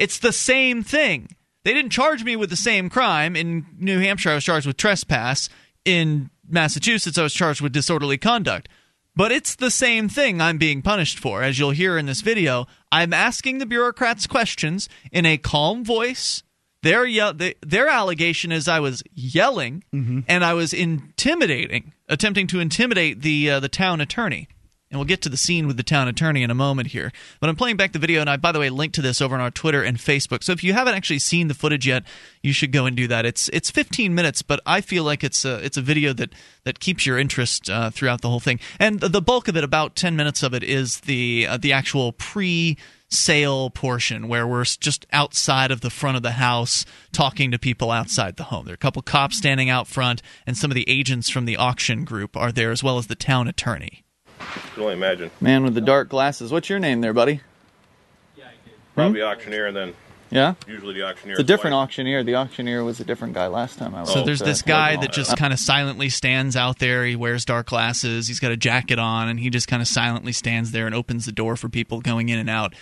It's the same thing. They didn't charge me with the same crime in New Hampshire. I was charged with trespass. In Massachusetts, I was charged with disorderly conduct. But it's the same thing I'm being punished for. As you'll hear in this video, I'm asking the bureaucrats questions in a calm voice. Their, ye- the, their allegation is I was yelling and I was intimidating, attempting to intimidate the uh, the town attorney. And we'll get to the scene with the town attorney in a moment here. But I'm playing back the video, and I, by the way, linked to this over on our Twitter and Facebook. So if you haven't actually seen the footage yet, you should go and do that. It's it's 15 minutes, but I feel like it's a it's a video that that keeps your interest uh, throughout the whole thing. And the, bulk of it, about 10 minutes of it, is the uh, the actual pre sale portion where we're just outside of the front of the house talking to people outside the home. There are a couple cops standing out front, and some of the agents from the auction group are there, as well as the town attorney. Can only imagine. Man with the dark glasses. What's your name there, buddy? Yeah, I did. Hmm? Probably auctioneer, and then Yeah? usually the auctioneer. It's a different white. auctioneer. The auctioneer was a different guy last time I was. So there's okay. this guy that just kind of silently stands out there. He wears dark glasses. He's got a jacket on, and he just kind of silently stands there and opens the door for people going in and out.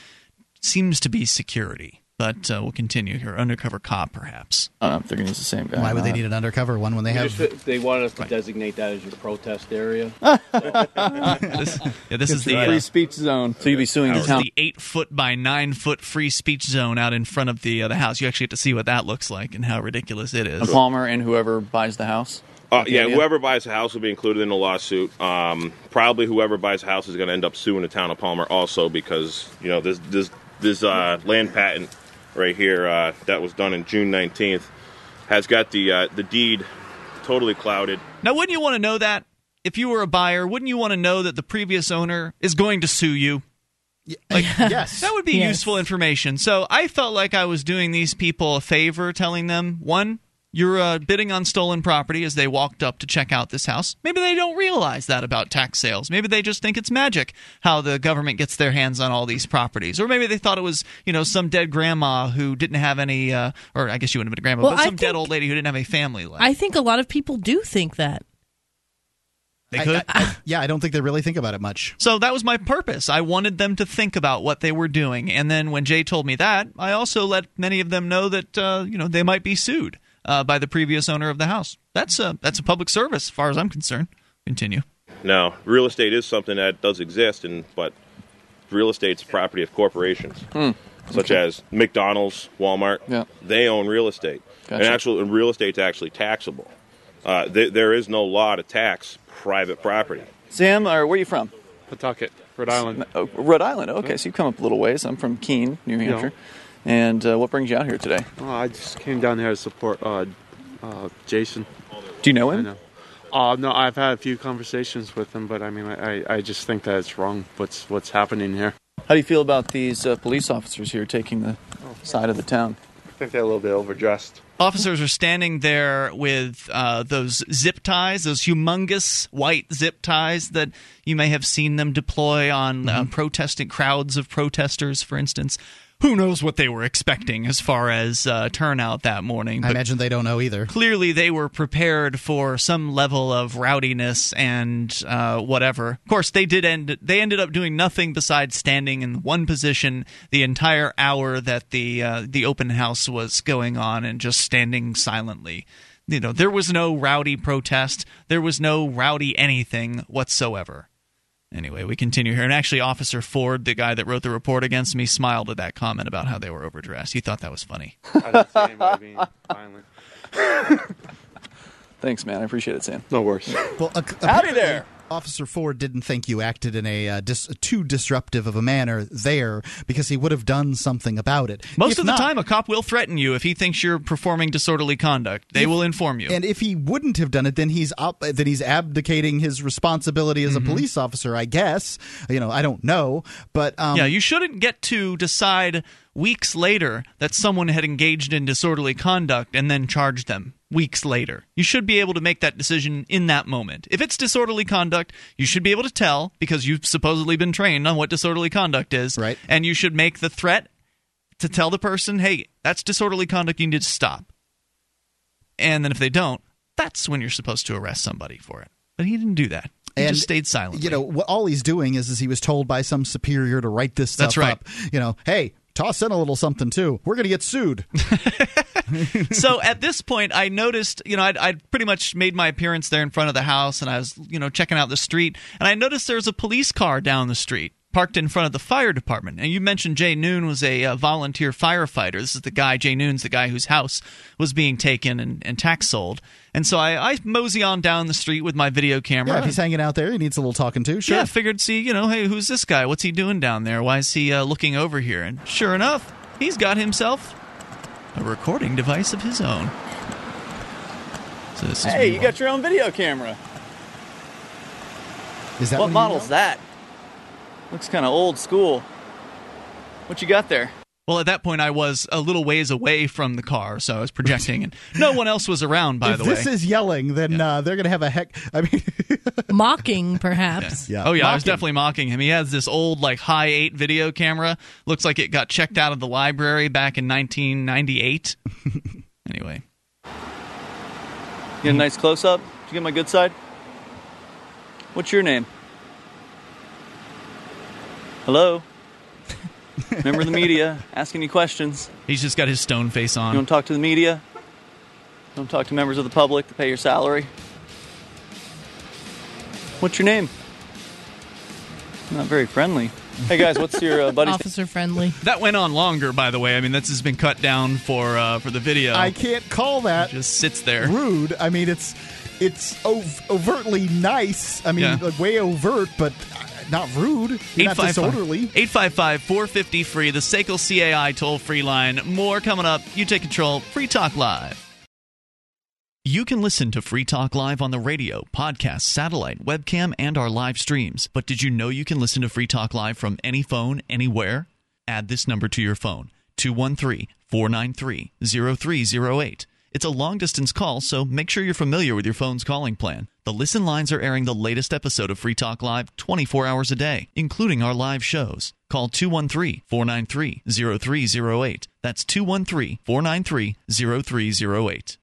Seems to be security, but uh, we'll continue here. Undercover cop, perhaps. I don't know if they're going to use the same guy. Why would they need an undercover one when they have? Just, they wanted us to designate that as your protest area. (laughs) this, yeah, this is the right. uh, Free speech zone. So you'll be suing the the town. The eight foot by nine foot free speech zone out in front of the uh, the house. You actually get to see what that looks like and how ridiculous it is. Palmer and whoever buys the house. Uh, The yeah, idea? whoever buys a house will be included in the lawsuit. Um, probably whoever buys a house is going to end up suing the town of Palmer also because you know this this this uh, land patent right here uh, that was done in June nineteenth has got the uh, the deed totally clouded. Now, wouldn't you want to know that if you were a buyer? Wouldn't you want to know that the previous owner is going to sue you? (laughs) Like, (laughs) yes, that would be Yes. useful information. So I felt like I was doing these people a favor, telling them one, you're uh, bidding on stolen property as they walked up to check out this house. Maybe they don't realize that about tax sales. Maybe they just think it's magic how the government gets their hands on all these properties, or maybe they thought it was you know some dead grandma who didn't have any, uh, or I guess you wouldn't have been a grandma, Well, but I some dead old lady who didn't have a family left. I think a lot of people do think that. They could. yeah, I don't think they really think about it much. So that was my purpose. I wanted them to think about what they were doing, and then when Jay told me that, I also let many of them know that uh, you know they might be sued uh, by the previous owner of the house. That's a that's a public service, as far as I'm concerned. Continue. Now, real estate is something that does exist, and but real estate's property of corporations, Hmm. such Okay. as McDonald's, Walmart. Yeah. They own real estate, and Gotcha. actually, and real estate's actually taxable. Uh, there, there is no law to tax private property. Sam, or where are you from? Pawtucket, Rhode Island. Oh, Rhode Island. Okay, so you've come up a little ways. I'm from Keene, New Yeah. Hampshire. And uh, what brings you out here today? Oh, I just came down here to support uh, uh, Jason. Do you know him? I know. Uh, no, I've had a few conversations with him, but I mean, I, I just think that it's wrong. What's what's happening here? How do you feel about these uh, police officers here taking the side of the town? I think they're a little bit overdressed. Officers are standing there with uh, those zip ties, those humongous white zip ties that you may have seen them deploy on uh, protesting crowds of protesters, for instance. Who knows what they were expecting as far as uh, turnout that morning. I imagine they don't know either. clearly they were prepared for some level of rowdiness and uh, whatever. Of course, they did end. They ended up doing nothing besides standing in one position the entire hour that the uh, the open house was going on, and just standing silently. You know, there was no rowdy protest. There was no rowdy anything whatsoever. Anyway, we continue here. And actually, Officer Ford, the guy that wrote the report against me, smiled at that comment about how they were overdressed. He thought that was funny. (laughs) I didn't see anybody being violent. (laughs) Thanks, man. I appreciate it, Sam. No worries. Well, uh, Howdy there. Officer Ford didn't think you acted in a uh, dis- too disruptive of a manner there because he would have done something about it. Most If of the not- time, a cop will threaten you if he thinks you're performing disorderly conduct. They will inform you. And if he wouldn't have done it, then he's up, then he's abdicating his responsibility as Mm-hmm. a police officer. I guess you know I don't know, but um, yeah, you shouldn't get to decide weeks later that someone had engaged in disorderly conduct and then charged them weeks later. You should be able to make that decision in that moment. If it's disorderly conduct, you should be able to tell because you've supposedly been trained on what disorderly conduct is. Right. And you should make the threat to tell the person, hey, that's disorderly conduct, you need to stop. And then if they don't, that's when you're supposed to arrest somebody for it. But he didn't do that. He And, just stayed silent. You know, what all he's doing is, is he was told by some superior to write this stuff That's right. up. You know, hey, toss in a little something too. We're going to get sued. (laughs) (laughs) so at this point, I noticed, you know, I'd, I'd pretty much made my appearance there in front of the house, and I was, you know, checking out the street, and I noticed there was a police car down the street parked in front of the fire department. And you mentioned Jay Noon was a uh, volunteer firefighter. This is the guy, Jay Noon's the guy whose house was being taken and, and tax sold. And so I, I mosey on down the street with my video camera. Yeah, if he's hanging out there, he needs a little talking to. Sure. Yeah, I figured, see, you know, hey, who's this guy? What's he doing down there? Why is he uh, looking over here? And sure enough, he's got himself a recording device of his own. So this is Hey, you got your own video camera. Is that what what model's that? Looks kind of old school. What you got there? well, at that point, I was a little ways away from the car, so I was projecting, and no one else was around. By if the way, If this is yelling, then uh, they're going to have a heck. I mean, (laughs) Mocking, perhaps. yeah. Oh yeah, I was definitely mocking him. He has this old like Hi8 video camera. Looks like it got checked out of the library back in 1998. (laughs) anyway, You get a nice close up? Did you get my good side? What's your name? Hello? Remember the media asking you questions. he's just got his stone face on. You on. want to talk to the media? You want to talk to members of the public to pay your salary? What's your name? Not very friendly. Hey guys, what's your uh, buddy's Officer friendly. That went on longer, by the way. I mean, this has been cut down for uh, for the video. I can't call that just sits there. rude. I mean, it's it's ov- overtly nice. I mean, Yeah. like, way overt, but not rude. You're not disorderly. 855 450 free, the Seiko CAI toll free line. More coming up. You take control. Free Talk Live. You can listen to Free Talk Live on the radio, podcast, satellite, webcam, and our live streams. But did you know you can listen to Free Talk Live from any phone, anywhere? Add this number to your phone 213 493 0308. It's a long distance call, so make sure you're familiar with your phone's calling plan. The listen lines are airing the latest episode of Free Talk Live 24 hours a day, including our live shows. Call 213 493 0308. That's 213 493 0308.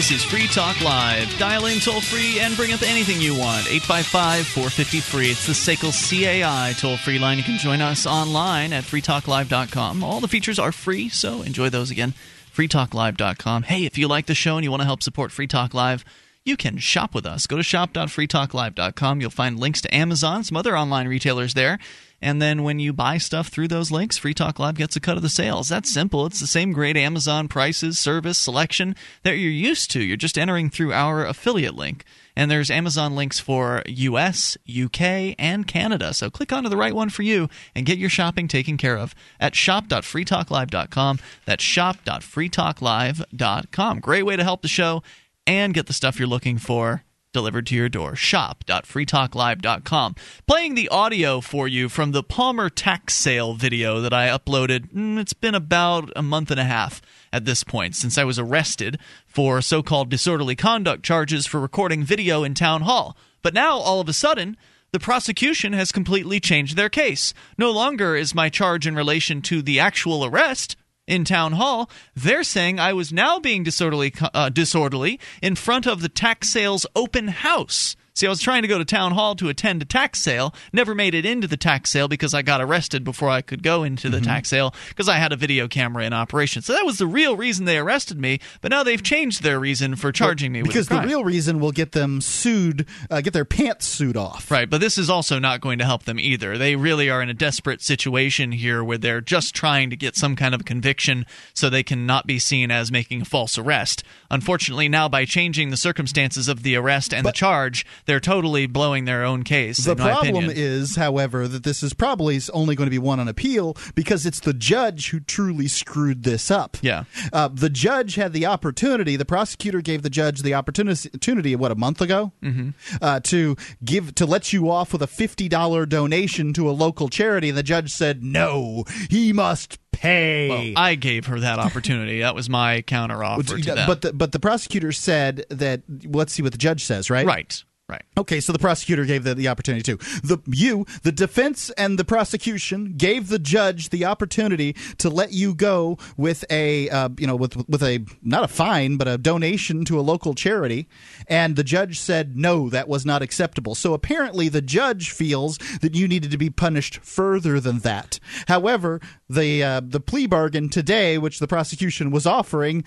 This is Free Talk Live. Dial in toll free and bring up anything you want. 855 450 free. It's the SACL CAI toll free line. You can join us online at freetalklive.com. All the features are free, so enjoy those again. freetalklive.com. Hey, if you like the show and you want to help support Free Talk Live, you can shop with us. Go to shop.freetalklive.com. You'll find links to Amazon, some other online retailers there. And then when you buy stuff through those links, Free Talk Live gets a cut of the sales. That's simple. It's the same great Amazon prices, service, selection that you're used to. You're just entering through our affiliate link. And there's Amazon links for US, UK, and Canada. So click onto the right one for you and get your shopping taken care of at shop.freetalklive.com. That's shop.freetalklive.com. Great way to help the show and get the stuff you're looking for delivered to your door. Shop.freetalklive.com. Playing the audio for you from the Palmer tax sale video that I uploaded. mm, It's been about a month and a half at this point since I was arrested for so called disorderly conduct charges for recording video in town hall. But now, all of a sudden, the prosecution has completely changed their case. No longer is my charge in relation to the actual arrest in town hall. They're saying I was now being disorderly, uh, disorderly in front of the tax sales open house. See, I was trying to go to town hall to attend a tax sale, never made it into the tax sale because I got arrested before I could go into the Mm-hmm. tax sale because I had a video camera in operation. So that was the real reason they arrested me, but now they've changed their reason for charging me with because the real reason will get them sued, uh, get their pants sued off. Right, but this is also not going to help them either. They really are in a desperate situation here where they're just trying to get some kind of conviction so they can not be seen as making a false arrest. Unfortunately, now by changing the circumstances of the arrest and the charge, they're totally blowing their own case. The problem opinion. is, however, that this is probably only going to be won on appeal because it's the judge who truly screwed this up. Yeah. Uh, the judge had the opportunity, the prosecutor gave the judge the opportunity, what, a month ago? Mhm. Uh, to give to let you off with a $50 donation to a local charity. And the judge said, no, he must pay. Well, I gave her that opportunity. that was my counter offer to them. But the, but the prosecutor said that. Let's see what the judge says. Right. Right. Right. Okay, so the prosecutor gave the, the opportunity too. The you, the defense and the prosecution gave the judge the opportunity to let you go with a uh, you know with with a not a fine but a donation to a local charity, and the judge said no, that was not acceptable. So apparently the judge feels that you needed to be punished further than that. However, the uh, the plea bargain today, which the prosecution was offering.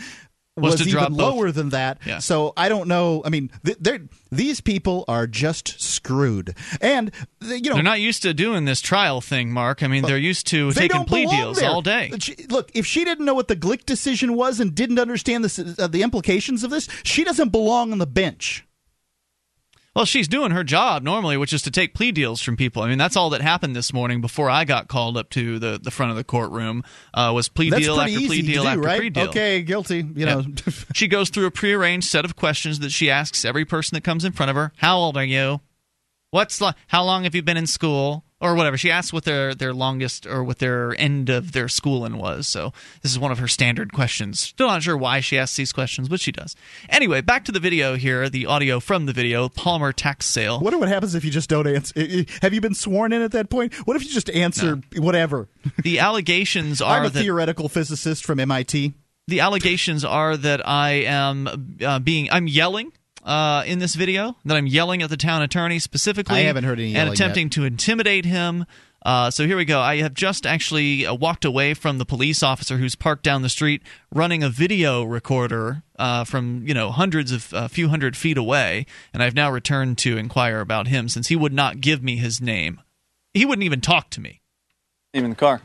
Was Was, to even drop both. lower than that. Yeah. So I don't know. I mean, they're, these people are just screwed, and th- you know they're not used to doing this trial thing, Mark. I mean, they're used to they taking plea deals there. all day. Look, if she didn't know what the Glik decision was and didn't understand the uh, the implications of this, she doesn't belong on the bench. Well, she's doing her job normally, which is to take plea deals from people. I mean, that's all that happened this morning before I got called up to the, the front of the courtroom. Uh, was plea That's deal after plea deal do, after right? plea deal. Okay, guilty. You know, (laughs) she goes through a prearranged set of questions that she asks every person that comes in front of her. How old are you? What's lo- how long have you been in school? Or whatever. She asks what their, their longest or what their end of their schooling was. So this is one of her standard questions. Still not sure why she asks these questions, but she does. Anyway, back to the video here, the audio from the video, Palmer tax sale. what what happens if you just don't answer? Have you been sworn in at that point? What if you just answer whatever? (laughs) The allegations are I'm a that theoretical physicist from MIT. the allegations are that I am uh, being I'm yelling uh, in this video that I'm yelling at the town attorney specifically. I haven't heard any and attempting yet. to intimidate him. Uh, so here we go. I have just actually uh, walked away from the police officer who's parked down the street, running a video recorder uh, from you know hundreds of a few hundred feet away, and I've now returned to inquire about him since he would not give me his name. He wouldn't even talk to me. Name in the car.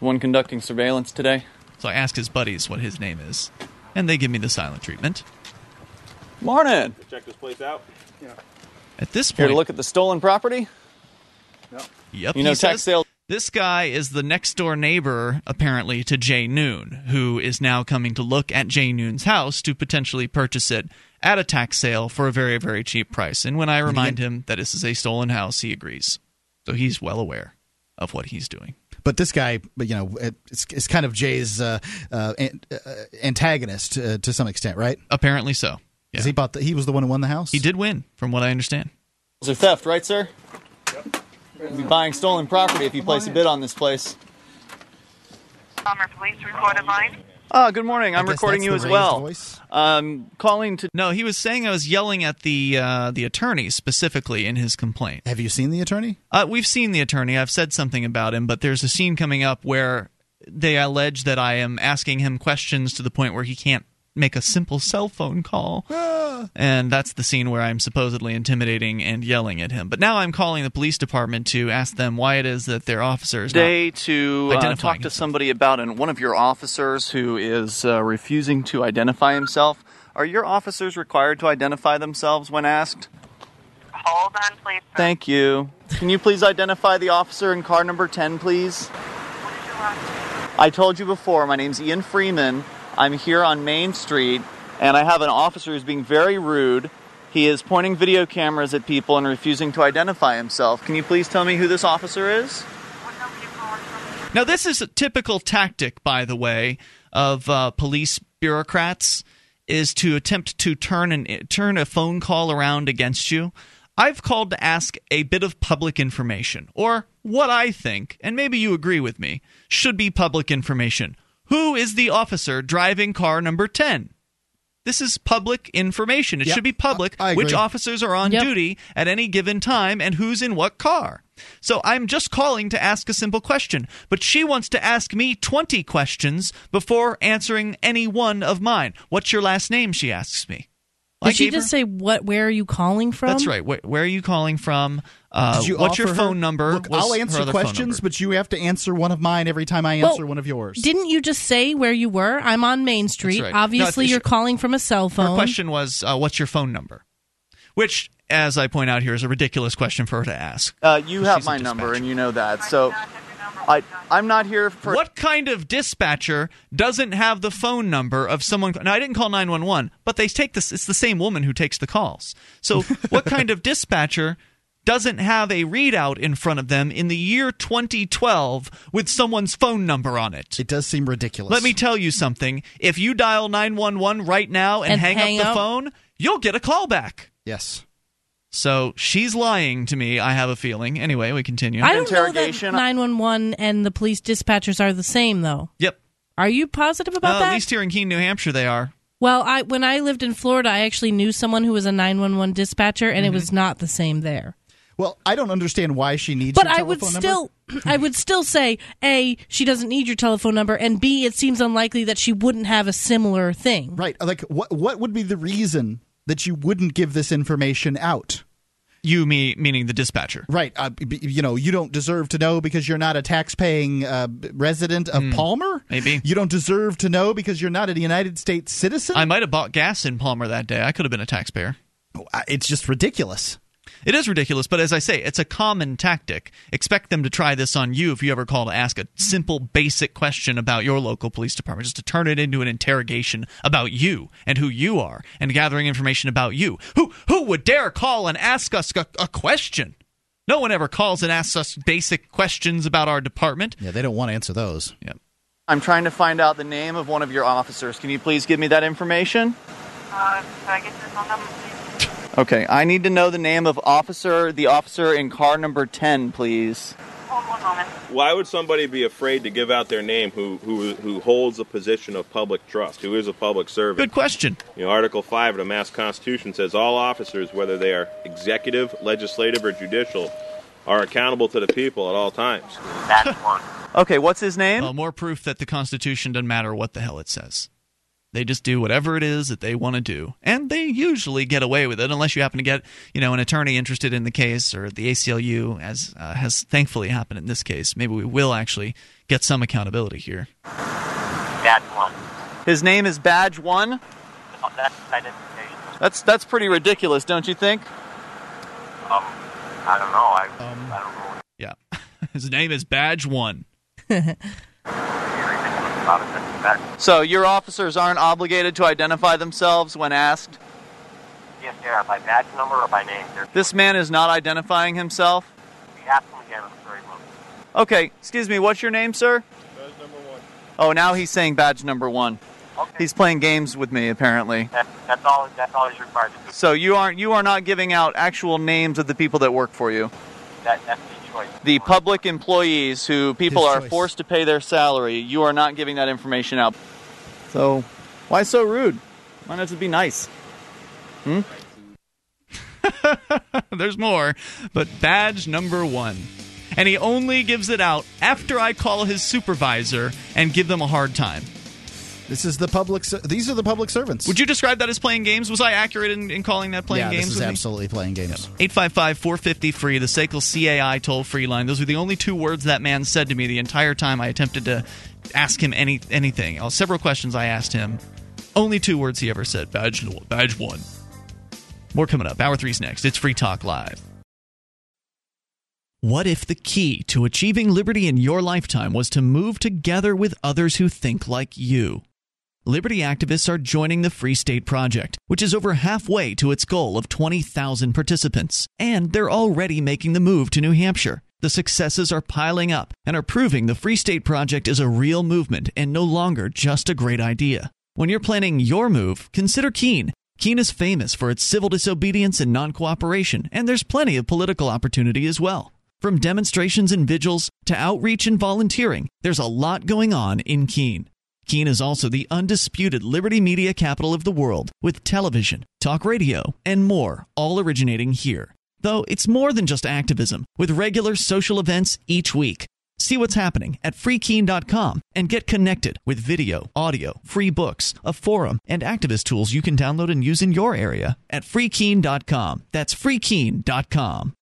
One conducting surveillance today. So I ask his buddies what his name is, and they give me the silent treatment. Morning. Check this place out. At this point, Here point, to look at the stolen property. Yep. You know, tax says sale. This guy is the next door neighbor, apparently, to Jay Noon, who is now coming to look at Jay Noon's house to potentially purchase it at a tax sale for a very, very cheap price. And when I remind him that this is a stolen house, he agrees. So he's well aware of what he's doing. But this guy, you know, it's, it's kind of Jay's uh, uh, uh, antagonist uh, to some extent, right? Apparently so. 'Cause he bought the, he was the one who won the house. He did win, from what I understand. Those are theft, right, sir? You'll be buying stolen property if you place a bid on this place. Palmer Police recorded line. Ah, good morning. I'm recording you as well. voice. Um, calling to. No, he was saying I was yelling at the uh, the attorney specifically in his complaint. Have you seen the attorney? Uh, we've seen the attorney. I've said something about him, but there's a scene coming up where they allege that I am asking him questions to the point where he can't make a simple cell phone call. And that's the scene where I'm supposedly intimidating and yelling at him. But now I'm calling the police department to ask them why it is that their officers Day to uh, talk to himself. somebody about an, one of your officers who is uh, refusing to identify himself. Are your officers required to identify themselves when asked? Hold on, please. sir. Thank you. Can you please identify the officer in car number 10, please? What is your last name? I told you before, my name's Ian Freeman. I'm here on Main Street, and I have an officer who's being very rude. He is pointing video cameras at people and refusing to identify himself. Can you please tell me who this officer is? Now, this is a typical tactic, by the way, of uh, police bureaucrats, is to attempt to turn an turn a phone call around against you. I've called to ask a bit of public information, or what I think, and maybe you agree with me, should be public information. Who is the officer driving car number 10? This is public information. It Yep. should be public I- I which officers are on Yep. duty at any given time and who's in what car. So I'm just calling to ask a simple question, but she wants to ask me 20 questions before answering any one of mine. What's your last name? She asks me. I Did she just her- say what? Where are you calling from? That's right. Where, where are you calling from? Uh, you what's your offer her- phone number? Look, I'll answer questions, but you have to answer one of mine every time I Well, answer one of yours. Didn't you just say where you were? I'm on Main Street. right. Obviously, it's- you're calling from a cell Her phone. question was, uh, "What's your phone number?" Which, as I point out here, is a ridiculous question for her to ask. Uh, you have my number, and you know that. So, I I'm not here for. What kind of dispatcher doesn't have the phone number of someone? Now, I didn't call nine one one, but they take this. It's the same woman who takes the calls. So, (laughs) what kind of dispatcher doesn't have a readout in front of them in the year 2012 with someone's phone number on it? It does seem ridiculous. Let me tell you something. If you dial 911 right now and, And hang, hang up the up. phone, you'll get a call back. Yes. So she's lying to me, I have a feeling. Anyway, we continue. I don't know that Interrogation. 911 and the police dispatchers are the same, though. yep. Are you positive about Well, that? at least here in Keene, New Hampshire, they are. well, I when I lived in Florida, I actually knew someone who was a 911 dispatcher, and it Mm-hmm. was not the same there. Well, I don't understand why she needs But your I would still, number. I would still say, a, she doesn't need your telephone number, and b, it seems unlikely that she wouldn't have a similar thing. Right. Like, what, what would be the reason that you wouldn't give this information out? You, me, meaning the dispatcher. Right. Uh, b- b- you know, you don't deserve to know because you're not a tax-paying uh, resident of Palmer. Hmm. maybe. you don't deserve to know because you're not a United States citizen. I might have bought gas in Palmer that day. I could have been a taxpayer. Uh, it's just ridiculous. It is ridiculous, but as I say, it's a common tactic. Expect them to try this on you if you ever call to ask a simple, basic question about your local police department, just to turn it into an interrogation about you and who you are and gathering information about you. Who who would dare call and ask us a, a question? No one ever calls and asks us basic questions about our department. Yeah, they don't want to answer those. Yeah. I'm trying to find out the name of one of your officers. Can you please give me that information? Uh, can I get your phone number, please? Okay, I need to know the name of officer, the officer in car number 10, please. Hold one moment. Why would somebody be afraid to give out their name who who who holds a position of public trust, who is a public servant? Good question. You know, Article 5 of the Mass Constitution says all officers, whether they are executive, legislative, or judicial, are accountable to the people at all times. That's one. Okay, what's his name? Well, more proof that the Constitution doesn't matter what the hell it says. They just do whatever it is that they want to do. And they usually get away with it unless you happen to get, you know, an attorney interested in the case or the ACLU, as uh, has thankfully happened in this case. Maybe we will actually get some accountability here. Badge one. His name is Badge 1? Oh, that's identification. That's that's pretty ridiculous, don't you think? Um, I don't know. I, I don't know Yeah. (laughs) His name is Badge 1. (laughs) what you're ridiculous about it. That's, that's, So your officers aren't obligated to identify themselves when asked? yes, they are by badge number or by name. They're, This man is not identifying himself? we ask them again. I'm sorry, look. Okay, excuse me, what's your name, sir? Badge number one. Oh, now he's saying badge number 1. Okay. He's playing games with me apparently. That, that's all. That's all he's required to do. So you aren't you are not giving out actual names of the people that work for you. That, that's the choice. The public employees who people His are choice. forced to pay their salary, you are not giving that information out. So, why so rude? Why not just be nice? Hmm? (laughs) There's more, but badge number one. And he only gives it out after I call his supervisor and give them a hard time. This is the public. These are the public servants. Would you describe that as playing games? Was I accurate in, in calling that playing yeah, games? this is with me? absolutely playing games. 855 450 free, the SACL CAI toll free line. Those were the only two words that man said to me the entire time I attempted to ask him any anything. Uh, several questions I asked him. Only two words he ever said badge, badge one. More coming up. Hour three's next. It's Free Talk Live. What if the key to achieving liberty in your lifetime was to move together with others who think like you? Liberty activists are joining the Free State Project, which is over halfway to its goal of 20,000 participants. And they're already making the move to New Hampshire. The successes are piling up and are proving the Free State Project is a real movement and no longer just a great idea. When you're planning your move, consider Keene. Keene is famous for its civil disobedience and non cooperation, and there's plenty of political opportunity as well. From demonstrations and vigils to outreach and volunteering, there's a lot going on in Keene. Keene is also the undisputed liberty media capital of the world, with television, talk radio, and more, all originating here. Though it's more than just activism, with regular social events each week. See what's happening at freekeene.com and get connected with video, audio, free books, a forum, and activist tools you can download and use in your area at freekeene.com. That's freekeene.com.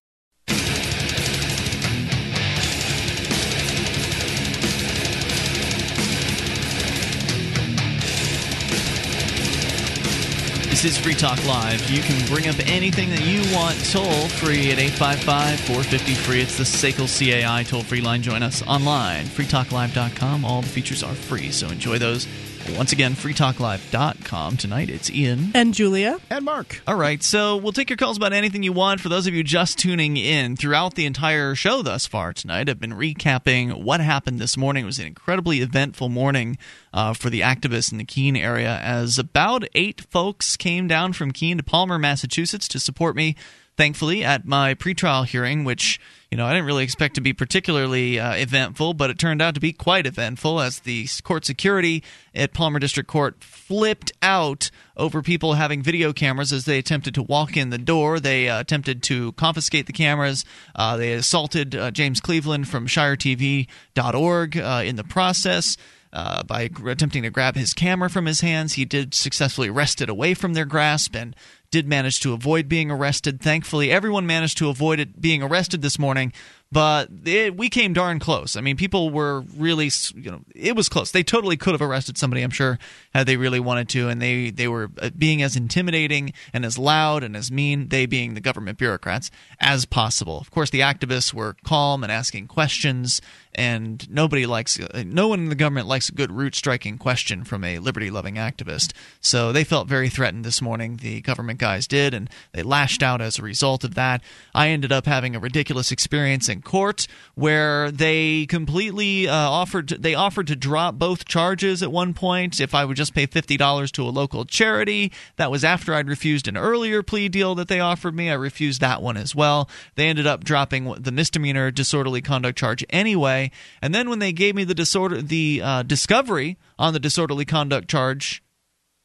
This is Free Talk Live. You can bring up anything that you want toll free at 855 450 free. It's the SACL CAI toll free line. Join us online, freetalklive.com. All the features are free, so enjoy those. Once again, freetalklive.com. Tonight it's Ian. And Julia. And Mark. All right, so we'll take your calls about anything you want. For those of you just tuning in, throughout the entire show thus far tonight, I've been recapping what happened this morning. It was an incredibly eventful morning uh, for the activists in the Keene area, as about eight folks came down from Keene to Palmer, Massachusetts to support me thankfully, at my pretrial hearing, which you know I didn't really expect to be particularly uh, eventful, but it turned out to be quite eventful as the court security at Palmer District Court flipped out over people having video cameras as they attempted to walk in the door. They uh, attempted to confiscate the cameras. Uh, they assaulted uh, James Cleveland from ShireTV.org uh, in the process. Uh, by attempting to grab his camera from his hands, he did successfully wrest it away from their grasp and did manage to avoid being arrested. Thankfully, everyone managed to avoid it being arrested this morning, but it, we came darn close. I mean, people were really, you know, it was close. They totally could have arrested somebody, I'm sure, had they really wanted to, and they they were uh, being as intimidating and as loud and as mean, they being the government bureaucrats, as possible. Of course, the activists were calm and asking questions, and nobody likes, no one in the government likes a good root striking question from a liberty loving activist. So they felt very threatened this morning. The government guys did, and they lashed out as a result of that. I ended up having a ridiculous experience in court where they completely uh, offered they offered to drop both charges at one point if I would just pay fifty dollars to a local charity. That was after I'd refused an earlier plea deal that they offered me. I refused that one as well. They ended up dropping the misdemeanor disorderly conduct charge anyway. And then when they gave me the disorder the uh, discovery on the disorderly conduct charge,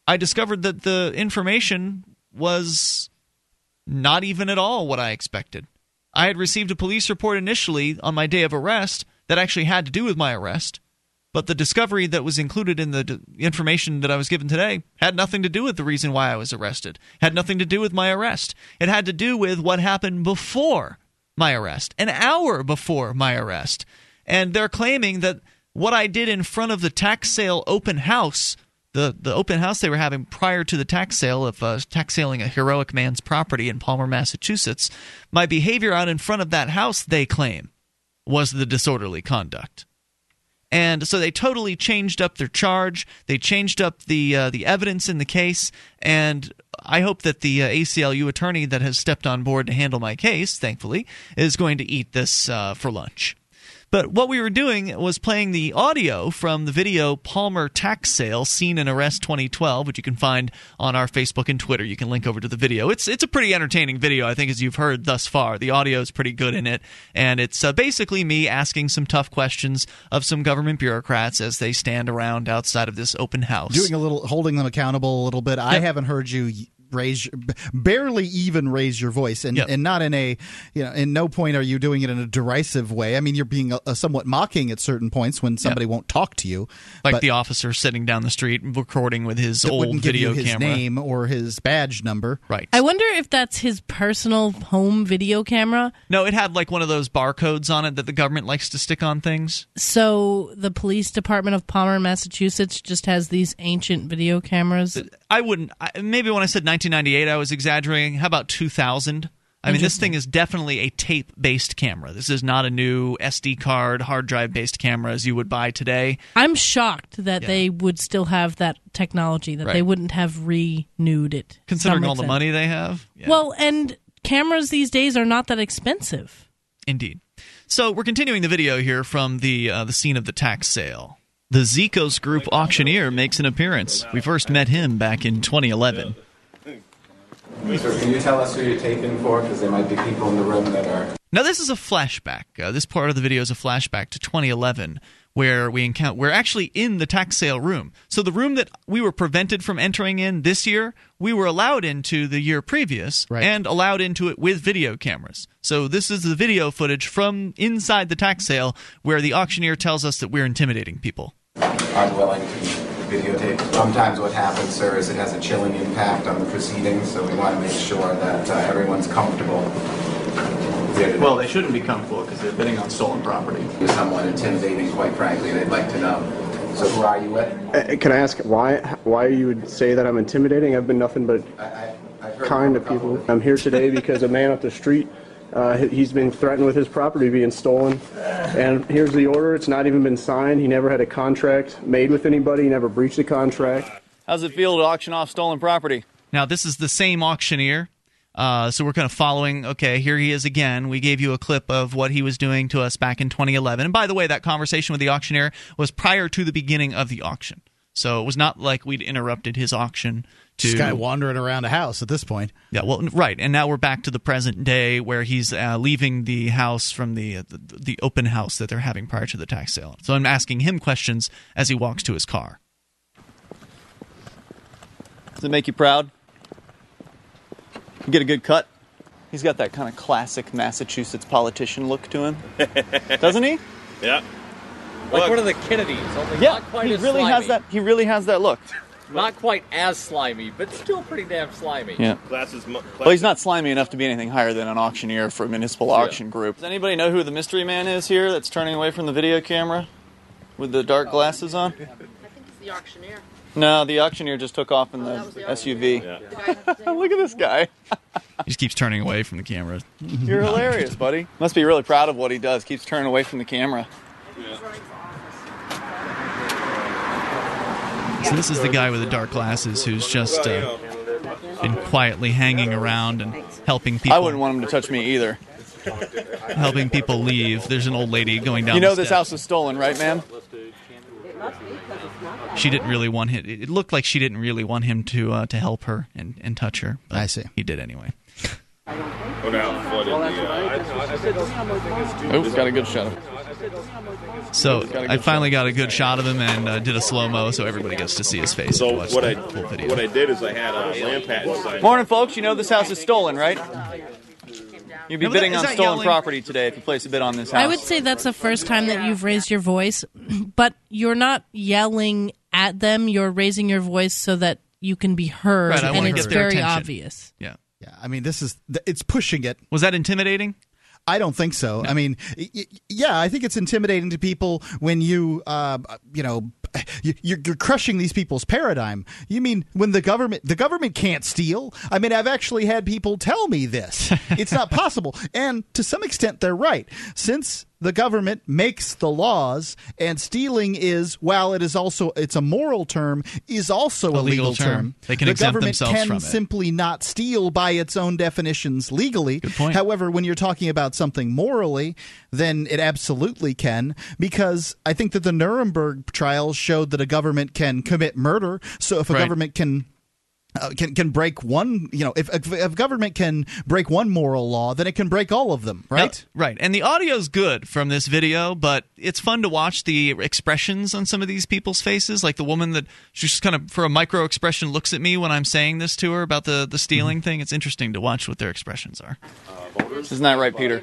I discovered that the information was not even at all what I expected. I had received a police report initially on my day of arrest that actually had to do with my arrest, but the discovery that was included in the d- information that I was given today had nothing to do with the reason why I was arrested. Had nothing to do with my arrest. It had to do with what happened before my arrest, an hour before my arrest. And they're claiming that what I did in front of the tax sale open house the the open house they were having prior to the tax sale of uh, tax saling a heroic man's property in Palmer, Massachusetts. My behavior out in front of that house, they claim, was the disorderly conduct. And so they totally changed up their charge. They changed up the uh, the evidence in the case, and I hope that the uh, ACLU attorney that has stepped on board to handle my case, thankfully, is going to eat this uh, for lunch. But what we were doing was playing the audio from the video Palmer tax sale seen in Arrest 2012, which you can find on our Facebook and Twitter. You can link over to the video. It's it's a pretty entertaining video, I think, as you've heard thus far. The audio is pretty good in it, and it's uh, basically me asking some tough questions of some government bureaucrats as they stand around outside of this open house, doing a little, holding them accountable a little bit. I haven't heard you raise barely even raise your voice and Yep. and not in a you know in no point are you doing it in a derisive way i mean you're being a, a somewhat mocking at certain points when somebody won't talk to you like but the officer sitting down the street recording with his old wouldn't give video you his camera. name or his badge number Right. I wonder if that's his personal home video camera. No, it had like one of those barcodes on it that the government likes to stick on things. So the police department of Palmer, Massachusetts, just has these ancient video cameras. I wouldn't. I, maybe when I said 1998, I was exaggerating. How about 2000? I mean, this thing is definitely a tape-based camera. This is not a new SD card, hard drive-based camera as you would buy today. I'm shocked that they would still have that technology, that Right. they wouldn't have renewed it. Considering all the money they have. Yeah. Well, and cameras these days are not that expensive. Indeed. So we're continuing the video here from the uh, the scene of the tax sale. The Zekos Group auctioneer makes an appearance. We first met him back in 2011. Sir, can you tell us who you're taping for? Because there might be people in the room that are. Now, this is a flashback. Uh, this part of the video is a flashback to 2011, where we encounter we're actually in the tax sale room. So the room that we were prevented from entering in this year, we were allowed into the year previous, and allowed into it with video cameras. So this is the video footage from inside the tax sale, where the auctioneer tells us that we're intimidating people. unwilling to videotape. Sometimes what happens, sir, is it has a chilling impact on the proceedings, so we want to make sure that uh, everyone's comfortable. Well, they shouldn't be comfortable because they're bidding on stolen property. You're intimidating, quite frankly. They'd like to know. So who are you with? Uh, Can I ask why why you would say that I'm intimidating? I've been nothing but kind to people. I'm here today because a man up the street, uh, he- he's been threatened with his property being stolen. And here's the order. It's not even been signed. He never had a contract made with anybody. He never breached a contract. How's it feel to auction off stolen property? Now, this is the same auctioneer. Uh, so we're kind of following. Okay, here he is again. We gave you a clip of what he was doing to us back in 2011. And by the way, that conversation with the auctioneer was prior to the beginning of the auction. So it was not like we'd interrupted his auction to This guy wandering around a house at this point. Yeah, well, right, and now we're back to the present day where he's uh, leaving the house from the, the the open house that they're having prior to the tax sale. So I'm asking him questions as he walks to his car. Does it make you proud? You get a good cut? He's got that kind of classic Massachusetts politician look to him, (laughs) doesn't he? Yeah. Like one of the Kennedys, only Yeah, not quite he as really slimy. has that. He really has that look. Not quite as slimy, but still pretty damn slimy. Yeah. Glasses. mu- Well, he's not slimy enough to be anything higher than an auctioneer for a municipal auction group. Does anybody know who the mystery man is here that's turning away from the video camera with the dark glasses on? I think it's the auctioneer. No, the auctioneer just took off in the SUV. (laughs) Look at this guy. He just keeps turning away from the camera. You're hilarious, buddy. (laughs) Must be really proud of what he does. Keeps turning away from the camera. So this is the guy with the dark glasses who's just uh, been quietly hanging around and helping people. I wouldn't want him to touch me either. helping people leave. There's an old lady going down. You know the this steps. house was stolen, right, ma'am? She didn't really want him. It looked like she didn't really want him to uh, to help her and, and touch her. But I see. He did anyway. Go down. Flood the, uh, Oops, got a good shot of him. So I a I good finally got a good shot of him and uh, did a slow mo so everybody gets to see his face. So watch what I full video. what I did is I had a land patent signed. Morning, folks. You know this house is stolen, right? You'd be Now, bidding is on stolen yelling? property today if you place a bid on this house. I would say that's the first time that you've raised your voice, (clears throat) but you're not yelling at them. You're raising your voice so that you can be heard, Right, and it's very attention. obvious. Yeah. Yeah, I mean, this is it's pushing it. Was that intimidating? I don't think so. I mean, yeah, I think it's intimidating to people when you, uh, you know, you're, you're crushing these people's paradigm. You mean when the government, the government can't steal? I mean, I've actually had people tell me this. (laughs) It's not possible, and to some extent, they're right. Since the government makes the laws, and stealing is, while it is also it's a moral term, is also a, A legal legal term. term. They can the exempt government themselves can from it. simply not steal by its own definitions legally. Good point. However, when you're talking about something morally, then it absolutely can, because I think that the Nuremberg trials showed that a government can commit murder. So if a Right. government can uh, can can break one, you know, if, if if government can break one moral law, then it can break all of them, right? Now- right. And the audio is good from this video, but it's fun to watch the expressions on some of these people's faces. Like the woman that she just kind of, for a micro expression, looks at me when I'm saying this to her about the, the stealing Mm-hmm. thing. It's interesting to watch what their expressions are. Isn't that right, Peter?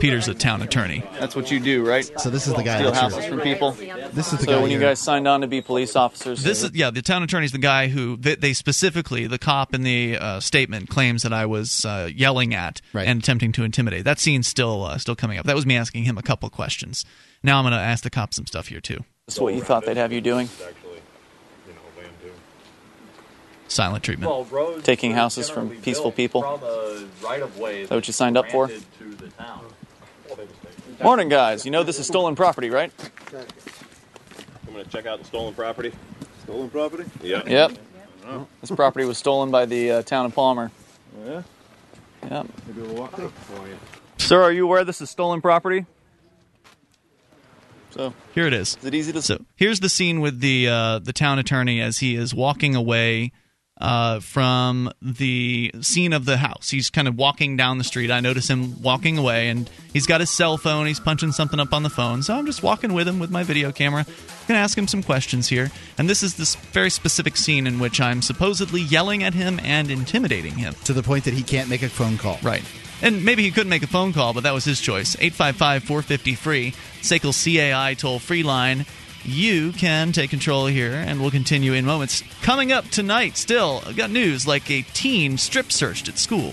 Peter's a town attorney. That's what you do, right? So this is the guy Steal that's houses here. from people. This is the so guy when you here. guys signed on to be police officers. This is yeah. The town attorney is the guy who they, they specifically the cop in the uh, statement claims that I was uh, yelling at and attempting to intimidate. That scene's still uh, still coming up. That was me asking him a couple questions. Now I'm going to ask the cop some stuff here too. That's what you thought they'd have you doing. Silent treatment. Well, roads Taking are houses from peaceful people. From a right Is that what you signed up for? granted to the town. Morning, guys. You know this is stolen property, right? I'm going to check out the stolen property. Stolen property? Yeah. Yep. This property was stolen by the uh, town of Palmer. Yeah. Yep. Maybe we'll walk up for you. Sir, are you aware this is stolen property? So Here it is. Is it easy to? So here's the scene with the uh, the town attorney as he is walking away uh, from the scene of the house. He's kind of walking down the street. I notice him walking away, and he's got his cell phone. He's punching something up on the phone. So I'm just walking with him with my video camera. I'm going to ask him some questions here. And this is this very specific scene in which I'm supposedly yelling at him and intimidating him. To the point that he can't make a phone call. Right. And maybe he couldn't make a phone call, but that was his choice. 855 450 free. SACL CAI toll free line. You can take control here, and we'll continue in moments. Coming up tonight, still, I've got news like a teen strip searched at school.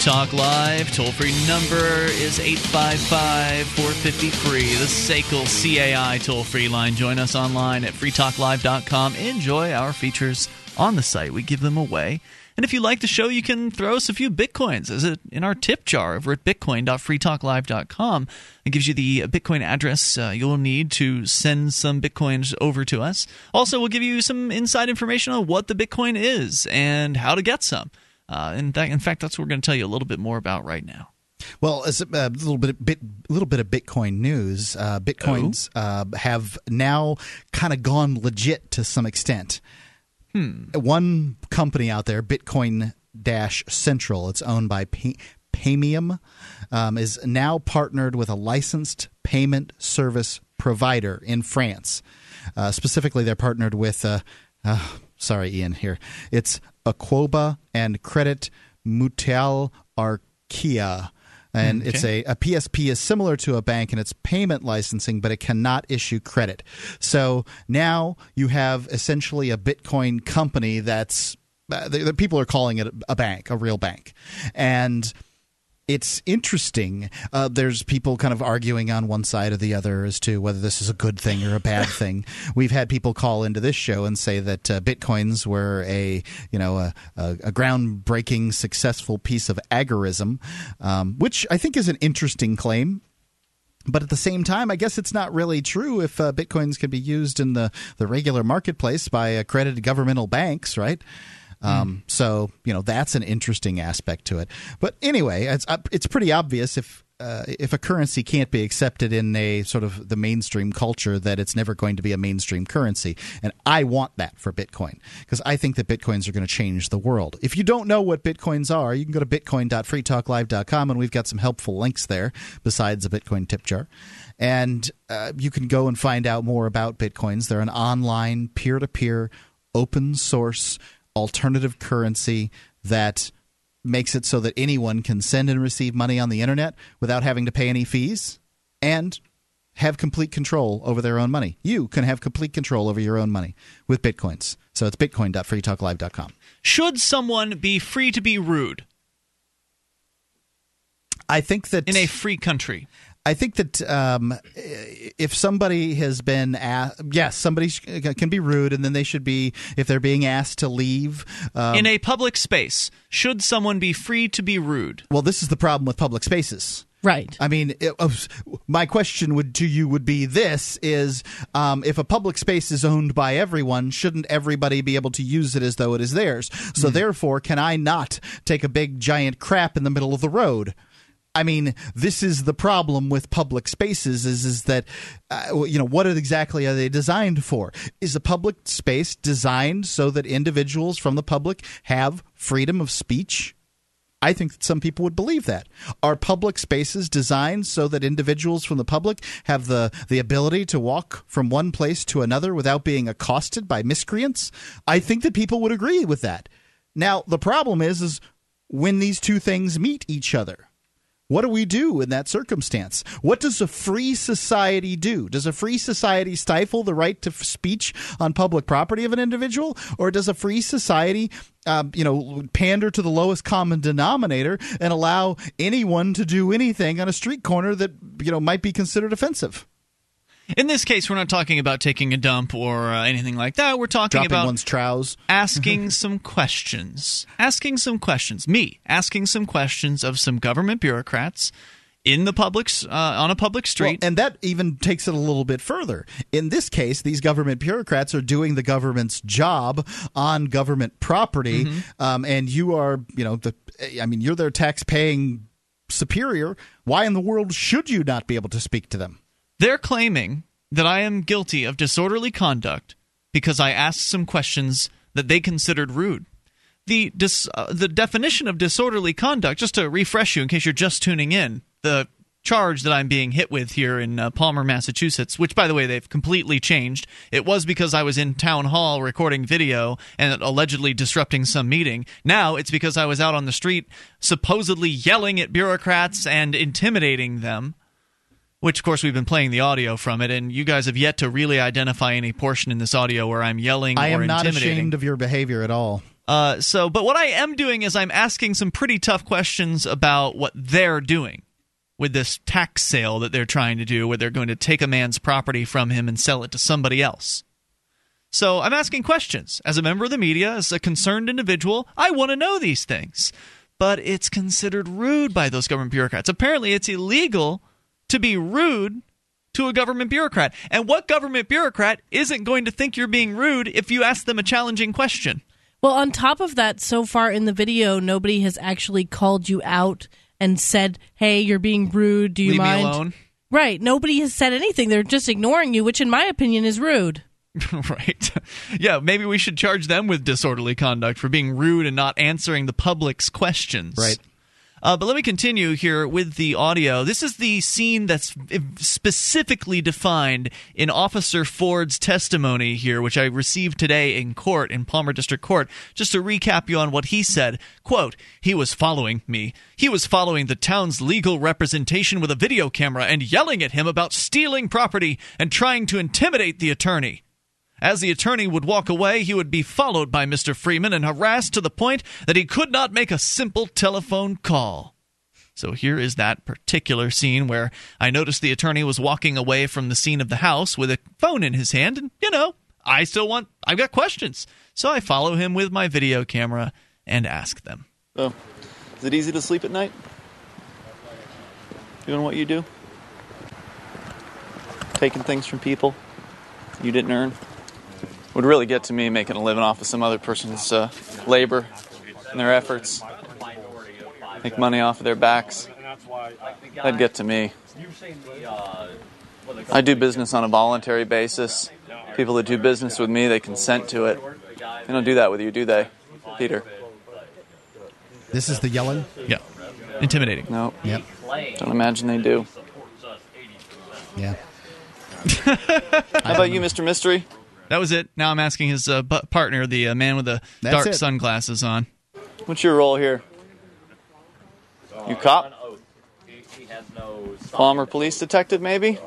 Talk Live, toll free number is 855 450 free. The SACL CAI toll free line. Join us online at freetalklive.com. Enjoy our features on the site. We give them away. And if you like the show, you can throw us a few bitcoins as a, in our tip jar over at bitcoin.freetalklive.com. It gives you the Bitcoin address uh, you'll need to send some bitcoins over to us. Also, we'll give you some inside information on what the bitcoin is and how to get some. Uh, in, that, in fact, that's what we're going to tell you a little bit more about right now. Well, as a, a little bit, bit, little bit of Bitcoin news. Uh, Bitcoins Oh. uh, have now kind of gone legit to some extent. Hmm. One company out there, Bitcoin Dash Central, it's owned by Pay- Paymium, um, is now partnered with a licensed payment service provider in France. Uh, specifically, they're partnered with. Uh, uh, sorry, Ian. Here, it's Aqoba and Crédit Mutuel Arkéa. And Okay. it's a, a PSP is similar to a bank in its payment licensing, but it cannot issue credit. So now you have essentially a Bitcoin company that's uh, the, the people are calling it a bank, a real bank, and it's interesting. Uh, there's people kind of arguing on one side or the other as to whether this is a good thing or a bad (laughs) thing. We've had people call into this show and say that uh, bitcoins were a you know a, a, a groundbreaking, successful piece of agorism, um, which I think is an interesting claim. But at the same time, I guess it's not really true if uh, bitcoins can be used in the, the regular marketplace by accredited governmental banks, right? Um, So you know that's an interesting aspect to it. But anyway, it's uh, it's pretty obvious if uh, if a currency can't be accepted in a sort of the mainstream culture, that it's never going to be a mainstream currency. And I want that for Bitcoin because I think that bitcoins are going to change the world. If you don't know what bitcoins are, you can go to bitcoin.freetalklive.com and we've got some helpful links there besides a Bitcoin tip jar. And uh, you can go and find out more about bitcoins. They're an online, peer to peer, open source alternative currency that makes it so that anyone can send and receive money on the internet without having to pay any fees and have complete control over their own money. You can have complete control over your own money with bitcoins. So it's bitcoin.freetalklive.com. Should someone be free to be rude I think that in a free country? I think that um, if somebody has been asked, yes, somebody sh- can be rude, and then they should be if they're being asked to leave. Um, in a public space, should someone be free to be rude? well, this is the problem with public spaces. Right. I mean, it, uh, my question would to you would be this: is um, if a public space is owned by everyone, shouldn't everybody be able to use it as though it is theirs? So therefore, can I not take a big giant crap in the middle of the road? I mean, this is the problem with public spaces is is that uh, you know what exactly are they designed for? Is a public space designed so that individuals from the public have freedom of speech? I think that some people would believe that. Are public spaces designed so that individuals from the public have the, the ability to walk from one place to another without being accosted by miscreants? I think that people would agree with that. Now, the problem is is when these two things meet each other. What do we do in that circumstance? What does a free society do? Does a free society stifle the right to speech on public property of an individual, or does a free society, um, you know, pander to the lowest common denominator and allow anyone to do anything on a street corner that you know might be considered offensive? In this case, we're not talking about taking a dump or uh, anything like that. We're talking Dropping about one's trousers. asking (laughs) some questions. Asking some questions. Me asking some questions of some government bureaucrats in the public s- uh, on a public street. Well, and that even takes it a little bit further. In this case, these government bureaucrats are doing the government's job on government property, Mm-hmm. um, and you are, you know, the. I mean, you're their tax-paying superior. Why in the world should you not be able to speak to them? They're claiming that I am guilty of disorderly conduct because I asked some questions that they considered rude. The dis, uh, the definition of disorderly conduct, just to refresh you in case you're just tuning in, the charge that I'm being hit with here in uh, Palmer, Massachusetts, which by the way they've completely changed. It was because I was in town hall recording video and allegedly disrupting some meeting. Now it's because I was out on the street supposedly yelling at bureaucrats and intimidating them which of course we've been playing the audio from it and you guys have yet to really identify any portion in this audio where i'm yelling I or am not ashamed of your behavior at all. uh, so but what i am doing is i'm asking some pretty tough questions about what they're doing with this tax sale that they're trying to do where they're going to take a man's property from him and sell it to somebody else. So i'm asking questions. As a member of the media as a concerned individual i want to know these things. But it's considered rude by those government bureaucrats. Apparently it's illegal to be rude to a government bureaucrat. And what government bureaucrat isn't going to think you're being rude if you ask them a challenging question? Well, on top of that, so far in the video, nobody has actually called you out and said, "Hey, you're being rude. Do you Leave mind?" me alone. Right. Nobody has said anything. They're just ignoring you, which, in my opinion, is rude. (laughs) right. yeah, maybe we should charge them with disorderly conduct for being rude and not answering the public's questions. Right. Uh, but let me continue here with the audio. This is the scene that's specifically defined in Officer Ford's testimony here, which I received today in court, in Palmer District Court. Just to recap you on what he said quote, He was following me. He was following the town's legal representation with a video camera and yelling at him about stealing property and trying to intimidate the attorney. As the attorney would walk away, he would be followed by Mr. Freeman and harassed to the point that he could not make a simple telephone call. So here is that particular scene where I noticed the attorney was walking away from the scene of the house with a phone in his hand, and, you know, I still want, I've got questions. So I follow him with my video camera and ask them. So, is it easy to sleep at night? Doing what you do? Taking things from people you didn't earn? Would really get to me making a living off of some other person's uh, labor and their efforts. Make money off of their backs. That'd get to me. I do business on a voluntary basis. People that do business with me, they consent to it. They don't do that with you, do they, Peter? This is the yelling. Yeah. Intimidating. No. Yep. Don't imagine they do. Yeah. How about you, Mr. Mystery? That was it. Now I'm asking his uh, partner, the uh, man with the That's dark it. sunglasses on. What's your role here? You cop? Palmer police detective, maybe?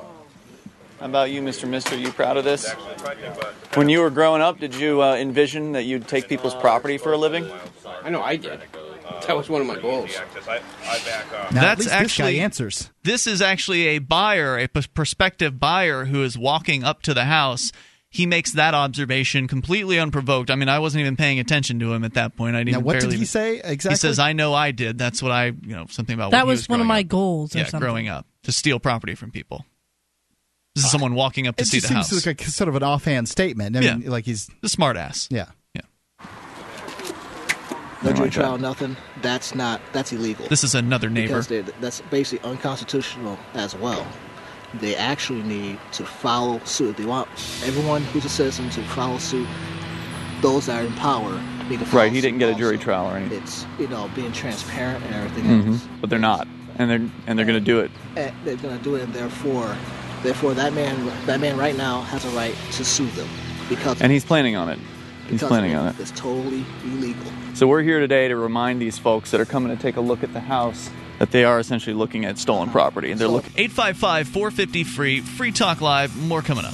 How about you, Mr. Mister? Are you proud of this? When you were growing up, did you uh, envision that you'd take people's property for a living? I know I did. That was one of my goals. That's least this actually guy answers. This is actually a buyer, a prospective buyer who is walking up to the house. He makes that observation completely unprovoked. I mean, I wasn't even paying attention to him at that point. I didn't. Now, what did he even- say exactly? He says, "I know I did. That's what I, you know, something about That when he was one of my up. goals or Yeah, something. growing up to steal property from people. This is uh, someone walking up to It see just the seems house. like a, sort of an offhand statement. I mean, Yeah. like he's the smart ass. Yeah. Yeah. No jury trial, nothing. That's not. That's illegal. This is another neighbor. They- that's basically unconstitutional as well. They actually need to follow suit. They want everyone who's a citizen to follow suit. Those that are in power need to follow suit. Right, he didn't get a also. jury trial or anything. It's you know being transparent and everything hmm else. But they're not, and they're and they're going to do it. And they're gonna do it, and therefore, therefore that man, that man right now has a right to sue them because And he's planning on it. He's planning on it. It's totally illegal. So we're here today to remind these folks that are coming to take a look at the house that they are essentially looking at stolen property. And they're looking 855 450 free, Free Talk Live. More coming up.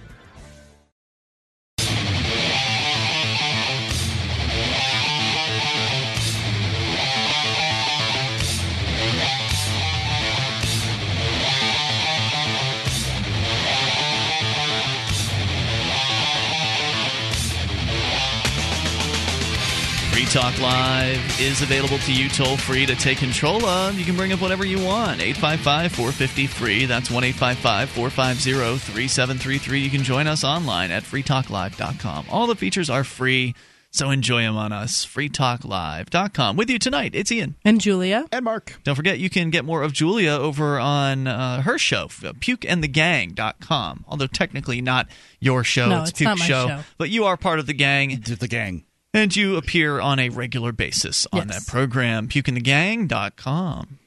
Talk Live is available to you toll free to take control of. You can bring up whatever you want. 855 450 free. That's 1 855 450 3733. You can join us online at freetalklive.com. All the features are free, so enjoy them on us. freetalklive.com. With you tonight, it's Ian. And Julia. And Mark. Don't forget, you can get more of Julia over on uh, her show, pukeandthegang.com. Although technically not your show, No, it's, it's Puke not my show. show. But you are part of the gang. The gang. And you appear on a regular basis on Yes. that program, pukeandthegang.com.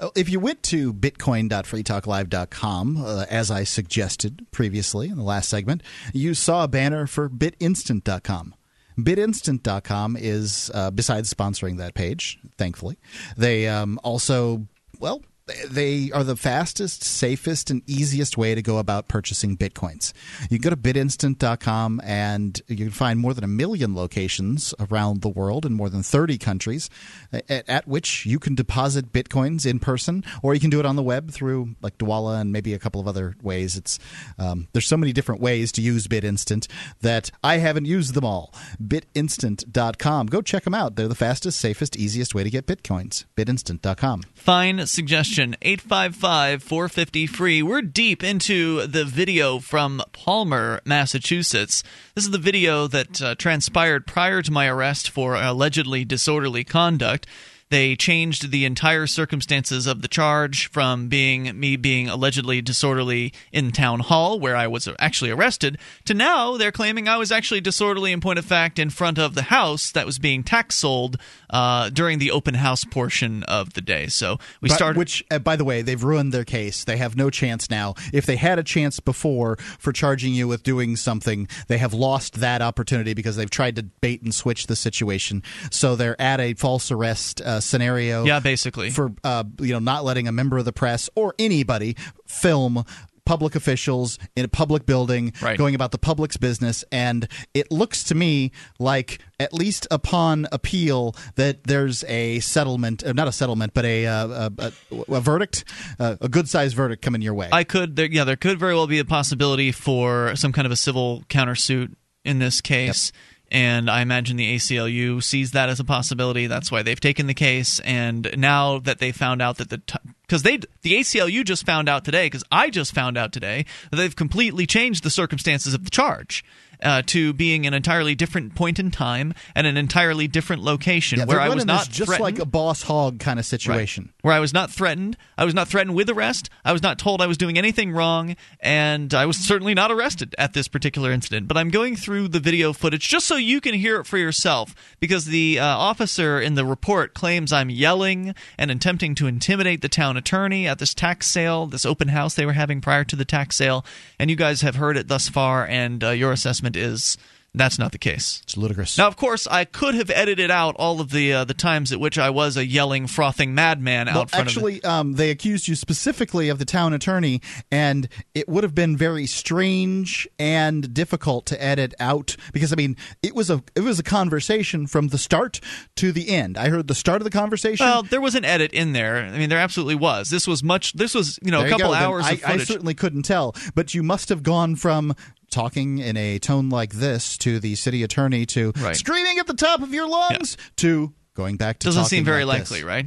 Uh, If you went to bitcoin.freetalklive.com, uh, as I suggested previously in the last segment, you saw a banner for bitinstant.com. Bitinstant.com is, uh, besides sponsoring that page, thankfully, they um, also, well, they are the fastest, safest, and easiest way to go about purchasing bitcoins. You can go to bitinstant.com and you can find more than a million locations around the world in more than 30 countries at, at which you can deposit bitcoins in person, or you can do it on the web through like Dwolla and maybe a couple of other ways. It's um, there's so many different ways to use BitInstant that I haven't used them all. Bitinstant.com. Go check them out. They're the fastest, safest, easiest way to get bitcoins. Bitinstant.com. Fine suggestion 855 450 free. We're deep into the video from Palmer, Massachusetts. This is the video that uh, transpired prior to my arrest for allegedly disorderly conduct. They changed the entire circumstances of the charge from being me being allegedly disorderly in town hall, where I was actually arrested, to now they're claiming I was actually disorderly in point of fact in front of the house that was being tax sold uh, during the open house portion of the day. So we But- started. Which, uh, by the way, they've ruined their case. They have no chance now. If they had a chance before for charging you with doing something, they have lost that opportunity because they've tried to bait and switch the situation. So they're at a false arrest uh, scenario. Yeah, basically. for uh, you know not letting a member of the press or anybody film public officials in a public building Right. going about the public's business and it looks to me like at least upon appeal that there's a settlement uh, not a settlement but a uh, a, a, a verdict uh, a good sized verdict coming your way I could, there, yeah, there could very well be a possibility for some kind of a civil countersuit in this case. And I imagine the ACLU sees that as a possibility. That's why they've taken the case. And now that they found out that the because they the ACLU just found out today because I just found out today that they've completely changed the circumstances of the charge. Uh, to being an entirely different point in time and an entirely different location Yeah, where I was not just threatened. like a boss hog kind of situation where I was not threatened. I was not threatened with arrest. I was not told I was doing anything wrong, and I was certainly not arrested at this particular incident. But I'm going through the video footage just so you can hear it for yourself, because the uh, officer in the report claims I'm yelling and attempting to intimidate the town attorney at this tax sale, this open house they were having prior to the tax sale. And you guys have heard it thus far, and uh, your assessment is. That's not the case. It's ludicrous. Now, of course, I could have edited out all of the uh, the times at which I was a yelling, frothing madman out well, front of the actually, um, they accused you specifically of the town attorney, and it would have been very strange and difficult to edit out because I mean, it was a it was a conversation from the start to the end. I heard the start of the conversation. Well, there was an edit in there. I mean, there absolutely was. This was much. This was you know There a couple. Hours I, I certainly couldn't tell, but you must have gone from talking in a tone like this to the city attorney to Right. screaming at the top of your lungs to going back to Doesn't seem very like this. likely, right?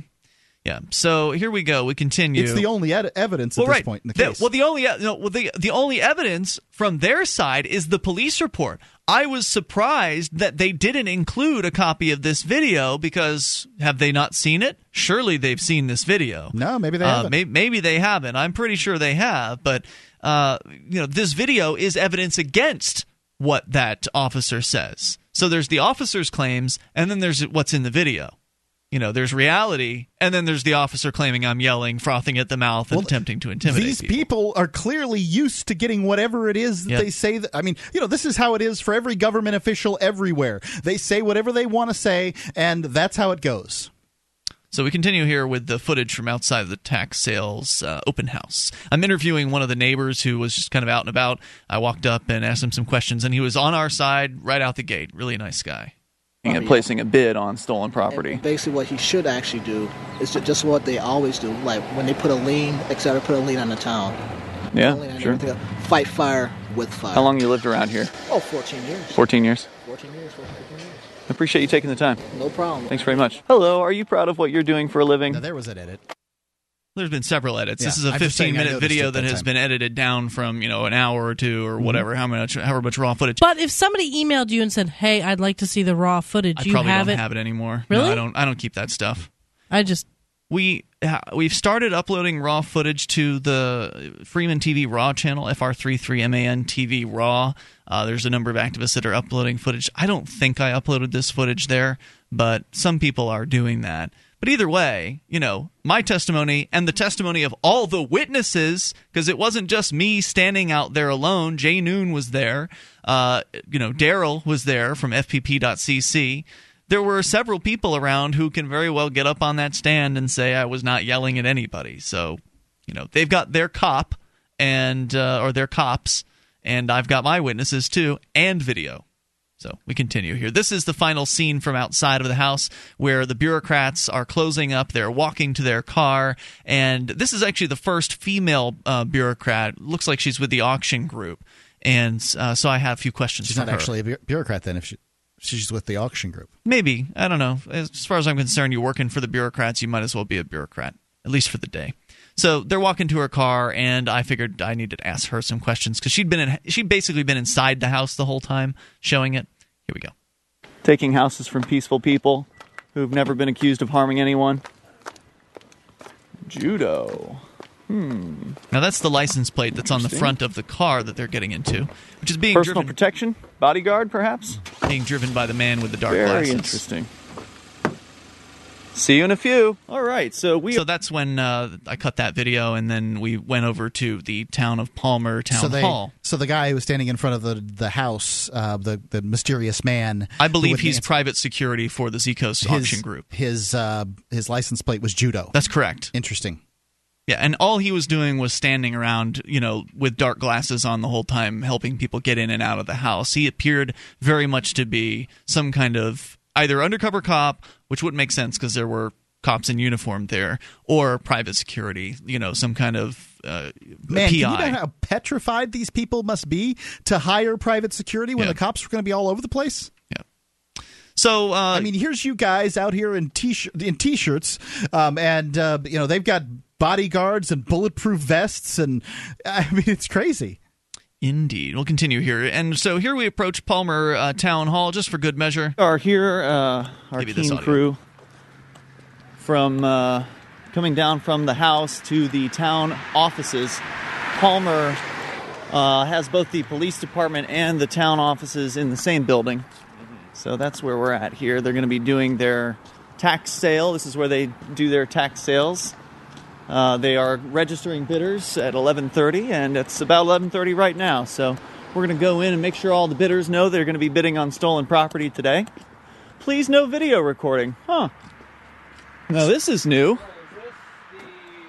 Yeah. So here we go. We continue. It's the only ed- evidence at well, this right. point in the The- case. well, the only no, well, the the only evidence from their side is the police report. I was surprised that they didn't include a copy of this video because have they not seen it? Surely they've seen this video. No, maybe they Uh, haven't. may- maybe they haven't. I'm pretty sure they have, but uh, you know, this video is evidence against what that officer says. So there's the officer's claims, and then there's what's in the video. You know, there's reality, and then there's the officer claiming I'm yelling, frothing at the mouth, and attempting to intimidate These people. people are clearly used to getting whatever it is that Yep. they say. That, I mean, you know, this is how it is for every government official everywhere. They say whatever they want to say, and that's how it goes. So we continue here with the footage from outside the tax sales uh, open house. I'm interviewing one of the neighbors who was just kind of out and about. I walked up and asked him some questions, and he was on our side right out the gate. Really nice guy. And placing a bid on stolen property. Basically, what he should actually do is ju- just what they always do. Like when they put a lien, etc., put a lien on the town. Yeah, Put a lien on sure. Fight fire with fire. How long you lived around here? Oh, 14 years. 14 years. 14 years, 14 years. I appreciate you taking the time. No problem. Thanks very much. Hello, are you proud of what you're doing for a living? there was an edit. There's been several edits. this is a I'm 15 minute video that that has time. been edited down from you know an hour or two or mm-hmm. whatever, how much, however much raw footage. But if somebody emailed you and said, "Hey, I'd like to see the raw footage," I you probably have don't it. have it anymore. Really? No, I don't. I don't keep that stuff. I just we ha- we've started uploading raw footage to the Freeman TV Raw channel, FR33MAN TV Raw. Uh, there's a number of activists that are uploading footage. I don't think I uploaded this footage there, but some people are doing that. But either way, you know, my testimony and the testimony of all the witnesses, because it wasn't just me standing out there alone. Jay Noon was there. Uh, you know, Daryl was there from FPP.cc there were several people around who can very well get up on that stand and say I was not yelling at anybody. So, you know, they've got their cop and uh, or their cops, and I've got my witnesses too, and video. So we continue here. This is the final scene from outside of the house where the bureaucrats are closing up. They're walking to their car, and this is actually the first female uh, bureaucrat. Looks like she's with the auction group, and uh, so I have a few questions. She's not her. actually a bu- bureaucrat then. If she, she's with the auction group. Maybe. I don't know. As far as I'm concerned, you're working for the bureaucrats, you might as well be a bureaucrat, at least for the day. So they're walking to her car, and I figured I needed to ask her some questions because she'd been in, she'd basically been inside the house the whole time, showing it. Here we go. Taking houses from peaceful people who've never been accused of harming anyone. Judo. Hmm. Now that's the license plate that's on the front of the car that they're getting into, which is being Personal driven, protection? Bodyguard, perhaps? being driven by the man with the dark Very glasses. interesting. See you in a few. All right, so we. So that's when uh, I cut that video, and then we went over to the town of Palmer Town so they, Hall. so the guy who was standing in front of the the house, uh, the the mysterious man. I believe he's answer- private security for the Zekos his, auction group. His uh, his license plate was judo. That's correct. Interesting. Yeah, and all he was doing was standing around, you know, with dark glasses on the whole time, helping people get in and out of the house. He appeared very much to be some kind of either undercover cop, which wouldn't make sense because there were cops in uniform there, or private security, you know, some kind of uh, Man, PI. can you know how petrified these people must be to hire private security when Yeah. the cops are going to be all over the place? Yeah. So uh, I mean, here's you guys out here in t in t-shirts, um, and uh, you know they've got bodyguards and bulletproof vests, and I mean it's crazy. Indeed. We'll continue here. And so here we approach Palmer uh, Town Hall just for good measure. Are here, uh, our Give you this team crew from uh, coming down from the house to the town offices. Palmer uh, has both the police department and the town offices in the same building. So that's where we're at here. They're going to be doing their tax sale. This is where they do their tax sales. Uh, they are registering bidders at 11:30, and it's about 11:30 right now. So we're going to go in and make sure all the bidders know they're going to be bidding on stolen property today. Please, no video recording. Huh? Now this is new.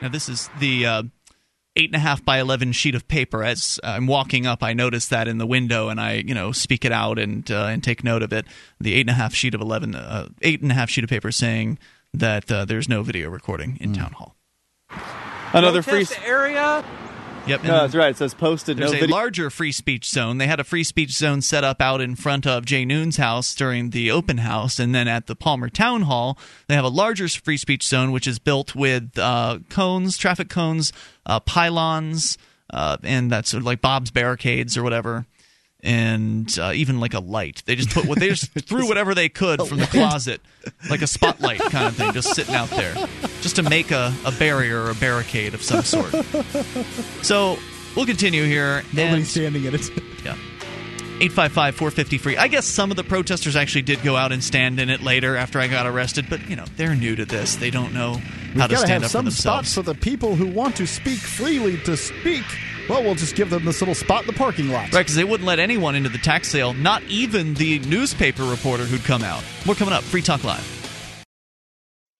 Now this is the uh, eight and a half by eleven sheet of paper. As I'm walking up, I notice that in the window, and I, you know, speak it out and uh, and take note of it. The eight and a half sheet of eleven, uh, eight and a half sheet of paper saying that uh, there's no video recording in town hall. Another free. Speech area. Yep. No, that's right. It says posted. There's no a video. larger free speech zone. They had a free speech zone set up out in front of Jay Noon's house during the open house, and then at the Palmer Town Hall, they have a larger free speech zone, which is built with uh, cones, traffic cones, uh, pylons, uh, and that's sort of like Bob's barricades or whatever. And uh, even like a light, they just put what they just (laughs) threw whatever they could from the closet, like a spotlight kind of thing, just sitting out there, just to make a, a barrier or a barricade of some sort. So we'll continue here. Nobody's and- standing in it. yeah. 855 450 free. I guess some of the protesters actually did go out and stand in it later after I got arrested, but, you know, they're new to this. They don't know We've how to stand have up for some themselves. spots for the people who want to speak freely to speak. Well, we'll just give them this little spot in the parking lot. Right, because they wouldn't let anyone into the tax sale, not even the newspaper reporter who'd come out. More coming up. Free Talk Live.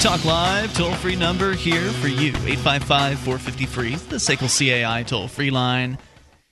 Talk Live, toll free number here for you 855 450 free, the SACL CAI toll free line.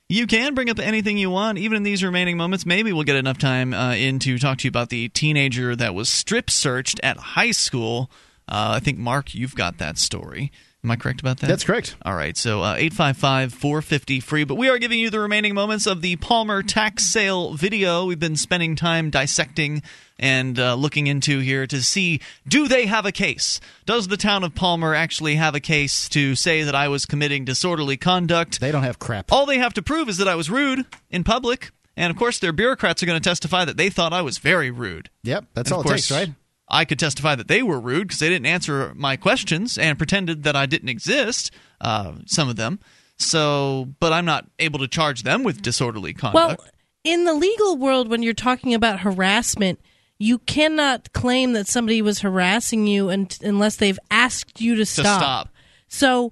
You can bring up anything you want, even in these remaining moments. Maybe we'll get enough time uh, in to talk to you about the teenager that was strip searched at high school. Uh, I think, Mark, you've got that story. Am I correct about that? That's correct. All right, so uh, 855 450 free. But we are giving you the remaining moments of the Palmer tax sale video we've been spending time dissecting and uh, looking into here to see do they have a case? Does the town of Palmer actually have a case to say that I was committing disorderly conduct? They don't have crap. All they have to prove is that I was rude in public. And of course, their bureaucrats are going to testify that they thought I was very rude. Yep, that's And all of it takes, right? I could testify that they were rude because they didn't answer my questions and pretended that I didn't exist. Uh, some of them. So, but I'm not able to charge them with disorderly conduct. Well, in the legal world, when you're talking about harassment, you cannot claim that somebody was harassing you un- unless they've asked you to stop. stop. So,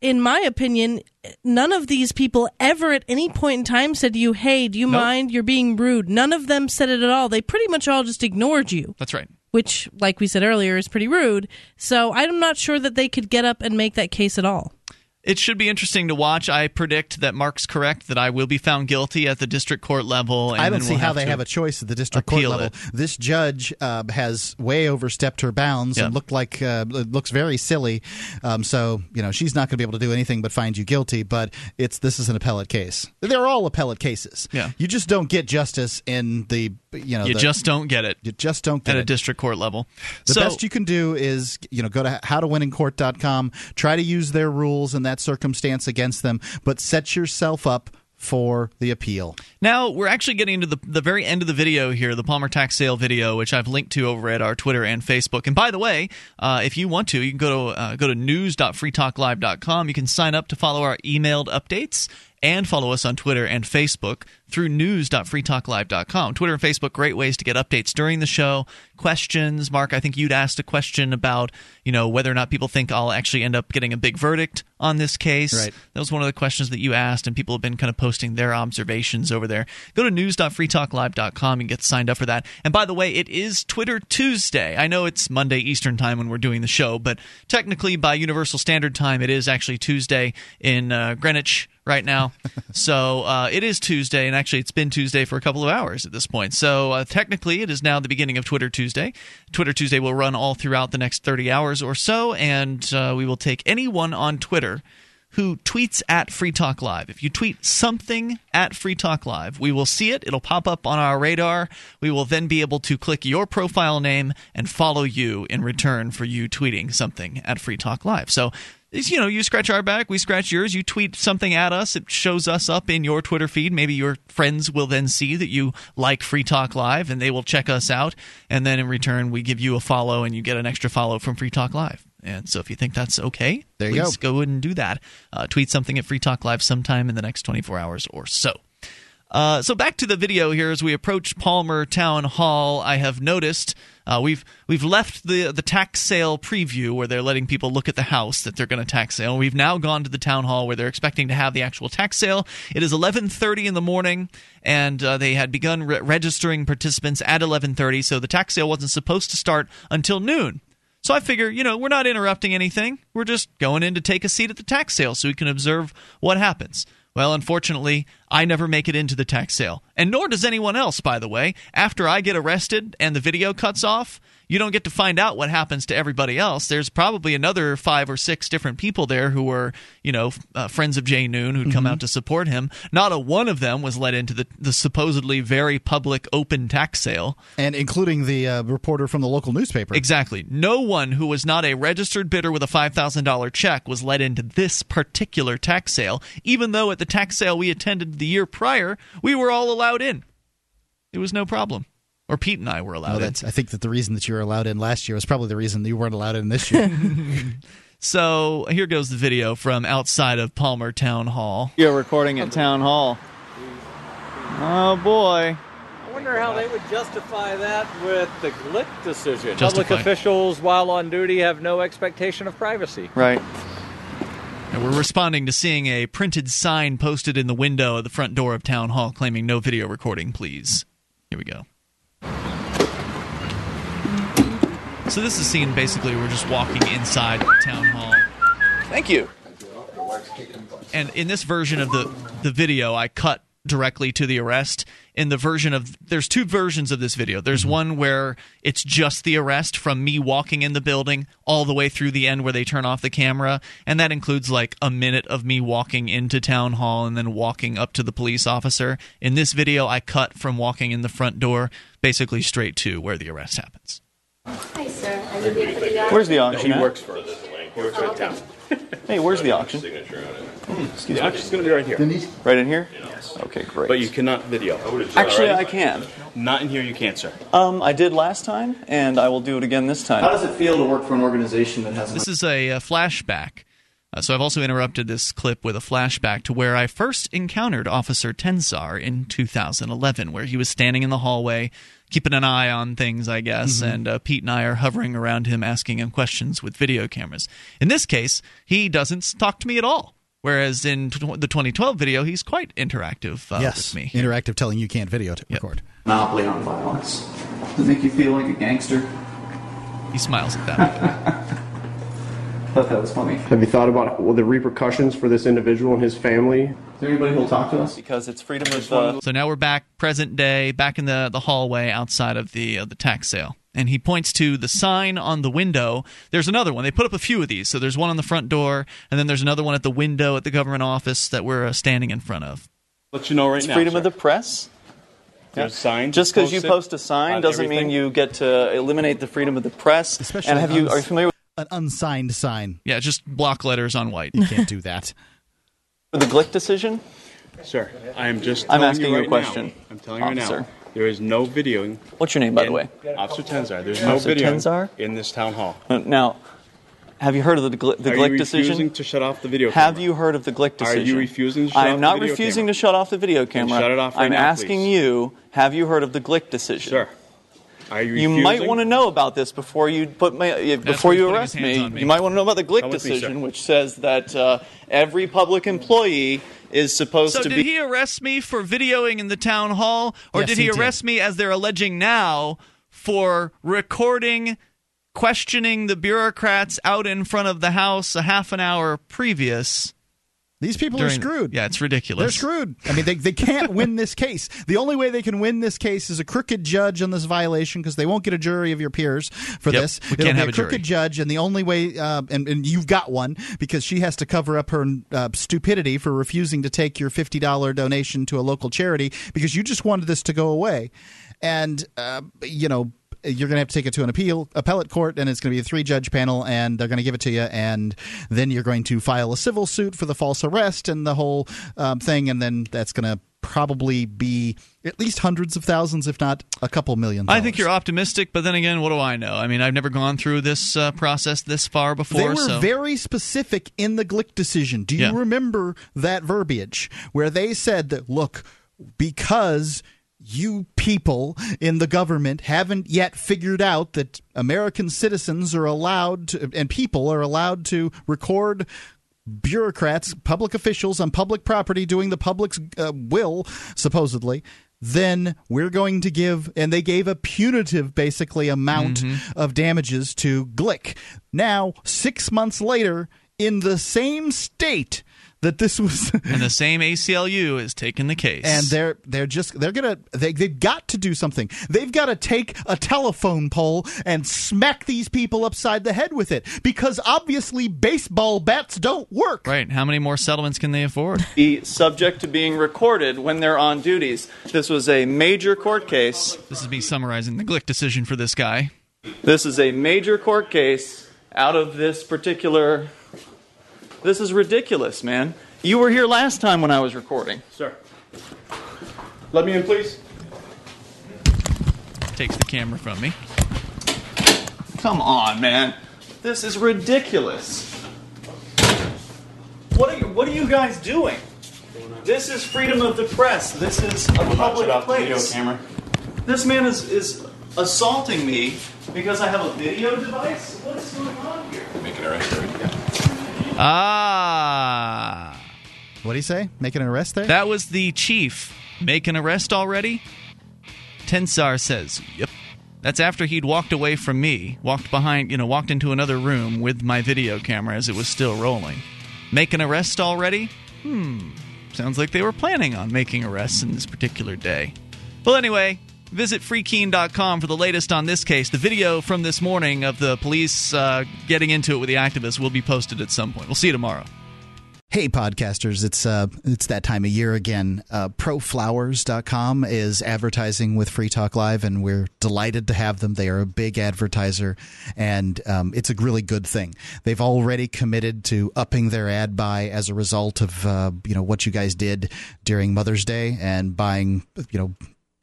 in my opinion, none of these people ever at any point in time said to you, Hey, do you mind? You're being rude. None of them said it at all. They pretty much all just ignored you. That's right. Which, like we said earlier, is pretty rude. So I'm not sure that they could get up and make that case at all. It should be interesting to watch. I predict that Mark's correct that I will be found guilty at the district court level. And I don't see we'll how have they have a choice at the district court level. it. This judge uh, has way overstepped her bounds Yeah. and looked like uh, looks very silly. Um, so you know she's not going to be able to do anything but find you guilty. But it's this is an appellate case. They're all appellate cases. Yeah. you just don't get justice in the you know You the- just don't get it you just don't get at a district court level. The so, best you can do is, you know, go to howtowinincourt.com, try to use their rules in that circumstance against them, but set yourself up for the appeal. Now we're actually getting to the the very end of the video here, the Palmer tax sale video, which I've linked to over at our Twitter and Facebook. And by the way, uh, if you want to, you can go to uh, go to news.freetalklive.com. You can sign up to follow our emailed updates and follow us on Twitter and Facebook through news.freetalklive.com. Twitter and Facebook, great ways to get updates during the show. Questions, Mark. I think you'd asked a question about you know whether or not people think I'll actually end up getting a big verdict on this case. Right. That was one of the questions that you asked, and people have been kind of posting their observations over there. Go to news.freetalklive.com and get signed up for that. And by the way, it is Twitter Tuesday. I know it's Monday Eastern Time when we're doing the show, but technically by Universal Standard Time, it is actually Tuesday in uh, Greenwich right now. so uh, it is Tuesday, and actually it's been Tuesday for a couple of hours at this point. So uh, technically, it is now the beginning of Twitter Tuesday. Twitter Tuesday will run all throughout the next 30 hours or so, and uh, we will take anyone on Twitter who tweets at Free Talk Live. If you tweet something at Free Talk Live, we will see it. It'll pop up on our radar. We will then be able to click your profile name and follow you in return for you tweeting something at Free Talk Live. So is, you know, you scratch our back, we scratch yours. You tweet something at us, it shows us up in your Twitter feed. Maybe your friends will then see that you like Free Talk Live and they will check us out. And then in return, we give you a follow and you get an extra follow from Free Talk Live. And so if you think that's okay, There you please go. ahead and do that. Uh, tweet something at Free Talk Live sometime in the next 24 hours or so. Uh, so back to the video here as we approach Palmer Town Hall. I have noticed uh, we've we've left the the tax sale preview where they're letting people look at the house that they're going to tax sale. We've now gone to the town hall where they're expecting to have the actual tax sale. It is 11:30 in the morning, and uh, they had begun re- registering participants at 11:30. So the tax sale wasn't supposed to start until noon. So I figure, you know, we're not interrupting anything. We're just going in to take a seat at the tax sale so we can observe what happens. Well, unfortunately, I never make it into the tax sale. And nor does anyone else, by the way. After I get arrested and the video cuts off, you don't get to find out what happens to everybody else. There's probably another five or six different people there who were, you know, uh, friends of Jay Noon who'd come Mhm. out to support him. Not a one of them was let into the, the supposedly very public open tax sale. And including the uh, reporter from the local newspaper. Exactly. No one who was not a registered bidder with a $5,000 check was let into this particular tax sale, even though at the tax sale we attended the year prior, we were all allowed in. It was no problem. Or Pete and I were allowed No, in. I think that the reason that you were allowed in last year was probably the reason that you weren't allowed in this year. (laughs) So here goes the video from outside of Palmer Town Hall. You're recording at town hall. Oh boy. I wonder how they would justify that with the Glik decision. Justify. Public officials, while on duty, have no expectation of privacy. Right. And we're responding to seeing a printed sign posted in the window at the front door of Town Hall claiming no video recording, please. Here we go. So this is scene basically we're just walking inside Town Hall. Thank you. And in this version of the the video, I cut directly to the arrest. In the version of there's two versions of this video. There's mm-hmm. one where it's just the arrest from me walking in the building all the way through the end where they turn off the camera, and that includes like a minute of me walking into town hall and then walking up to the police officer. In this video, I cut from walking in the front door basically straight to where the arrest happens. Hi, sir. Are you here for the Where's the auction? He at? works for this link. He works for the town. Hey, where's the auction? Signature on it. Excuse The me. auction's going to be right here. Right in here? Yes. Okay, great. But you cannot video. Actually, I can. Not in here, you can't, sir. Um, I did last time, and I will do it again this time. How does it feel to work for an organization that has This is a, a flashback. Uh, so I've also interrupted this clip with a flashback to where I first encountered Officer Tensar in 2011, where he was standing in the hallway, keeping an eye on things, I guess, Mhm. and uh, Pete and I are hovering around him, asking him questions with video cameras. In this case, he doesn't talk to me at all. Whereas in tw- the 2012 video, he's quite interactive uh, yes, with me. interactive telling you can't video record. Monopoly on violence. Does it make you feel like a gangster? He smiles at that. (laughs) thought that was funny. Have you thought about well, the repercussions for this individual and his family? Is there anybody who'll talk to us? Because it's freedom of. the. So now we're back present day, back in the, the hallway outside of the uh, the tax sale. And he points to the sign on the window. There's another one. They put up a few of these. So there's one on the front door, and then there's another one at the window at the government office that we're uh, standing in front of. Let you know right it's now. freedom sir. of the press. There's signs Just because you post a sign on doesn't everything. mean you get to eliminate the freedom of the press. Especially and have you are you familiar an unsigned sign? Yeah, just block letters on white. You can't do that. (laughs) For the Glik decision? Sir, I am just I'm asking you you a question, now. I'm telling you right officer. now. There is no videoing. What's your name, by the way? Officer Tenzar. There's no Officer videoing Tenzar? in this town hall. Uh, Now, have you heard of the, Gl- the Are Glik you decision? refusing to shut off the video Have you heard of the Glik decision? Are you refusing to shut I am not refusing camera? to shut off the video Then camera. shut it off right I'm now, asking please. you, have you heard of the Glik decision? Sir, are you You might want to know about this before you put my, uh, before you arrest me. me. You might want to know about the Glik Come me, decision, sir. which says that uh, every public employee is supposed So to did be. he arrest me for videoing in the town hall, or Yes, did he, he did. arrest me as they're alleging now for recording, questioning the bureaucrats out in front of the house a half an hour previous? These people are screwed. Yeah, it's ridiculous. They're screwed. I mean, they, they can't win this (laughs) case. The only way they can win this case is a crooked judge on this violation because they won't get a jury of your peers for Yep, this. we It'll can't have a a jury. crooked judge, and the only way, uh, and, and you've got one because she has to cover up her uh, stupidity for refusing to take your fifty dollar donation to a local charity because you just wanted this to go away, and uh, you know you're going to have to take it to an appeal appellate court, and it's going to be a three judge panel, and they're going to give it to you, and then you're going to file a civil suit for the false arrest and the whole um, thing, and then that's going to probably be at least hundreds of thousands, if not a couple million. I think you're optimistic, but then again, what do I know? I mean, I've never gone through this uh, process this far before. They were so. very specific in the Glik decision. Do you Yeah. remember that verbiage where they said that, look, because you people in the government haven't yet figured out that American citizens are allowed to, and people are allowed to record bureaucrats, public officials on public property doing the public's uh, will, supposedly. Then we're going to give, and they gave a punitive, basically, amount of damages to Glik. Now, six months later, in the same state that this was (laughs) and the same ACLU is taking the case. and they're they're just they're gonna they, they've got to do something they've got to take a telephone pole and smack these people upside the head with it because obviously baseball bats don't work right. How many more settlements can they afford? Be subject to being recorded when they're on duties. This was a major court case. This is me summarizing the Glik decision for this guy. This is a major court case out of this particular. This is ridiculous, man. You were here last time when I was recording. Sir. Let me in, please. Takes the camera from me. Come on, man. This is ridiculous. What are you, what are you guys doing? This is freedom of the press. This is a public place. camera. This man is, is assaulting me because I have a video device? What is going on here? Make an arrest. Ah. what do you say making an arrest there That was the chief. Make an arrest already? Tensar says, Yep. That's after he'd walked away from me, walked behind, you know, walked into another room with my video camera as it was still rolling. Make an arrest already? Hmm. Sounds like they were planning on making arrests in this particular day. Well, anyway, visit freekeene.com for the latest on this case. The video from this morning of the police uh, getting into it with the activists will be posted at some point. We'll see you tomorrow. Hey, podcasters! It's uh, it's that time of year again. Uh, ProFlowers.com is advertising with Free Talk Live, and we're delighted to have them. They are a big advertiser, and um, it's a really good thing. They've already committed to upping their ad buy as a result of uh, you know what you guys did during Mother's Day and buying you know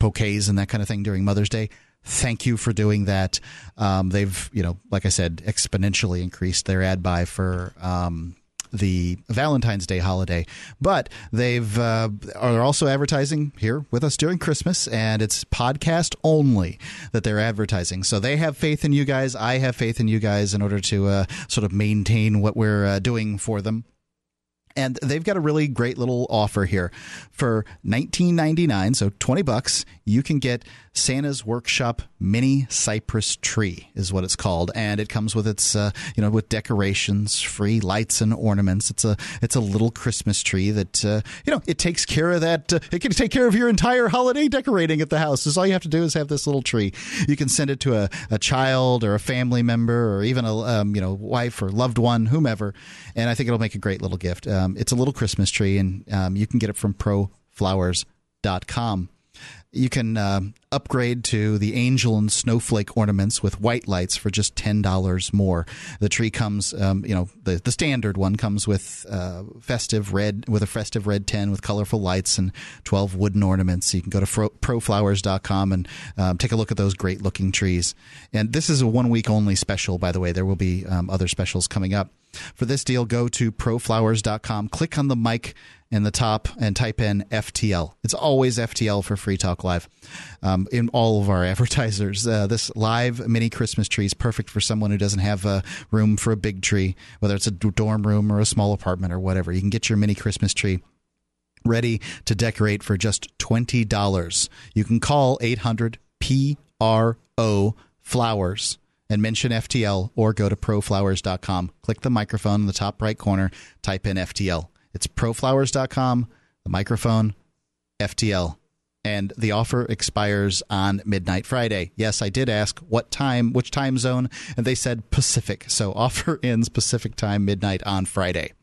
bouquets and that kind of thing during Mother's Day. Thank you for doing that. Um, they've, you know, like I said, exponentially increased their ad buy for um, the Valentine's Day holiday, but they've uh, are also advertising here with us during Christmas, and it's podcast only that they're advertising. So they have faith in you guys. I have faith in you guys in order to uh, sort of maintain what we're uh, doing for them. And they've got a really great little offer here. For 19.99, so 20 bucks, you can get Santa's Workshop Mini Cypress Tree is what it's called, and it comes with its uh, you know with decorations, free lights and ornaments. It's a it's a little Christmas tree that uh, you know it takes care of that. Uh, it can take care of your entire holiday decorating at the house. Just all you have to do is have this little tree. You can send it to a, a child or a family member or even a um, you know wife or loved one, whomever, and I think it'll make a great little gift. Um, it's a little Christmas tree, and um, you can get it from ProFlowers.com. You can um upgrade to the angel and snowflake ornaments with white lights for just ten dollars more. The tree comes, um, you know, the the standard one comes with uh, festive red with a festive red tin with colorful lights and twelve wooden ornaments. You can go to fro- proflowers.com and um, take a look at those great looking trees. And this is a one week only special, by the way. There will be um, other specials coming up. For this deal, go to proflowers.com, click on the mic in the top, and type in FTL. It's always FTL for Free Talk Live. Um, in all of our (laughs) advertisers, uh, this live mini Christmas tree is perfect for someone who doesn't have a room for a big tree, whether it's a dorm room or a small apartment or whatever. You can get your mini Christmas tree ready to decorate for just $20. You can call 800 PRO Flowers and mention FTL or go to proflowers.com. Click the microphone in the top right corner, type in FTL. It's proflowers.com, the microphone, FTL. And the offer expires on midnight Friday. Yes, I did ask what time, which time zone, and they said Pacific. So (laughs) offer ends Pacific time, midnight on Friday.